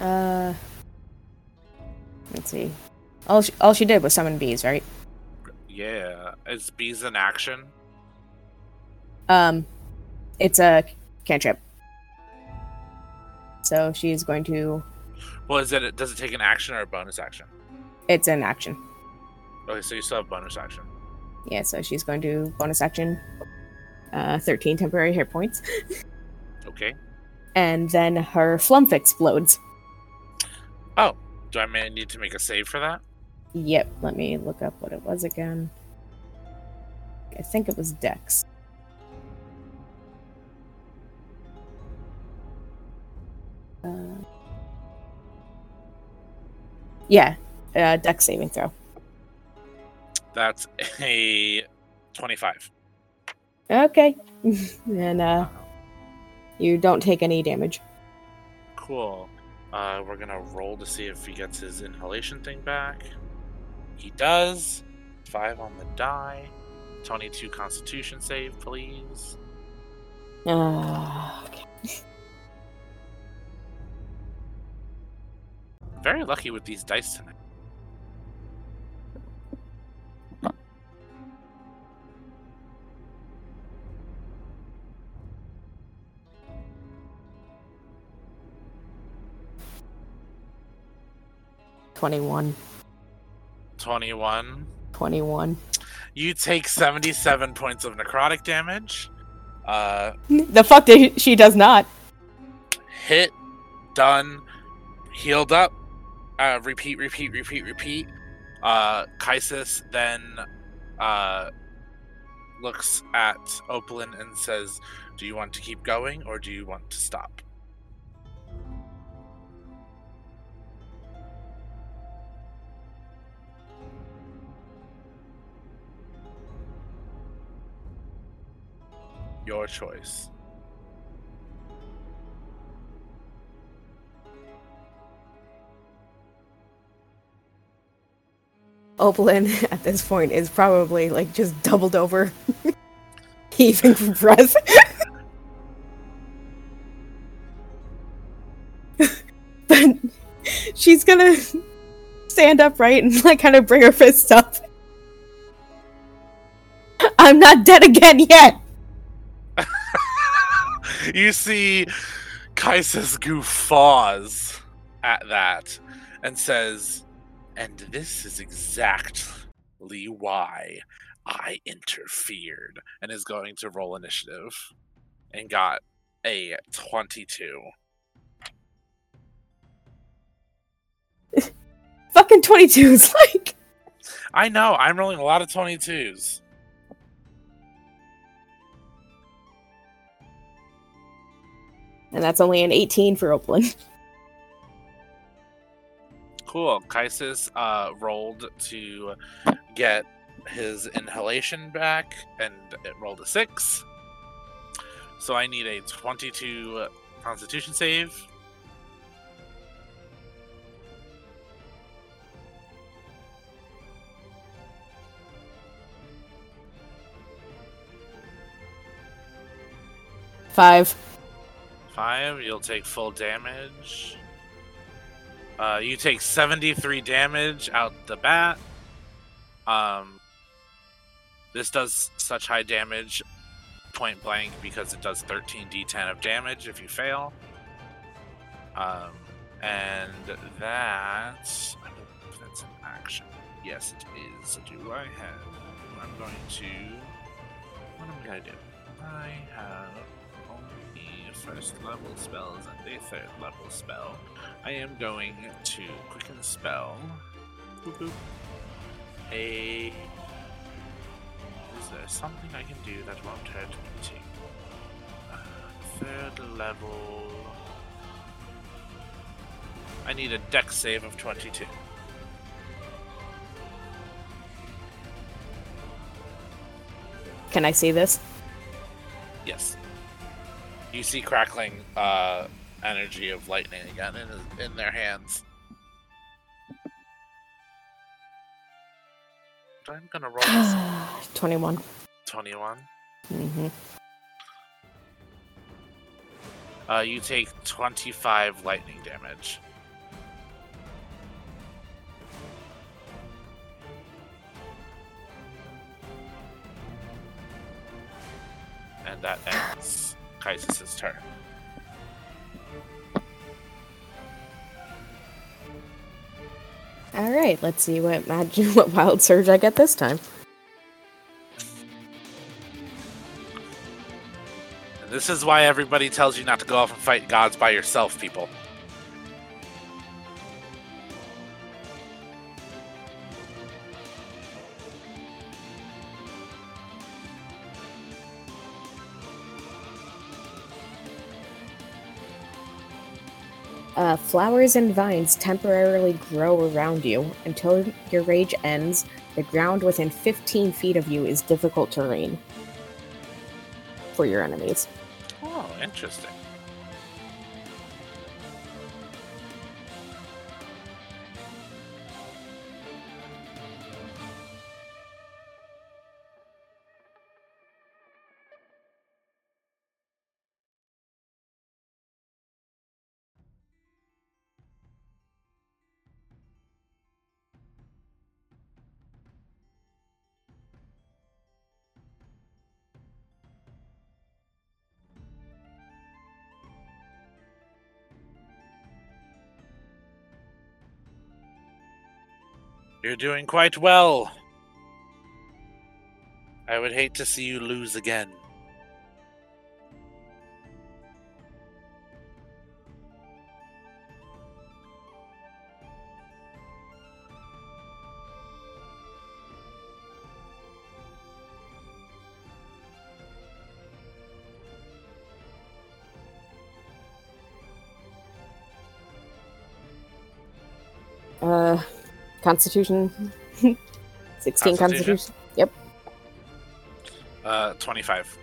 Uh, let's see. All she, all she did was summon bees, right? Yeah. Is bees in action? Um, it's a cantrip. So she's going to. Well, is it? Does it take an action or a bonus action? It's an action. Okay, so you still have bonus action. Yeah, so she's going to bonus action. Uh, thirteen temporary hit points, Okay. and then her flump explodes. Oh, do I need to make a save for that? Yep. Let me look up what it was again. I think it was Dex. Uh, yeah, uh, Dex saving throw. That's a 25. Okay, and uh, you don't take any damage. Cool. Uh, we're gonna roll to see if he gets his inhalation thing back. He does. Five on the die. 22 Constitution save, please. Uh, okay. Very lucky with these dice tonight. Twenty-one. 21. Twenty-one. You take 77 points of necrotic damage. Uh, The fuck did she does not. hit, done, healed up. Uh, repeat, repeat, repeat, repeat. Uh, Caesis then uh, looks at Opalyn and says, Do you want to keep going or do you want to stop? Your choice. Opalyn at this point is probably like just doubled over, heaving for breath. but she's gonna stand upright and like kind of bring her fists up. I'm not dead again yet. You see Caesis guffaws at that and says, and this is exactly why I interfered, and is going to roll initiative and got a 22. Fucking 22 is like I know, I'm rolling a lot of 22s. And that's only an 18 for Opalyn. Cool. Caesis uh, rolled to get his inhalation back, and it rolled a six. So I need a 22 Constitution save. Five. Five. You'll take full damage. Uh, you take 73 damage out the bat. Um, this does such high damage point blank because it does 13d10 of damage if you fail. Um, and that. I believe that's an action. Yes, it is. Do I have. I'm going to. What am I going to do? I have first level spells and a third level spell. I am going to quicken spell. Boop, boop. A. Is there something I can do that won't hurt me too? Uh, third level. I need a dex save of 22. Can I see this? Yes. You see crackling uh, energy of lightning again in, in their hands. I'm gonna roll this 21. 21. Mm-hmm. Uh, you take 25 lightning damage. And that ends Caesis' turn. All right, let's see what magic, what wild surge I get this time. And this is why everybody tells you not to go off and fight gods by yourself, people. Uh, flowers and vines temporarily grow around you until your rage ends. The ground within 15 feet of you is difficult terrain for your enemies. Oh, interesting. You're doing quite well. I would hate to see you lose again. Constitution. 16 Constitution? Constitution. Yep. Uh, 25.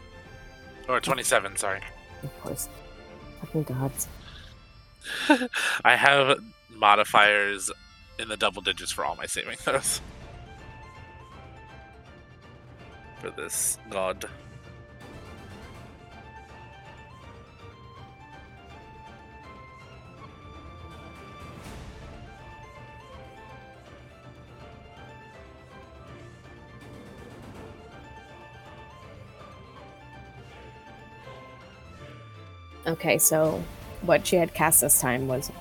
Or 27, sorry. Of course. Fucking gods. I have modifiers in the double digits for all my saving throws. For this god. Okay, so what she had cast this time was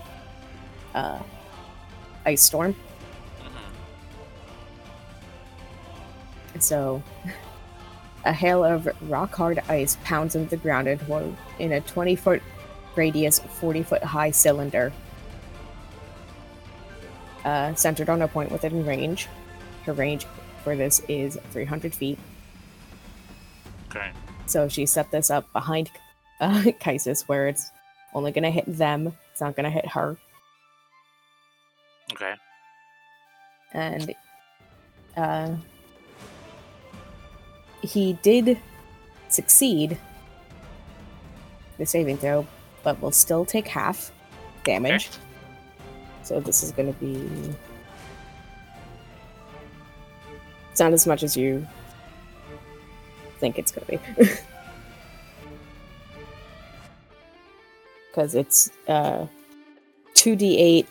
uh Ice Storm. Mhm. So a hail of rock hard ice pounds into the ground in in a 20 foot radius, 40 foot high cylinder. Uh, centered on a point within range. Her range for this is 300 feet. Okay. So she set this up behind uh, Caesis, where it's only going to hit them. It's not going to hit her. Okay. and uh, he did succeed the saving throw, but will still take half damage. So this is going to be. It's not as much as you think it's going to be. Because it's uh, 2d8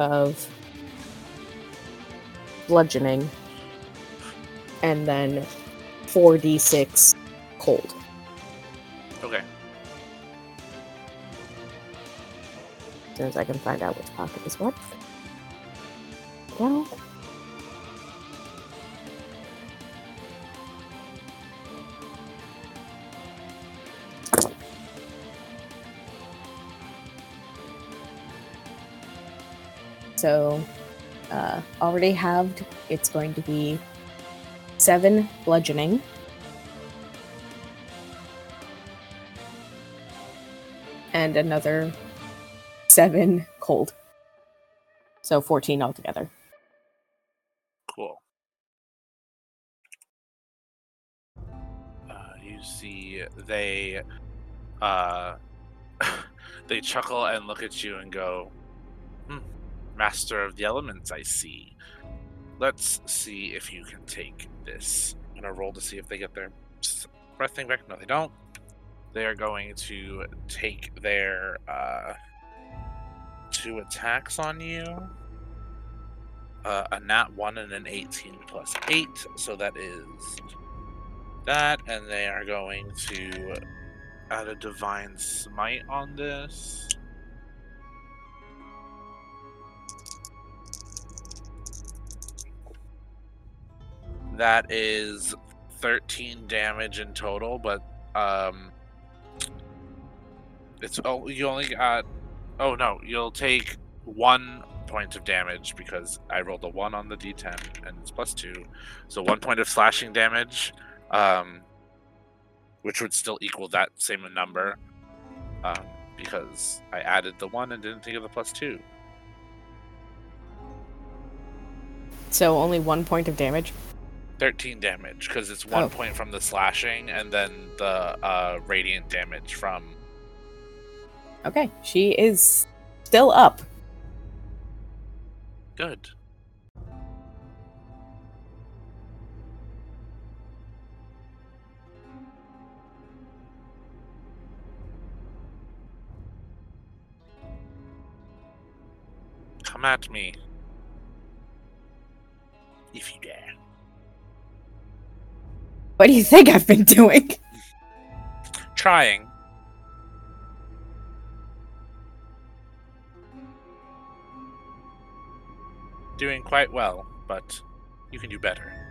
of bludgeoning and then 4d6 cold. Okay. As soon as I can find out which pocket is what. Well, So, uh, already halved, it's going to be seven bludgeoning. And another seven cold. So 14 altogether. Cool. Uh, you see, they uh, they chuckle and look at you and go, hmm, "Master of the elements, I see. Let's see if you can take this." I'm gonna roll to see if they get their breath thing back. No, they don't. They are going to take their uh, two attacks on you uh, a nat 1 and an 18 plus 8 so that is that and they are going to add a divine smite on this that is 13 damage in total but um it's oh you only got oh no you'll take one point of damage because I rolled a one on the d10 and it's plus two. So one point of slashing damage, um, which would still equal that same number um, because I added the one and didn't think of the plus two. So only one point of damage. 13 damage because it's one Oh. point from the slashing and then the uh, radiant damage from. Okay, she is still up. Good. Come at me. If you dare. What do you think I've been doing? Trying. Doing quite well, but you can do better.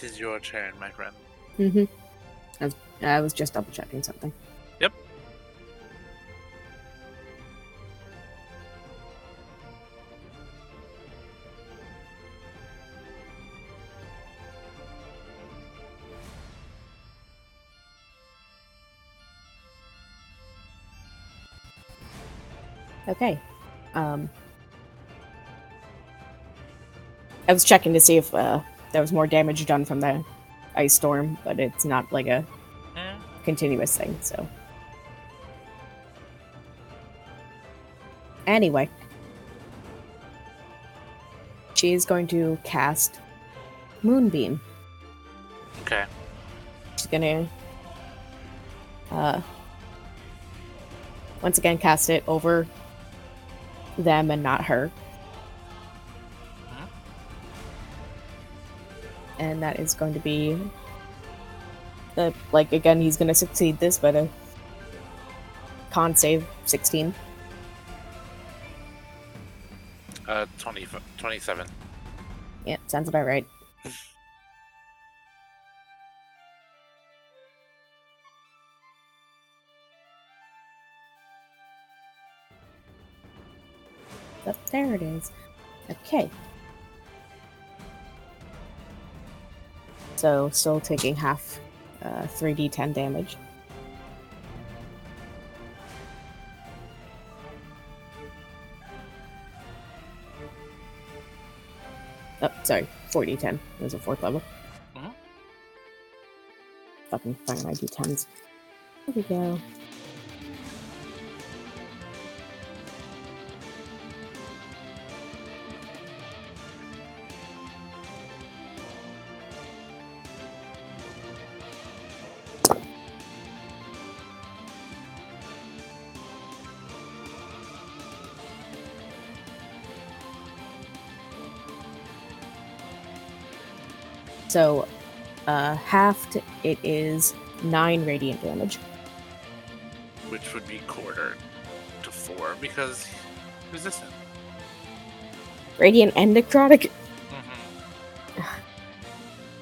It is your turn, my friend. Mm-hmm. I was, I was just double checking something. Yep. Okay. Um, I was checking to see if uh, there was more damage done from the ice storm, but it's not like a continuous thing. So, anyway, she is going to cast Moonbeam. Okay. She's gonna uh once again cast it over them and not her. And that is going to be the like again he's gonna succeed this, but uh, con save 16. Uh, 20, 27. Yeah, sounds about right. But there it is. Okay. So, still taking half uh, 3d10 damage. Oh, sorry, 4d10. It was a fourth level. Mhm. Fucking find my d10s. There we go. Halved, it is 9 radiant damage. which would be quartered to four because resistant. Radiant and necrotic? hmm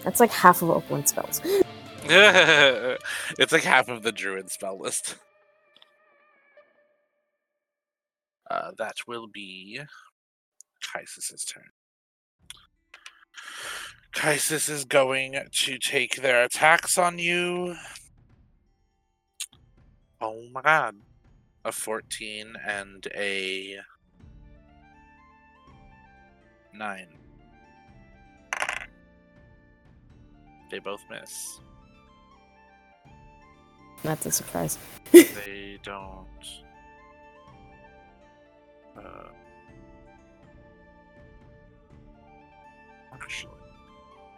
That's like half of Opalyn spells. it's like half of the druid spell list. Uh, that will be Caesis' turn. Caesis is going to take their attacks on you. Oh my god. A 14 and a 9. They both miss. That's a surprise. they don't. Uh, actually,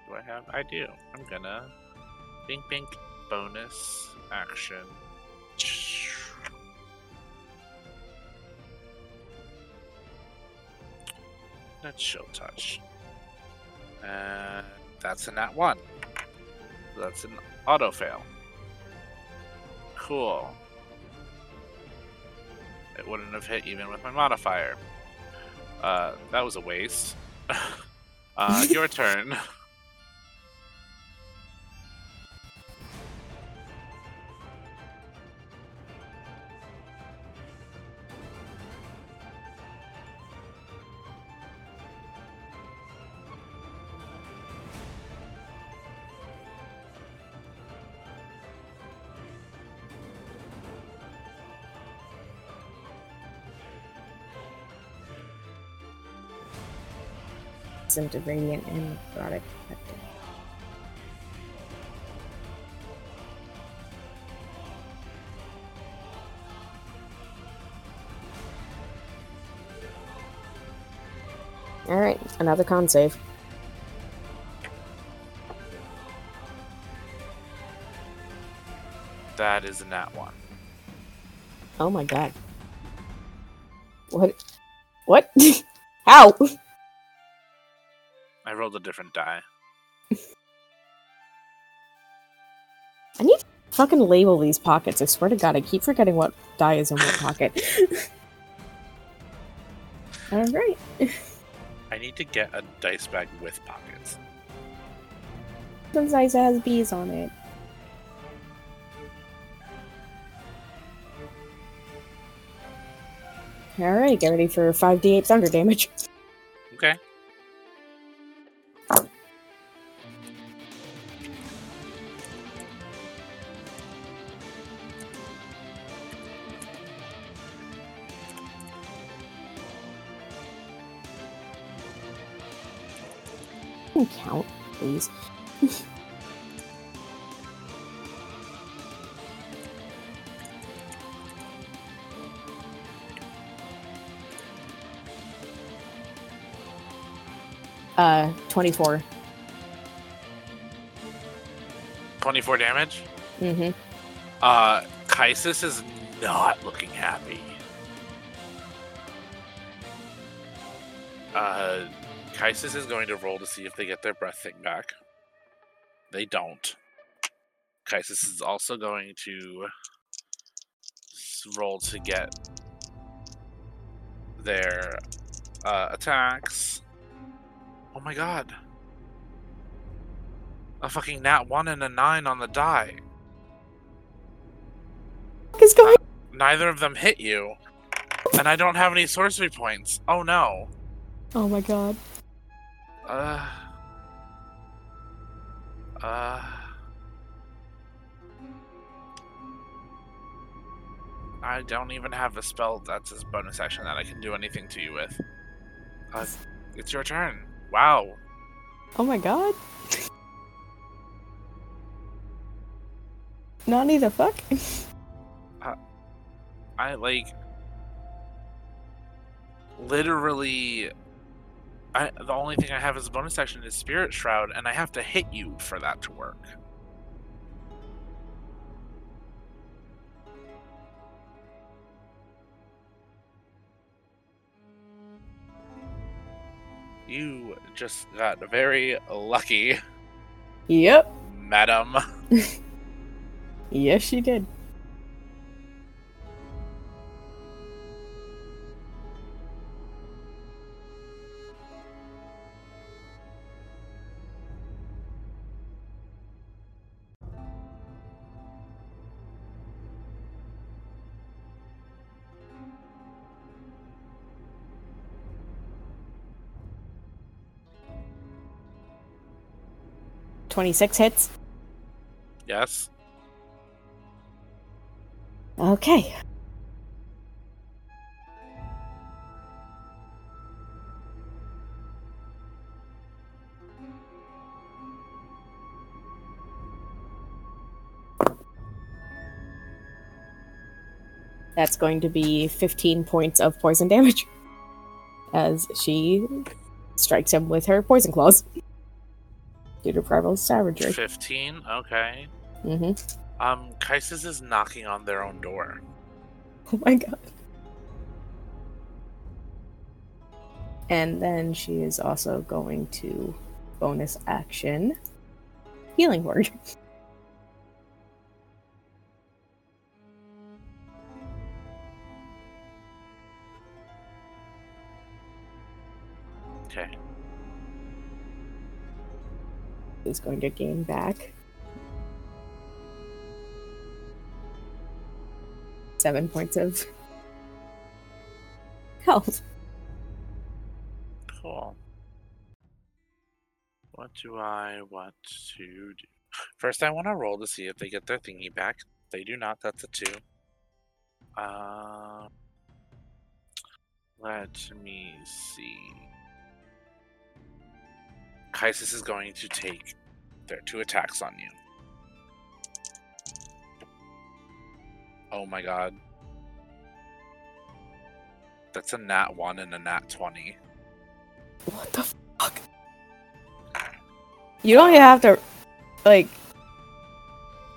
do I have? I do. I'm gonna. Bink bink bonus action. Let's show touch. And that's a nat one. That's an auto fail. Cool. It wouldn't have hit even with my modifier. Uh, that was a waste. uh, your turn. Into radiant and necrotic. effective. Alright, another con save. That is a nat one. Oh my god. What? What? How? I rolled a different die. I need to fucking label these pockets. I swear to god, I keep forgetting what die is in what pocket. Alright. I need to get a dice bag with pockets. This ice has bees on it. Alright, get ready for 5d8 thunder damage. Okay. Please. uh, 24. 24 damage. Mm-hmm. Uh, Caesis is not looking happy. Uh, Caesis is going to roll to see if they get their breath thing back. They don't. Caesis is also going to roll to get their uh, attacks. Oh my god. A fucking nat 1 and a 9 on the die. Is going? Neither of them hit you. And I don't have any sorcery points. Oh no. Oh my god. Uh. Uh. I don't even have a spell that's a bonus action that I can do anything to you with. Uh, it's your turn. Wow. Oh my god. Nani the fuck? I like literally I the only thing I have as a bonus action is Spirit Shroud, and I have to hit you for that to work. You just got very lucky, Yep. madam. Yes, she did. Twenty-six hits. Yes. Okay. That's going to be 15 points of poison damage as she strikes him with her poison claws due to primal savagery. 15. Okay. Mm-hmm. Um, Caesis is knocking on their own door. Oh my god. And then she is also going to bonus action healing word. Is going to gain back seven points of health. Cool. What do I want to do? First, I want to roll to see if they get their thingy back. They do not, that's a two. Uh, let me see. Caesis is going to take their two attacks on you. Oh my god. That's a nat 1 and a nat 20. What the fuck? You don't even have to, like,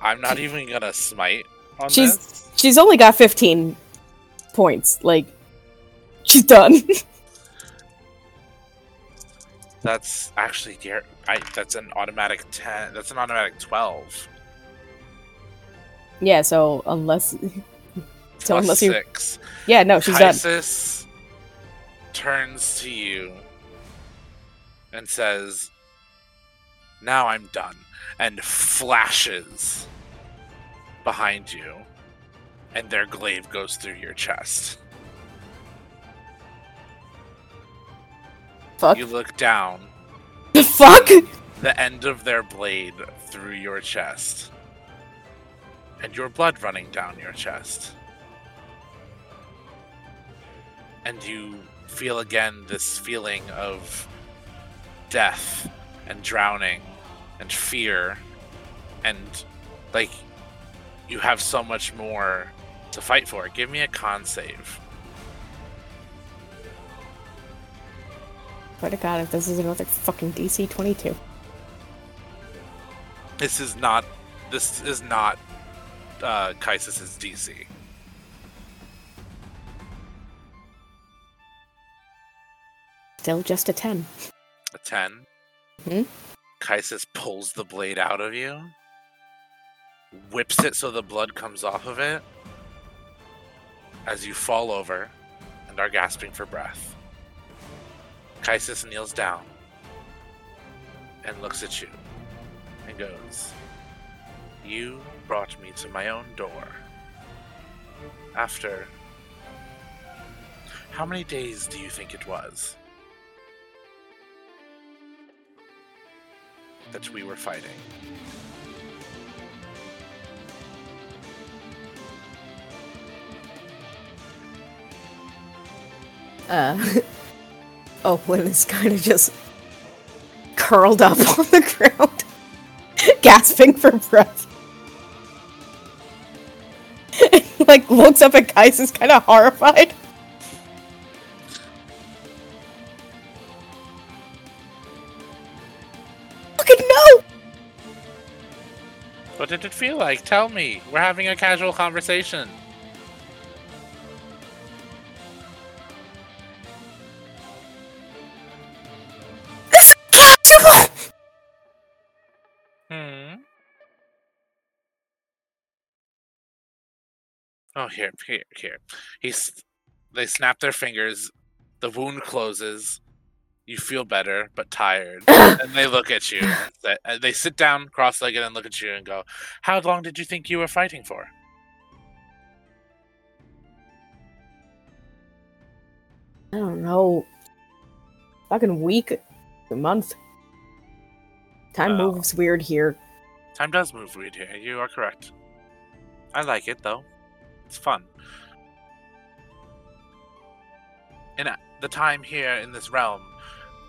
I'm not even gonna smite on She's- this. she's only got 15 points. Like, she's done. That's actually Gar- I, that's an automatic 10. That's an automatic 12. yeah, so unless. So plus unless you. 6. Yeah, no, she's done. Caesis turns to you and says, Now I'm done. And flashes behind you. And their glaive goes through your chest. Fuck. You look down. The fuck? the end of their blade through your chest. And your blood running down your chest. And you feel again this feeling of death and drowning and fear. And like you have so much more to fight for. Give me a con save. Swear to God, if this is another fucking DC 22. This is not this is not uh Caesis's DC. Still just a 10. A 10. Mhm. Caesis pulls the blade out of you, whips it so the blood comes off of it, as you fall over and are gasping for breath. Caesis kneels down and looks at you and goes, You brought me to my own door. After. How many days do you think it was? That we were fighting. Uh, Oh, Opalyn is kind of just curled up on the ground, gasping for breath. like looks up at Caesis kind of horrified. Fucking no! What did it feel like? Tell me. We're having a casual conversation. Oh, here, here, here. He's. They snap their fingers. The wound closes. You feel better, but tired. and they look at you. Uh, they sit down, cross-legged, and look at you and go, "How long did you think you were fighting for?" I don't know. Fucking week, a month. Time moves weird here. Time does move weird here. You are correct. I like it though. It's fun. In the time here in this realm,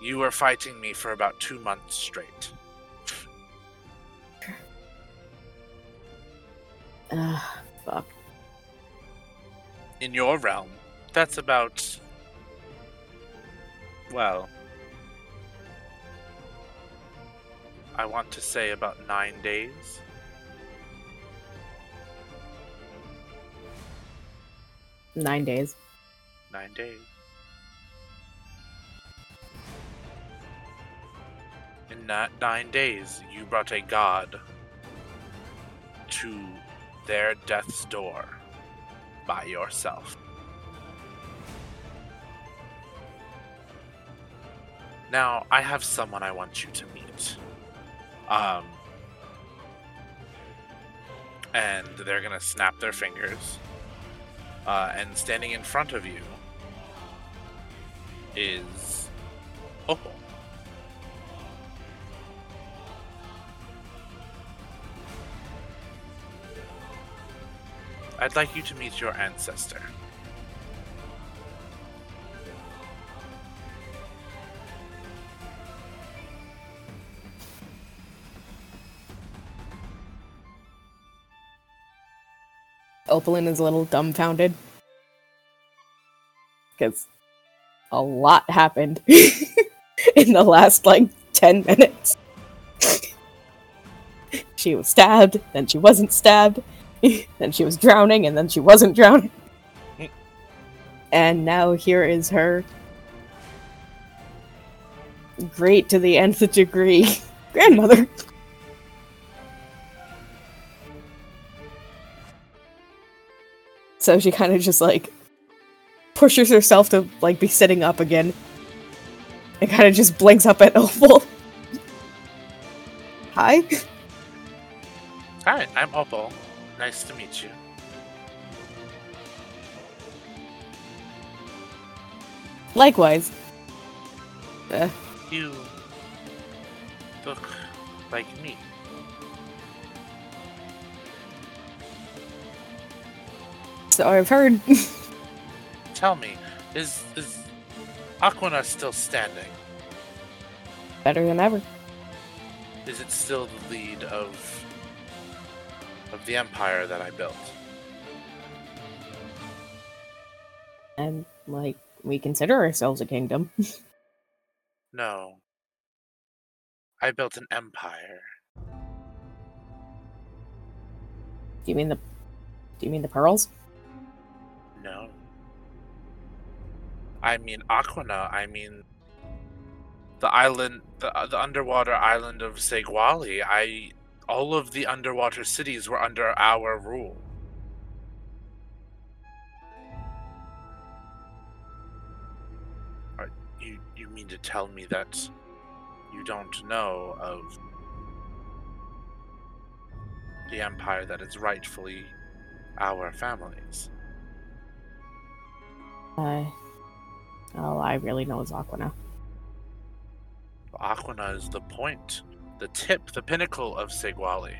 you were fighting me for about two months straight. Uh, fuck. In your realm, that's about. Well. I want to say about nine days. Nine days. Nine days. In that nine days, you brought a god to their death's door by yourself. Now, I have someone I want you to meet. Um, and they're gonna snap their fingers. Uh, and standing in front of you is Opal. I'd like you to meet your ancestor. Opalyn is a little dumbfounded. Because a lot happened in the last, like, 10 minutes. she was stabbed, then she wasn't stabbed, then she was drowning, and then she wasn't drowning. And now here is her great to the nth degree grandmother. So she kind of just like pushes herself to like be sitting up again. And kind of just blinks up at Opal. Hi. Hi, I'm Opal. Nice to meet you. Likewise. Uh, You look like me. So I've heard. Tell me, is is Aquina still standing? Better than ever. Is it still the lead of of the empire that I built? And like we consider ourselves a kingdom. No. I built an empire. Do you mean the? Do you mean the pearls? No. I mean Aquana. I mean the island, the, uh, the underwater island of Seguali. I all of the underwater cities were under our rule. Are, you you mean to tell me that you don't know of the empire that is rightfully our families? Uh, all I really know is Aquina. Aquina is the point, the tip, the pinnacle of Sigwali.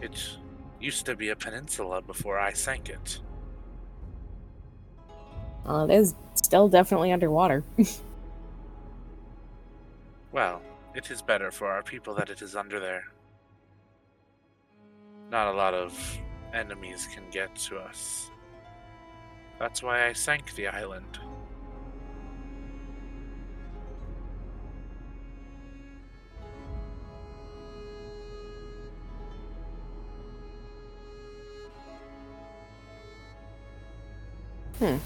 It used to be a peninsula before I sank it. Uh, it is still definitely underwater. Well, it is better for our people that it is under there. Not a lot of enemies can get to us. That's why I sank the island. Hmm.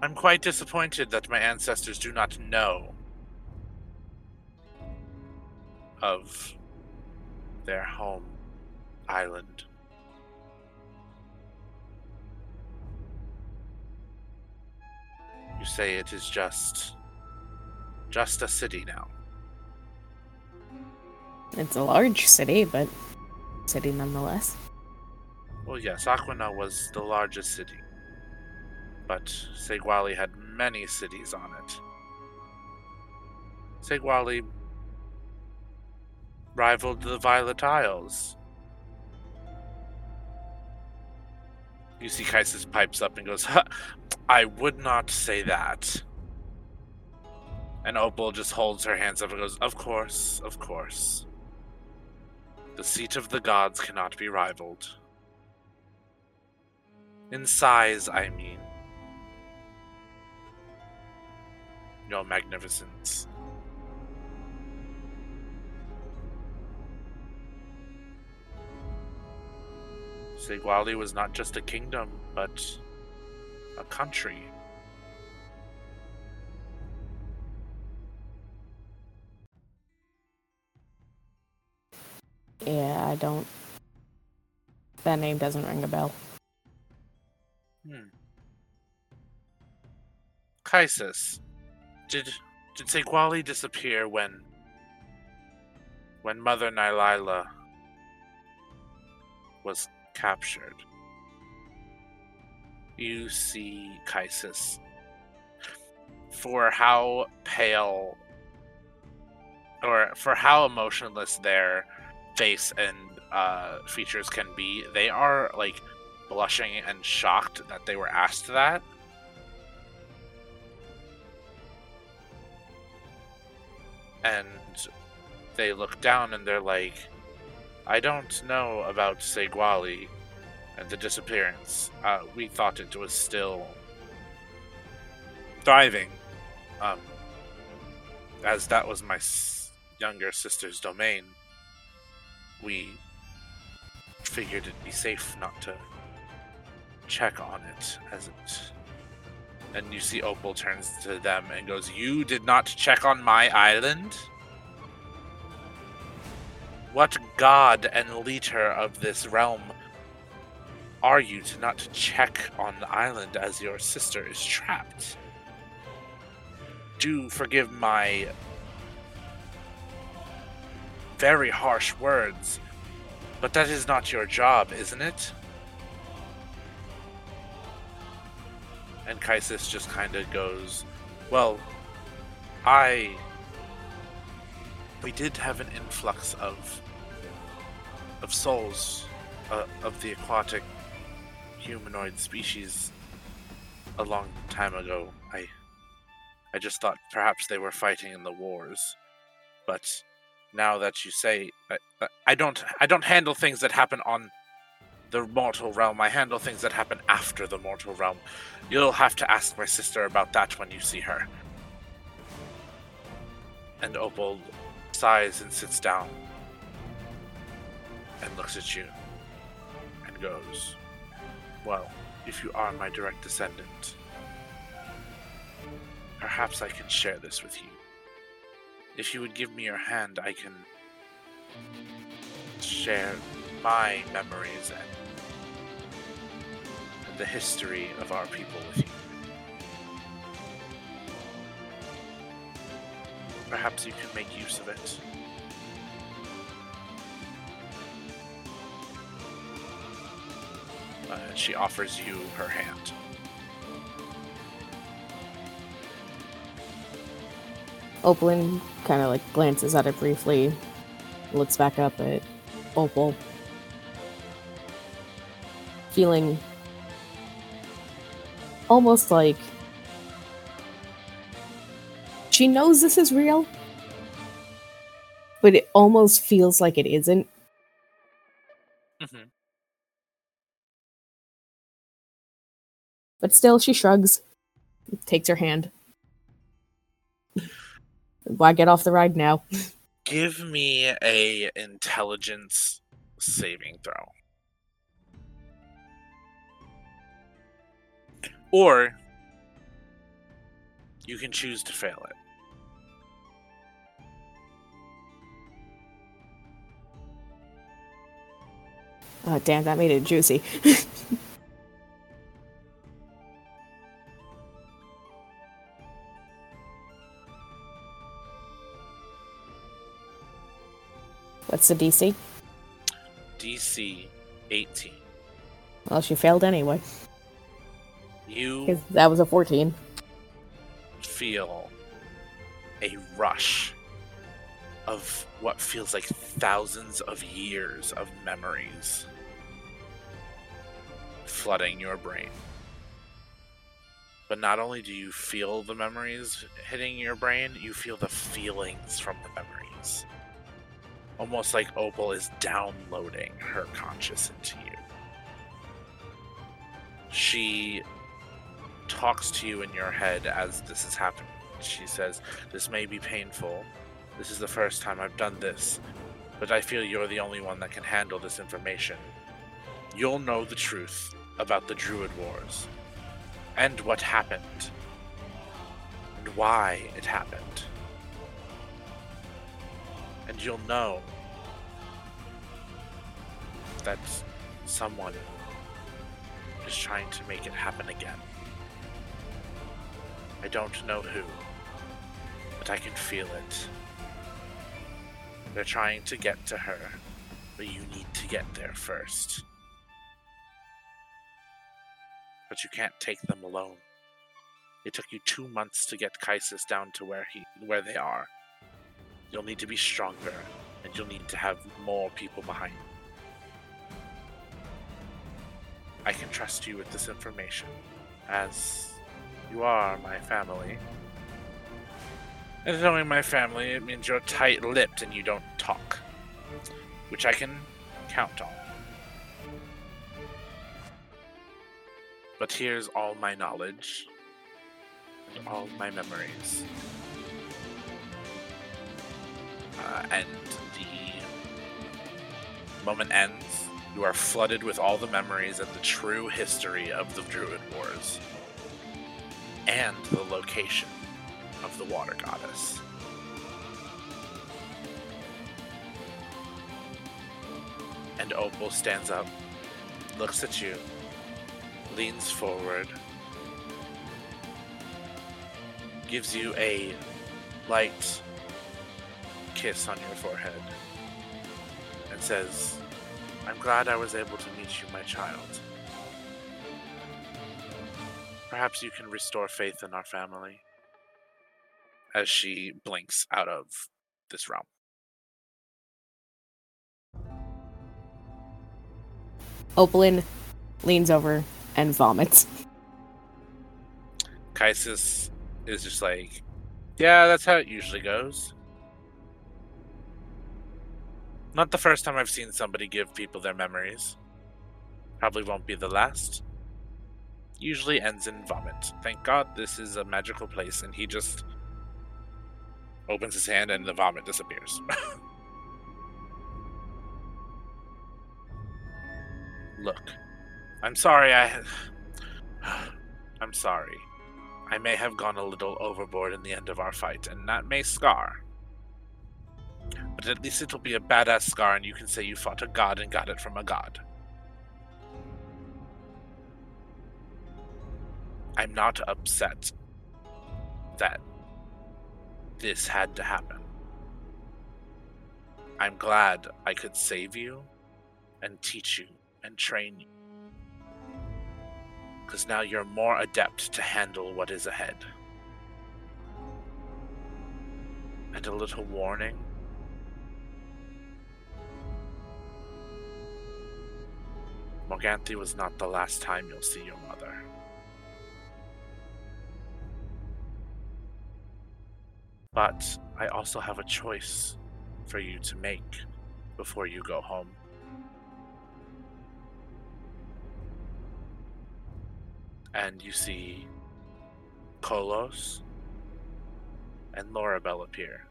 I'm quite disappointed that my ancestors do not know of their home island. You say it is just just a city now. It's a large city, but city nonetheless. Well, yes, Aquina was the largest city, but Segwali had many cities on it. Segwali rivaled the Violet Isles. You see Caesis pipes up and goes, "Ha, I would not say that. And Opal just holds her hands up and goes, Of course, of course. The seat of the gods cannot be rivaled. In size, I mean. No magnificence. Sigwali was not just a kingdom, but a country. Yeah, I don't. That name doesn't ring a bell. Hmm. Caesis, did did Segwali disappear when when Mother Nylila was captured? You see Caesis for how pale or for how emotionless their face and uh, features can be, they are like blushing and shocked that they were asked that. And they look down and they're like, I don't know about Segwali and the disappearance. Uh, we thought it was still thriving, um, as that was my s- younger sister's domain. We figured it'd be safe not to check on it as it. And you see Opal turns to them and goes, You did not check on my island? What god and leader of this realm are you to not check on the island as your sister is trapped? Do forgive my very harsh words, but that is not your job, isn't it? And Caesis just kind of goes, Well, I. We did have an influx of. Of souls uh, of the aquatic humanoid species a long time ago. I. I just thought perhaps they were fighting in the wars. But now that you say. I, I- don't. I don't handle things that happen on the mortal realm. I handle things that happen after the mortal realm. You'll have to ask my sister about that when you see her. And Opal sighs and sits down and looks at you and goes, Well, if you are my direct descendant, perhaps I can share this with you. If you would give me your hand, I can share my memories and, the history of our people with you. Perhaps you can make use of it. Uh, she offers you her hand. Opalyn kind of like glances at it briefly, looks back up at Opal, feeling almost like she knows this is real, but it almost feels like it isn't. Mm-hmm. But still, she shrugs, takes her hand. Why get off the ride now? Give me a intelligence saving throw. Or you can choose to fail it. Oh, damn, that made it juicy. What's the DC? DC 18. Well, she failed anyway. You that was a 14. feel a rush of what feels like thousands of years of memories flooding your brain. But not only do you feel the memories hitting your brain, you feel the feelings from the memories. Almost like Opal is downloading her conscious into you. She talks to you in your head as this is happening. She says, This may be painful. This is the first time I've done this, but I feel you're the only one that can handle this information. You'll know the truth about the Druid Wars, and what happened, and why it happened. And you'll know that someone is trying to make it happen again. I don't know who, but I can feel it. They're trying to get to her, but you need to get there first. But you can't take them alone. It took you two months to get Caesis down to where he where they are. You'll need to be stronger, and you'll need to have more people behind you. I can trust you with this information, as you are my family. And knowing my family, it means you're tight lipped and you don't talk, which I can count on. But here's all my knowledge and all my memories. Uh, and the moment ends. You are flooded with all the memories and the true history of the Druid Wars and the location of the water goddess. And Opal stands up, looks at you, leans forward, gives you a light kiss on your forehead, and says, I'm glad I was able to meet you, my child. Perhaps you can restore faith in our family. As she blinks out of this realm. Opalyn leans over and vomits. Caesis is just like, yeah, that's how it usually goes. Not the first time I've seen somebody give people their memories. Probably won't be the last. Usually ends in vomit. Thank God this is a magical place, and he just opens his hand and the vomit disappears. Look, I'm sorry I. I'm sorry. I may have gone a little overboard in the end of our fight, and that may scar. But at least it'll be a badass scar and you can say you fought a god and got it from a god. I'm not upset that this had to happen. I'm glad I could save you and teach you and train you. Because now you're more adept to handle what is ahead. And a little warning Morganthi was not the last time you'll see your mother. But I also have a choice for you to make before you go home. And you see Kolos and Lorabelle appear.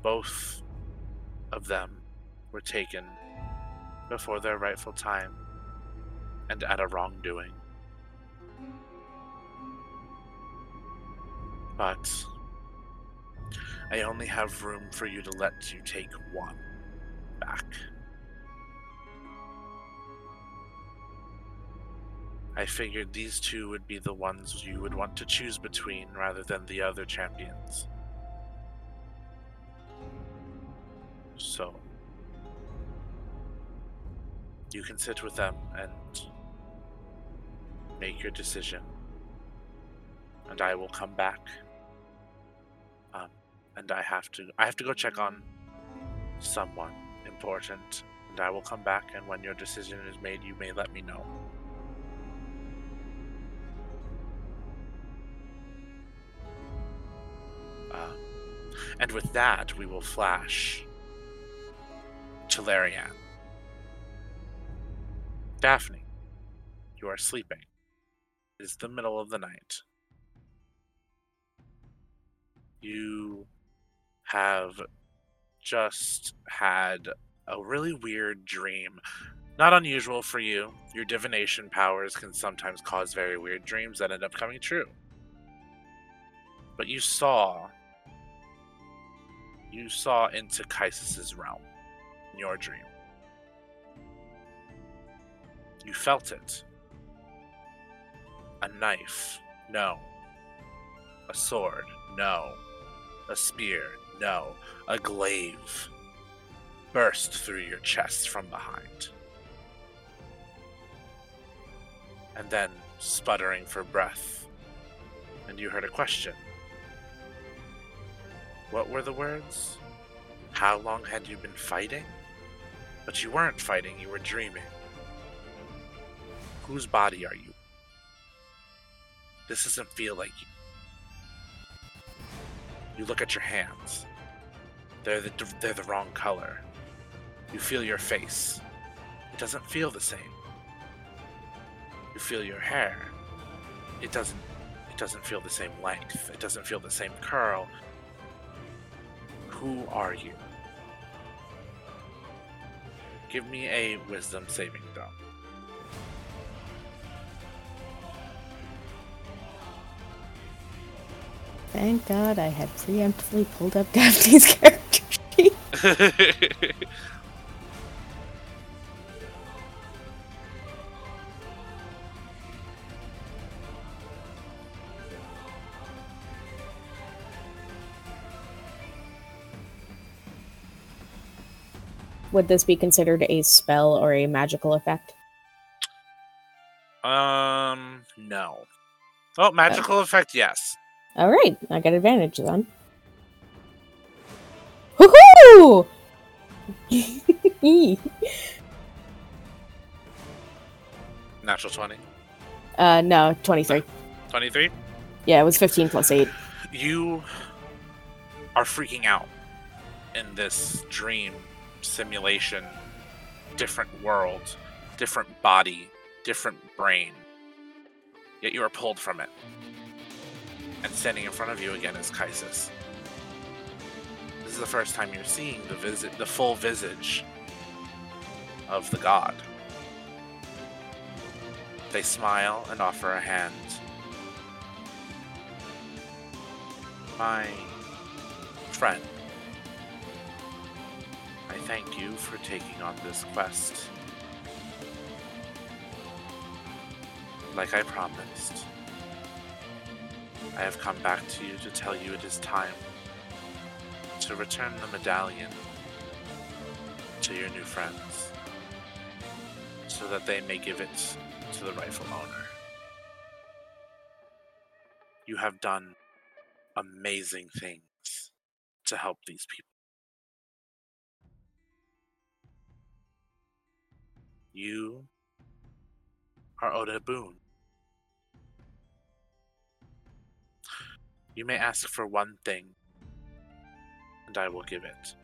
Both of them were taken before their rightful time and at a wrongdoing. But I only have room for you to let you take one back. I figured these two would be the ones you would want to choose between rather than the other champions. So, you can sit with them and make your decision. And I will come back. Um, and I have to I have to go check on someone important. And I will come back and when your decision is made you may let me know. Uh, and with that, we will flash to Larian. Daphne, you are sleeping. It is the middle of the night. You have just had a really weird dream. Not unusual for you. Your divination powers can sometimes cause very weird dreams that end up coming true. But you saw you saw into Caesis's realm in your dream. You felt it. A knife, no. A sword, no. A spear, no. A glaive burst through your chest from behind. And then, sputtering for breath, and you heard a question. What were the words? How long had you been fighting? But you weren't fighting, you were dreaming. Whose body are you? This doesn't feel like you. You look at your hands. They're the, they're the wrong color. You feel your face. It doesn't feel the same. You feel your hair. It doesn't it doesn't feel the same length. It doesn't feel the same curl. Who are you? Give me a wisdom saving throw. Thank God I had preemptively pulled up Daphne's character sheet. Would this be considered a spell or a magical effect? um, no. Oh, magical effect, yes. All right, I got advantage then. Woohoo! Natural 20. uh, no, 23. 23. Yeah, it was 15 plus 8. You are freaking out in this dream simulation, different world, different body, different brain. Yet you are pulled from it. And standing in front of you again is Caesis. This is the first time you're seeing the visit the full visage of the god. They smile and offer a hand. My friend, I thank you for taking on this quest. Like I promised, I have come back to you to tell you it is time to return the medallion to your new friends so that they may give it to the rightful owner. You have done amazing things to help these people. You are owed a boon. You may ask for one thing, and I will give it.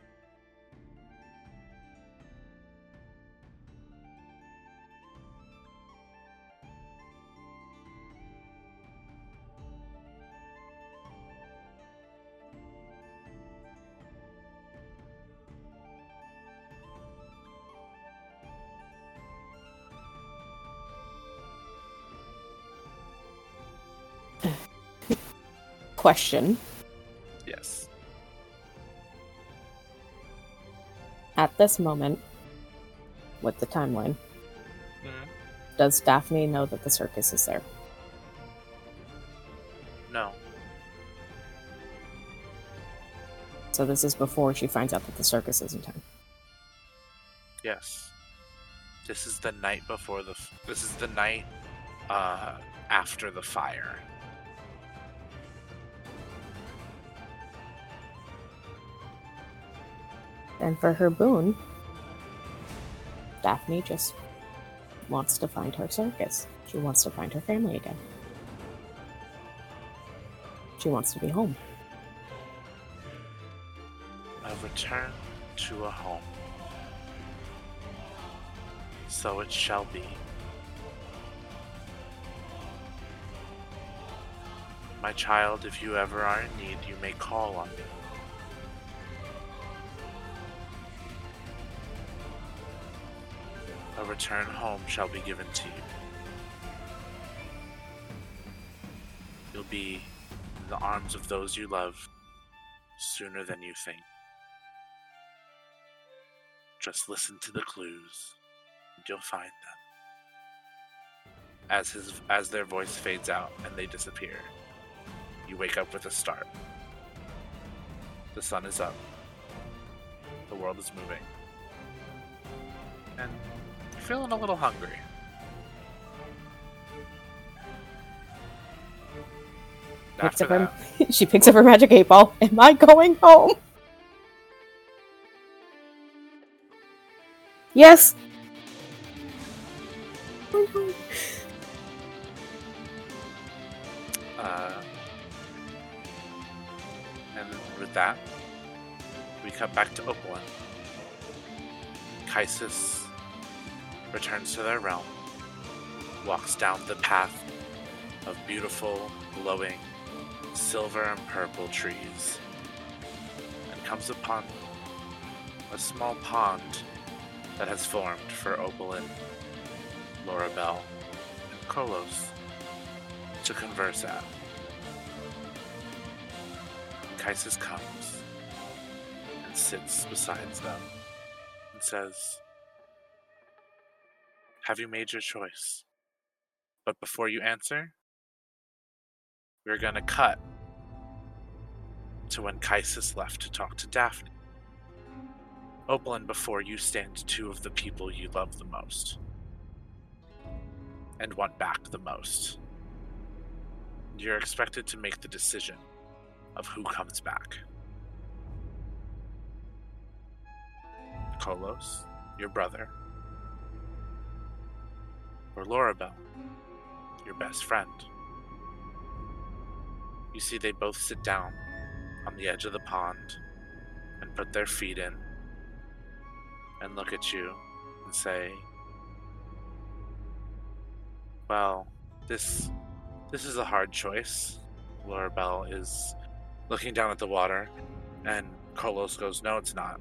Question. Yes. At this moment, with the timeline, Mhm. does Daphne know that the circus is there? No. So this is before she finds out that the circus is in town. Yes. This is the night before the. f- This is the night uh, after the fire. And for her boon, Daphne just wants to find her circus. She wants to find her family again. She wants to be home. A return to a home. So it shall be. My child, if you ever are in need, you may call on me. Return home shall be given to you. You'll be in the arms of those you love sooner than you think. Just listen to the clues, and you'll find them. As his as their voice fades out and they disappear, you wake up with a start. The sun is up. The world is moving. And feeling a little hungry. Picks her, she picks up her magic eight ball. Am I going home? Yes. Uh, and with that, we come back to Opalyn. Caesis returns to their realm, walks down the path of beautiful, glowing silver and purple trees, and comes upon a small pond that has formed for Opalyn, Lorabelle, and Kolos to converse at. Caesis comes and sits beside them and says, Have you made your choice? But before you answer, we're gonna cut to when Caesis left to talk to Daphne. Opalyn, before you stand two of the people you love the most and want back the most. You're expected to make the decision of who comes back. Kolos, your brother, or Lorabelle, your best friend. You see, they both sit down on the edge of the pond and put their feet in and look at you and say, Well, this this is a hard choice. Lorabelle is looking down at the water, and Kolos goes, No, it's not.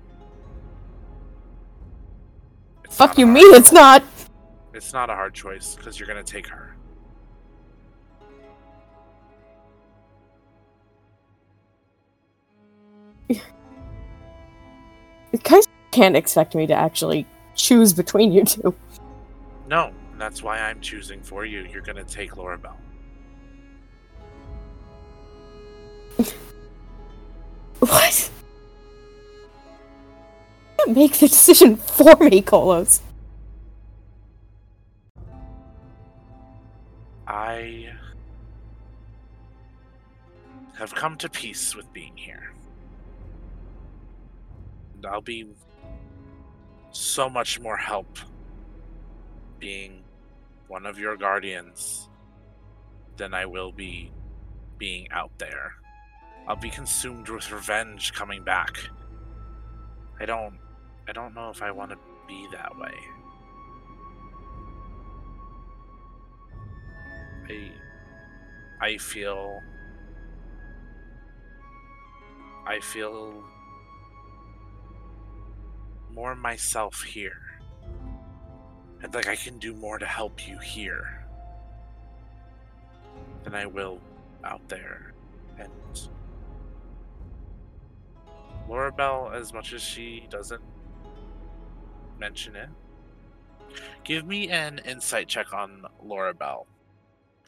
It's Fuck not you, mean it's not. It's not a hard choice because you're gonna take her. Kai's can't expect me to actually choose between you two. No, that's why I'm choosing for you. You're gonna take Lorabelle. What? You can't make the decision for me, Kolos. To peace with being here. And I'll be so much more help being one of your guardians than I will be being out there. I'll be consumed with revenge coming back. I don't I don't know if I want to be that way. I I feel I feel more myself here. And like I can do more to help you here than I will out there. And Lorabelle, as much as she doesn't mention it, give me an insight check on Lorabelle.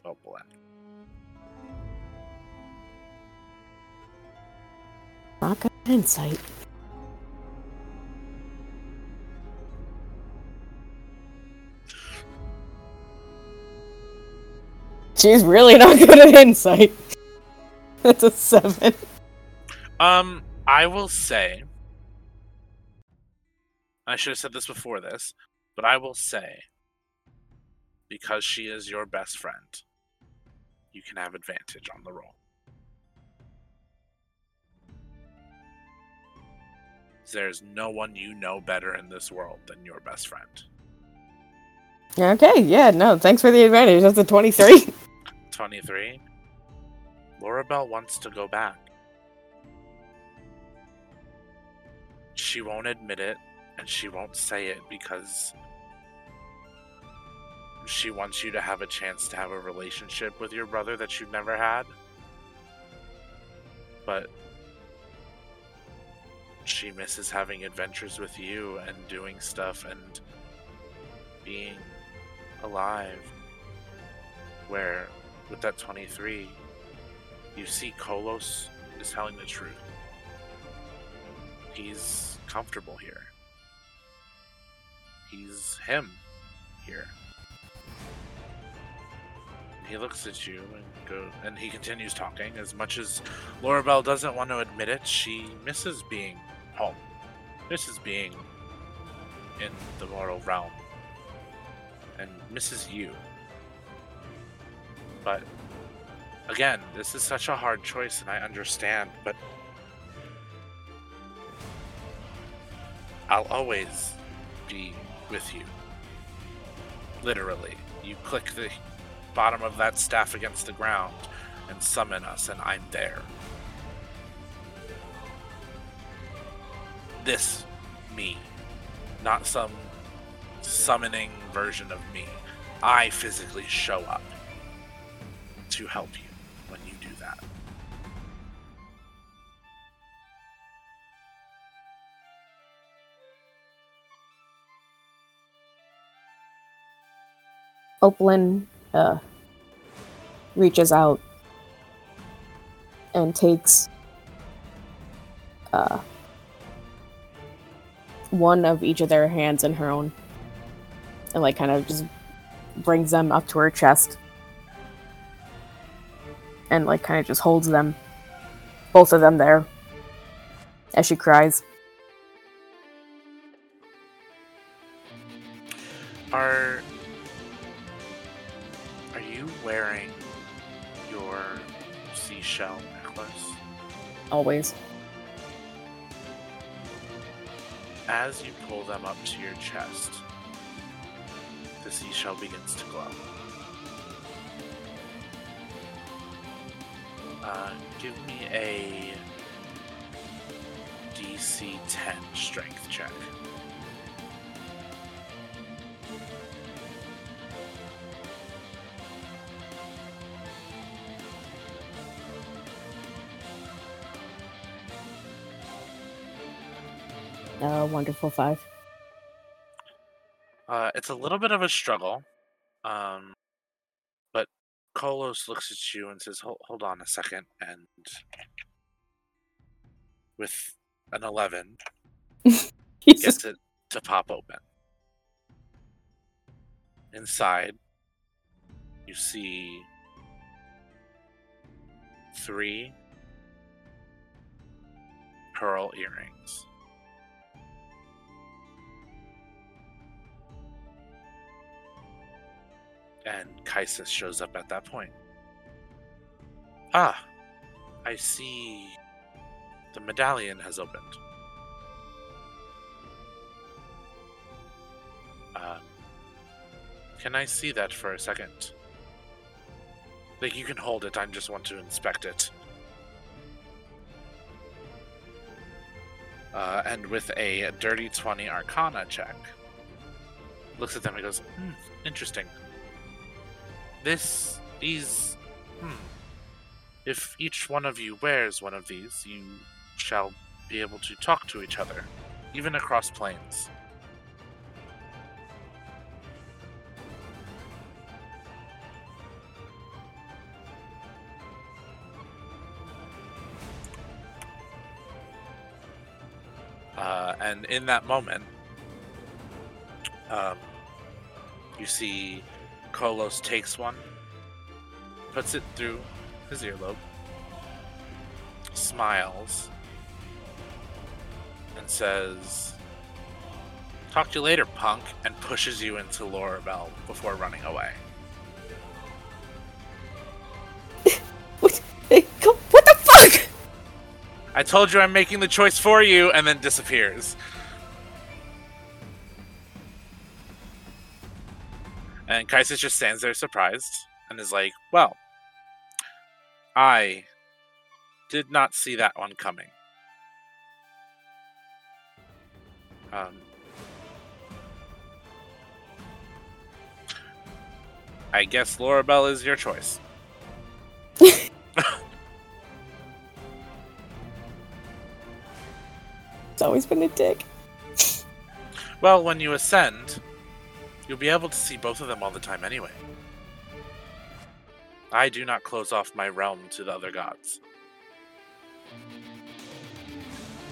Oh boy. Not good insight. She's really not good at insight. That's a seven. Um, I will say, I should have said this before this, but I will say, because she is your best friend, you can have advantage on the roll. There's no one you know better in this world than your best friend. Okay, yeah, no, thanks for the advantage. That's a 23. 23. Lorabelle wants to go back. She won't admit it, and she won't say it because she wants you to have a chance to have a relationship with your brother that you've never had. But she misses having adventures with you and doing stuff and being alive. Where, with that 23, you see Kolos is telling the truth. He's comfortable here. He's him here. He looks at you and and he continues talking. As much as Lorabelle doesn't want to admit it, she misses being home. This is being in the mortal realm, and misses you. But again, this is such a hard choice, and I understand. But I'll always be with you. Literally, you click the bottom of that staff against the ground and summon us, and I'm there. This me, not some summoning version of me. I physically show up to help you when you do that. Opalyn uh, reaches out and takes uh, one of each of their hands in her own and like kind of just brings them up to her chest. And like kind of just holds them both of them there as she cries. Are are you wearing your seashell necklace? always As you pull them up to your chest, the seashell begins to glow. Uh, give me a DC 10 strength check. Uh, wonderful five. Uh, it's a little bit of a struggle, um, but Kolos looks at you and says, "Hold, hold on a second. And with an eleven, gets it to pop open. Inside, you see three pearl earrings. And Caesis shows up at that point. Ah, I see the medallion has opened. Um, can I see that for a second? Like, you can hold it, I just want to inspect it. Uh, and with a dirty 20 arcana check, looks at them and goes, hmm, interesting. This, these, hmm. If each one of you wears one of these, you shall be able to talk to each other, even across planes. Uh, and in that moment, um, you see Kolos takes one, puts it through his earlobe, smiles, and says, Talk to you later, punk, and pushes you into Lorabelle before running away. what, what the fuck? I told you I'm making the choice for you, and then disappears. And Caesis just stands there surprised and is like, Well, I did not see that one coming. Um, I guess Lorabelle is your choice. It's always been a dick. Well, when you ascend, you'll be able to see both of them all the time anyway. I do not close off my realm to the other gods.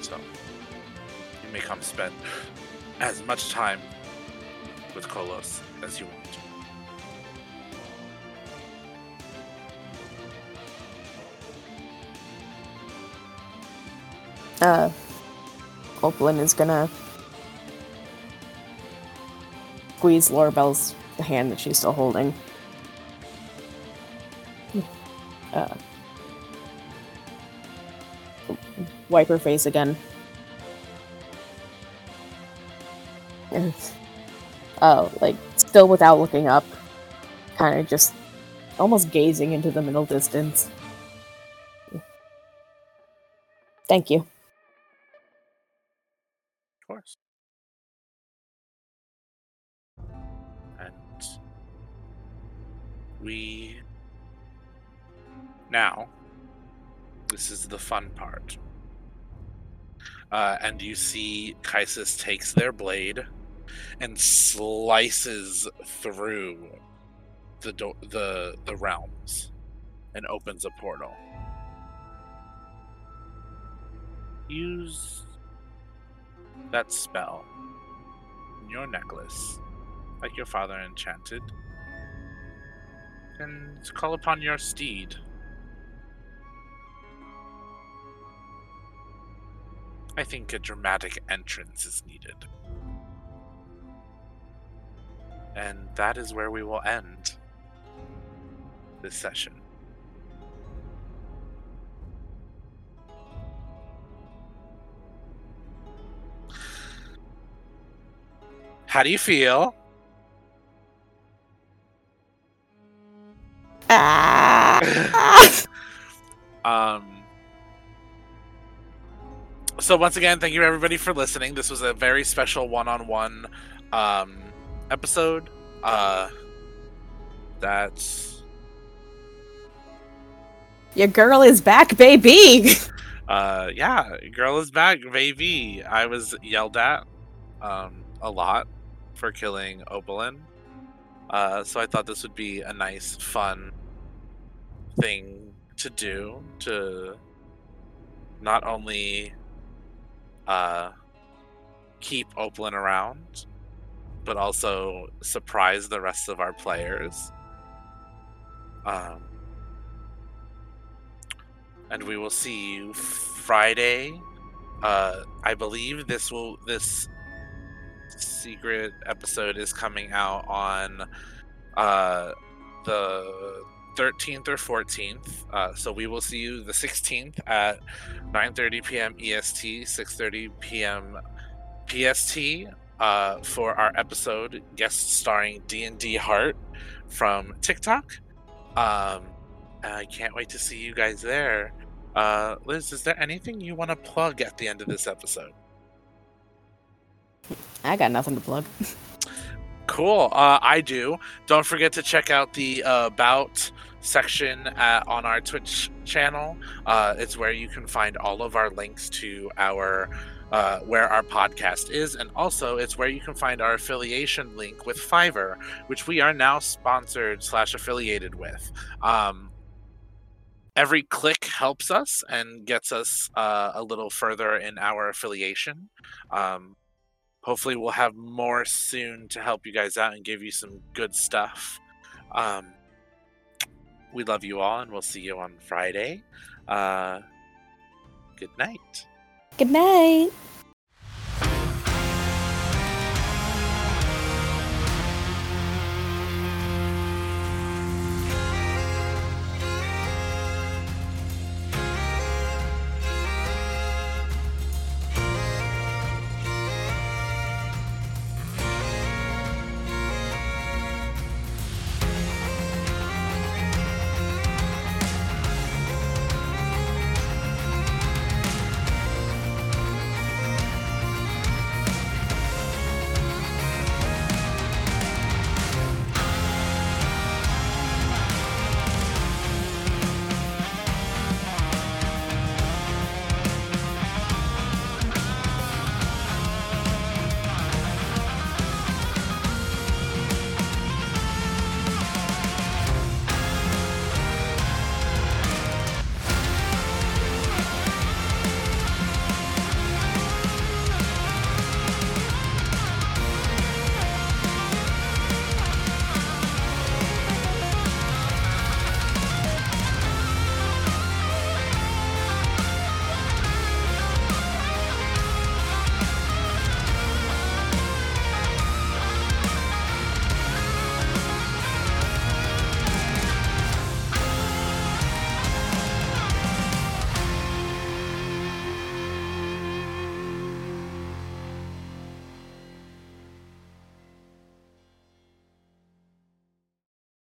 So, you may come spend as much time with Kolos as you want. Uh, Copeland is gonna squeeze Lorabelle's hand that she's still holding. Uh, wipe her face again. Oh, like still without looking up, kind of just almost gazing into the middle distance. Thank you. We now this is the fun part. Uh, and you see Caesis takes their blade and slices through the do- the the realms and opens a portal. Use that spell in your necklace, like your father enchanted, and call upon your steed. I think a dramatic entrance is needed. And that is where we will end this session. How do you feel? um so once again thank you everybody for listening this was a very special one-on-one um episode uh that's Your girl is back, baby. uh, yeah, girl is back, baby. I was yelled at um, a lot for killing Opalyn. Uh, so I thought this would be a nice, fun thing to do to not only uh, keep Opalyn around, but also surprise the rest of our players. Um, and we will see you Friday. Uh, I believe this will this secret episode is coming out on uh, the 13th or 14th. Uh, so we will see you the 16th at 9:30 p.m. EST, 6:30 p.m. PST uh, for our episode guest starring D&D Heart from TikTok. Um, I can't wait to see you guys there. Uh, Liz, is there anything you want to plug at the end of this episode? I got nothing to plug. Cool. Uh, I do. Don't forget to check out the uh, about section at, on our Twitch channel. Uh, it's where you can find all of our links to our uh, where our podcast is, and also it's where you can find our affiliation link with Fiverr, which we are now sponsored slash affiliated with. Um, every click helps us and gets us uh, a little further in our affiliation. Um, hopefully, we'll have more soon to help you guys out and give you some good stuff. Um, we love you all, and we'll see you on Friday. Uh, good night. Good night.